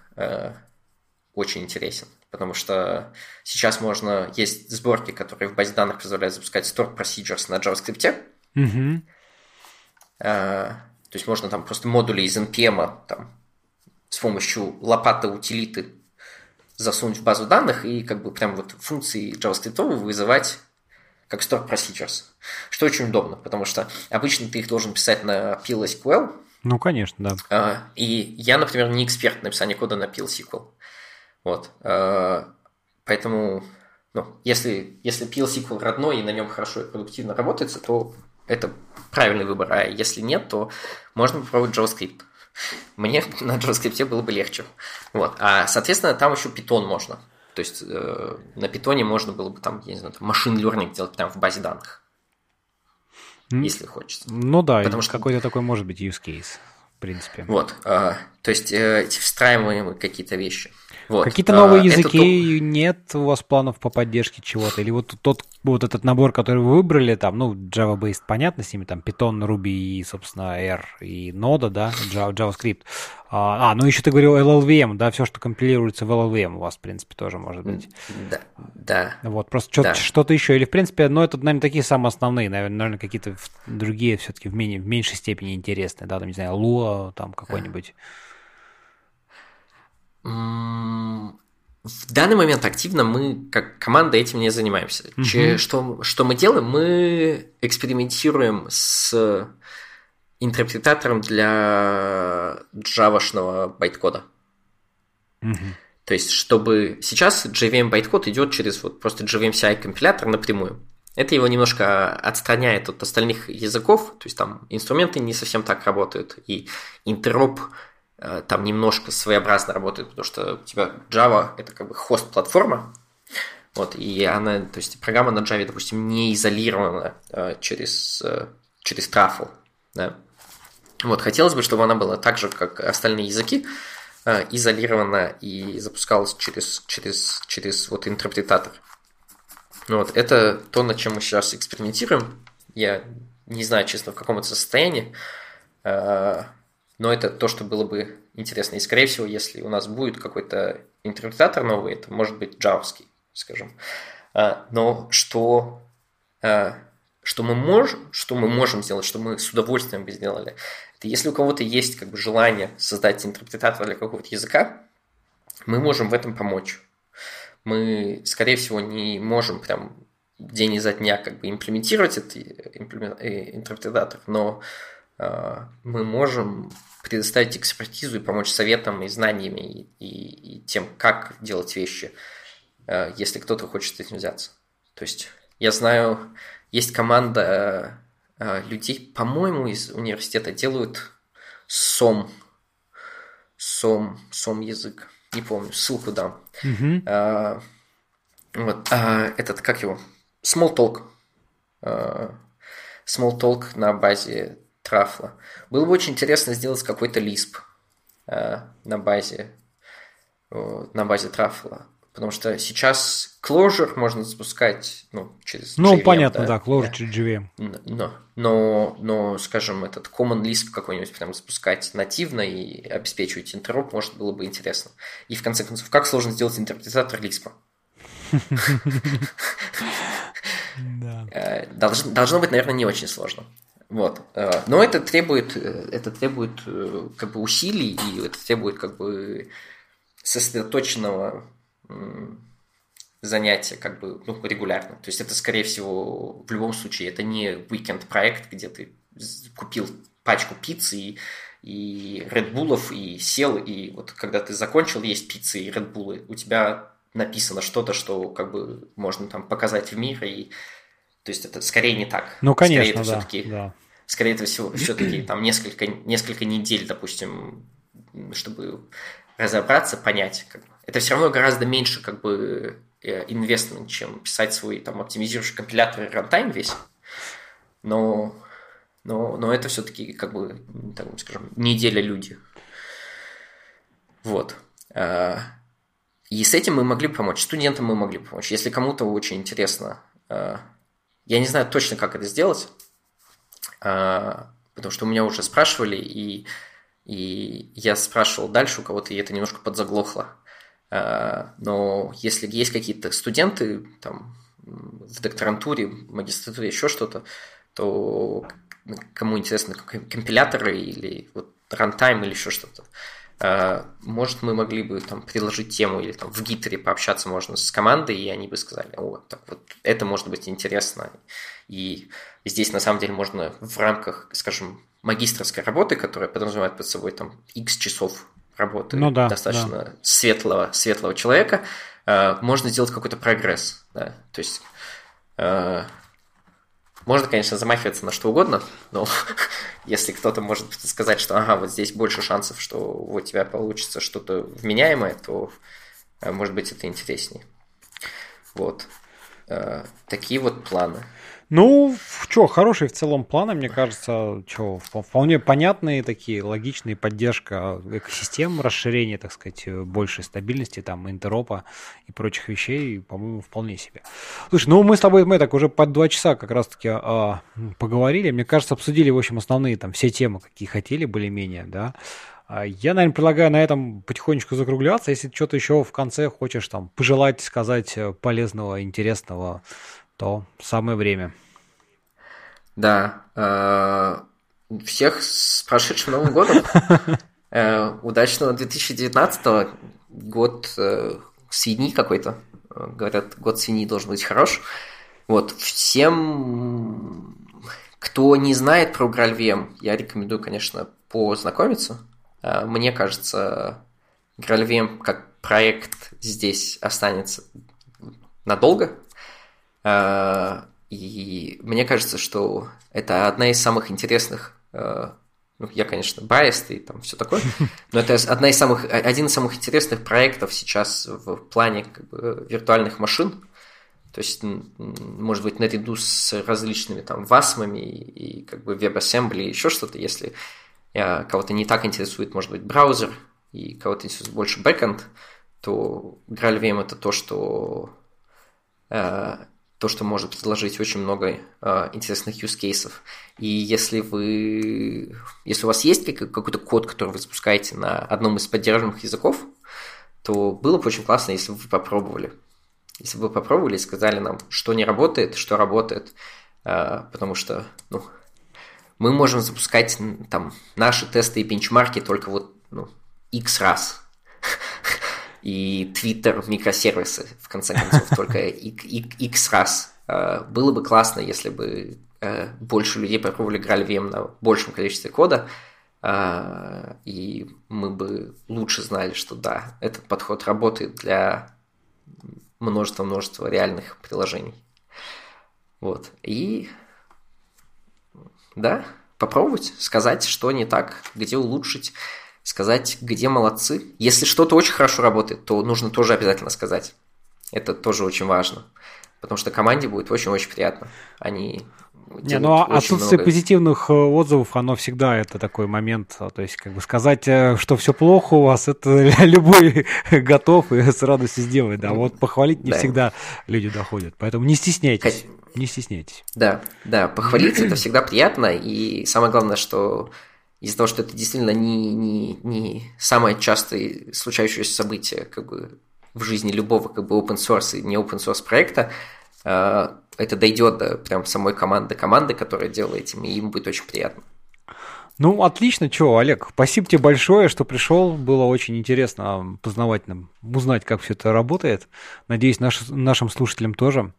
очень интересен, потому что сейчас можно, есть сборки, которые в базе данных позволяют запускать stored procedures на JavaScript. Угу. то есть можно там просто модули из NPM там, с помощью лопаты утилиты засунуть в базу данных и как бы прям вот функции JavaScript вызывать как store procedures, что очень удобно, потому что обычно ты их должен писать на PLSQL. Ну, конечно, да. А, и я, например, не эксперт в написании кода на PLSQL. Вот. А, поэтому, ну, если, если PLSQL родной и на нем хорошо и продуктивно работает, то это правильный выбор. А если нет, то можно попробовать JavaScript. Мне на JavaScript было бы легче. Вот. А, соответственно, там еще Python можно. То есть э, на питоне можно было бы там, я не знаю, машин learning делать прямо в базе данных. Mm. Если хочется. Ну да, Потому что какой-то такой может быть use case, в принципе. Вот. Э, то есть э, эти встраиваемые какие-то вещи. Вот. Какие-то новые а, языки это... нет у вас планов по поддержке чего-то? Или вот тот вот этот набор, который вы выбрали, там, ну, Java-based, понятно, с ними там Python, Ruby и, собственно, R и Node, да, Java, JavaScript. А, а, ну еще ты говорил LLVM, да, все, что компилируется в LLVM у вас, в принципе, тоже может быть. Да, да. Вот, просто что-то, да. что-то еще. Или, в принципе, ну, это, наверное, такие самые основные, наверное, наверное какие-то другие все-таки в, менее, в меньшей степени интересные, да, там, не знаю, Lua, там какой-нибудь. В данный момент активно мы, как команда, этим не занимаемся. Угу. Че, что, что мы делаем? Мы экспериментируем с интерпретатором для джавашного байткода. Угу. То есть, чтобы сейчас JVM байткод идет через вот просто JVM CI компилятор напрямую. Это его немножко отстраняет от остальных языков, то есть там инструменты не совсем так работают, и интероп там немножко своеобразно работает, потому что у тебя Java – это как бы хост-платформа, вот, и она, то есть программа на Java, допустим, не изолирована э, через, э, через Truffle, да. Вот, хотелось бы, чтобы она была так же, как остальные языки, э, изолирована и запускалась через, через, через вот интерпретатор. Вот, это то, над чем мы сейчас экспериментируем. Я не знаю, честно, в каком это состоянии. Но это то, что было бы интересно. И, скорее всего, если у нас будет какой-то интерпретатор новый, это может быть джавский, скажем. А, но что, а, что, мы можем, что мы можем сделать, что мы с удовольствием бы сделали, это если у кого-то есть как бы, желание создать интерпретатор для какого-то языка, мы можем в этом помочь. Мы, скорее всего, не можем прям день изо дня как бы имплементировать этот э, интерпретатор, но мы можем предоставить экспертизу и помочь советам и знаниями и, и, и тем, как делать вещи, э, если кто-то хочет этим взяться. То есть я знаю, есть команда э, людей, по-моему, из университета делают сом, сом, сом язык. Не помню, ссылку дам. Mm-hmm. А, вот, а, этот, как его? Smalltalk. А, Smalltalk на базе трафла. Было бы очень интересно сделать какой-то лисп э, на базе э, на базе трафла. Потому что сейчас Clojure можно запускать ну, через Ну, JVM, понятно, да, да Clojure через JVM. Но, но, но, скажем, этот Common Lisp какой-нибудь прям запускать нативно и обеспечивать интероп, может, было бы интересно. И, в конце концов, как сложно сделать интерпретатор Lisp? Э, должно быть, наверное, не очень сложно. Вот. Э, но это требует, э, это требует э, как бы усилий, и это требует как бы сосредоточенного занятия как бы ну, регулярно. То есть это, скорее всего, в любом случае, это не weekend проект, где ты купил пачку пиццы и, и Bull'ов и сел, и вот когда ты закончил есть пиццы и Bull'ы, у тебя написано что-то, что как бы можно там показать в мир, и то есть это скорее не так. Ну, конечно, скорее, это да, да скорее всего, все-таки там несколько, несколько недель, допустим, чтобы разобраться, понять. Как бы. Это все равно гораздо меньше как бы э, инвестмент, чем писать свой там оптимизирующий компилятор и рантайм весь. Но, но, но это все-таки как бы, так скажем, неделя люди. Вот. А, и с этим мы могли помочь. Студентам мы могли помочь. Если кому-то очень интересно а, я не знаю точно, как это сделать, а, потому что у меня уже спрашивали, и, и я спрашивал дальше у кого-то, и это немножко подзаглохло. А, но если есть какие-то студенты там, в докторантуре, магистратуре, еще что-то, то кому интересны компиляторы или вот рантайм или еще что-то, может, мы могли бы там предложить тему или там в гитере пообщаться можно с командой, и они бы сказали, о, так вот это может быть интересно. И здесь на самом деле можно в рамках, скажем, магистрской работы, которая подразумевает под собой там X часов работы ну, да, достаточно да. светлого, светлого человека, а, можно сделать какой-то прогресс. Да? То есть а, можно, конечно, замахиваться на что угодно, но если кто-то может сказать, что ага, вот здесь больше шансов, что у тебя получится что-то вменяемое, то, э, может быть, это интереснее. Вот. Э, такие вот планы. Ну, что, хорошие в целом планы, мне кажется, что, вполне понятные такие, логичные, поддержка экосистем, расширение, так сказать, большей стабильности, там, интеропа и прочих вещей, по-моему, вполне себе. Слушай, ну мы с тобой, мы так уже под два часа как раз-таки а, поговорили, мне кажется, обсудили, в общем, основные там все темы, какие хотели, более-менее, да. А я, наверное, предлагаю на этом потихонечку закругляться. Если что-то еще в конце хочешь там пожелать, сказать полезного, интересного, то самое время. Да. Э, всех с прошедшим Новым годом. Э, удачного 2019 год э, свиньи какой-то. Говорят, год свиньи должен быть хорош. Вот, всем, кто не знает про GraalVM, я рекомендую, конечно, познакомиться. Мне кажется, GraalVM как проект здесь останется надолго. И мне кажется, что это одна из самых интересных э, ну, я, конечно, biased и там все такое, но это одна из самых, один из самых интересных проектов сейчас в плане как бы, виртуальных машин. То есть, может быть, наряду с различными там васмами и, и как бы WebAssembly и еще что-то, если э, кого-то не так интересует, может быть, браузер, и кого-то интересует больше backend, то GraalVM это то, что э, то, что может предложить очень много э, интересных use cases. И если вы, если у вас есть какой-то код, который вы запускаете на одном из поддерживаемых языков, то было бы очень классно, если бы вы попробовали. Если бы вы попробовали и сказали нам, что не работает, что работает, э, потому что, ну, мы можем запускать там наши тесты и бенчмарки только вот, ну, x раз и Twitter микросервисы, в конце концов, только x раз. Э, было бы классно, если бы э, больше людей попробовали играли VM на большем количестве кода, э, и мы бы лучше знали, что да, этот подход работает для множества-множества реальных приложений. Вот. И да, попробовать, сказать, что не так, где улучшить сказать, где молодцы. Если что-то очень хорошо работает, то нужно тоже обязательно сказать. Это тоже очень важно. Потому что команде будет очень-очень приятно. Они не, ну а отсутствие много... позитивных э, отзывов, оно всегда это такой момент. То есть, как бы сказать, э, что все плохо у вас, это любой готов и с радостью сделает. Да, вот похвалить не да. всегда люди доходят. Поэтому не стесняйтесь. Не стесняйтесь. Да, да, похвалить это всегда приятно. И самое главное, что из-за того, что это действительно не, не, не самое частое случающееся событие как бы, в жизни любого как бы open source и не open source проекта, э, это дойдет до прям самой команды команды, которая делает этим, и им будет очень приятно. Ну, отлично, что, Олег, спасибо тебе большое, что пришел. Было очень интересно познавательно узнать, как все это работает. Надеюсь, наш, нашим слушателям тоже.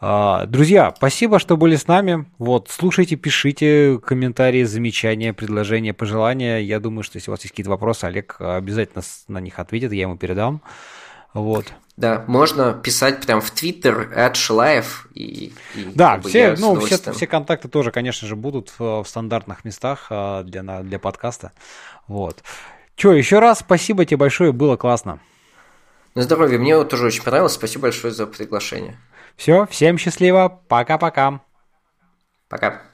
А, друзья, спасибо, что были с нами. Вот, слушайте, пишите комментарии, замечания, предложения, пожелания. Я думаю, что если у вас есть какие-то вопросы, Олег обязательно на них ответит, я ему передам. Вот. Да, можно писать прям в Твиттер от Шилаев и, и да, все, ну все, все контакты тоже, конечно же, будут в, в стандартных местах а, для для подкаста. Вот. Че, еще раз спасибо тебе большое, было классно. На здоровье, мне тоже очень понравилось. Спасибо большое за приглашение. Все, всем счастливо. Пока-пока. Пока. -пока. Пока.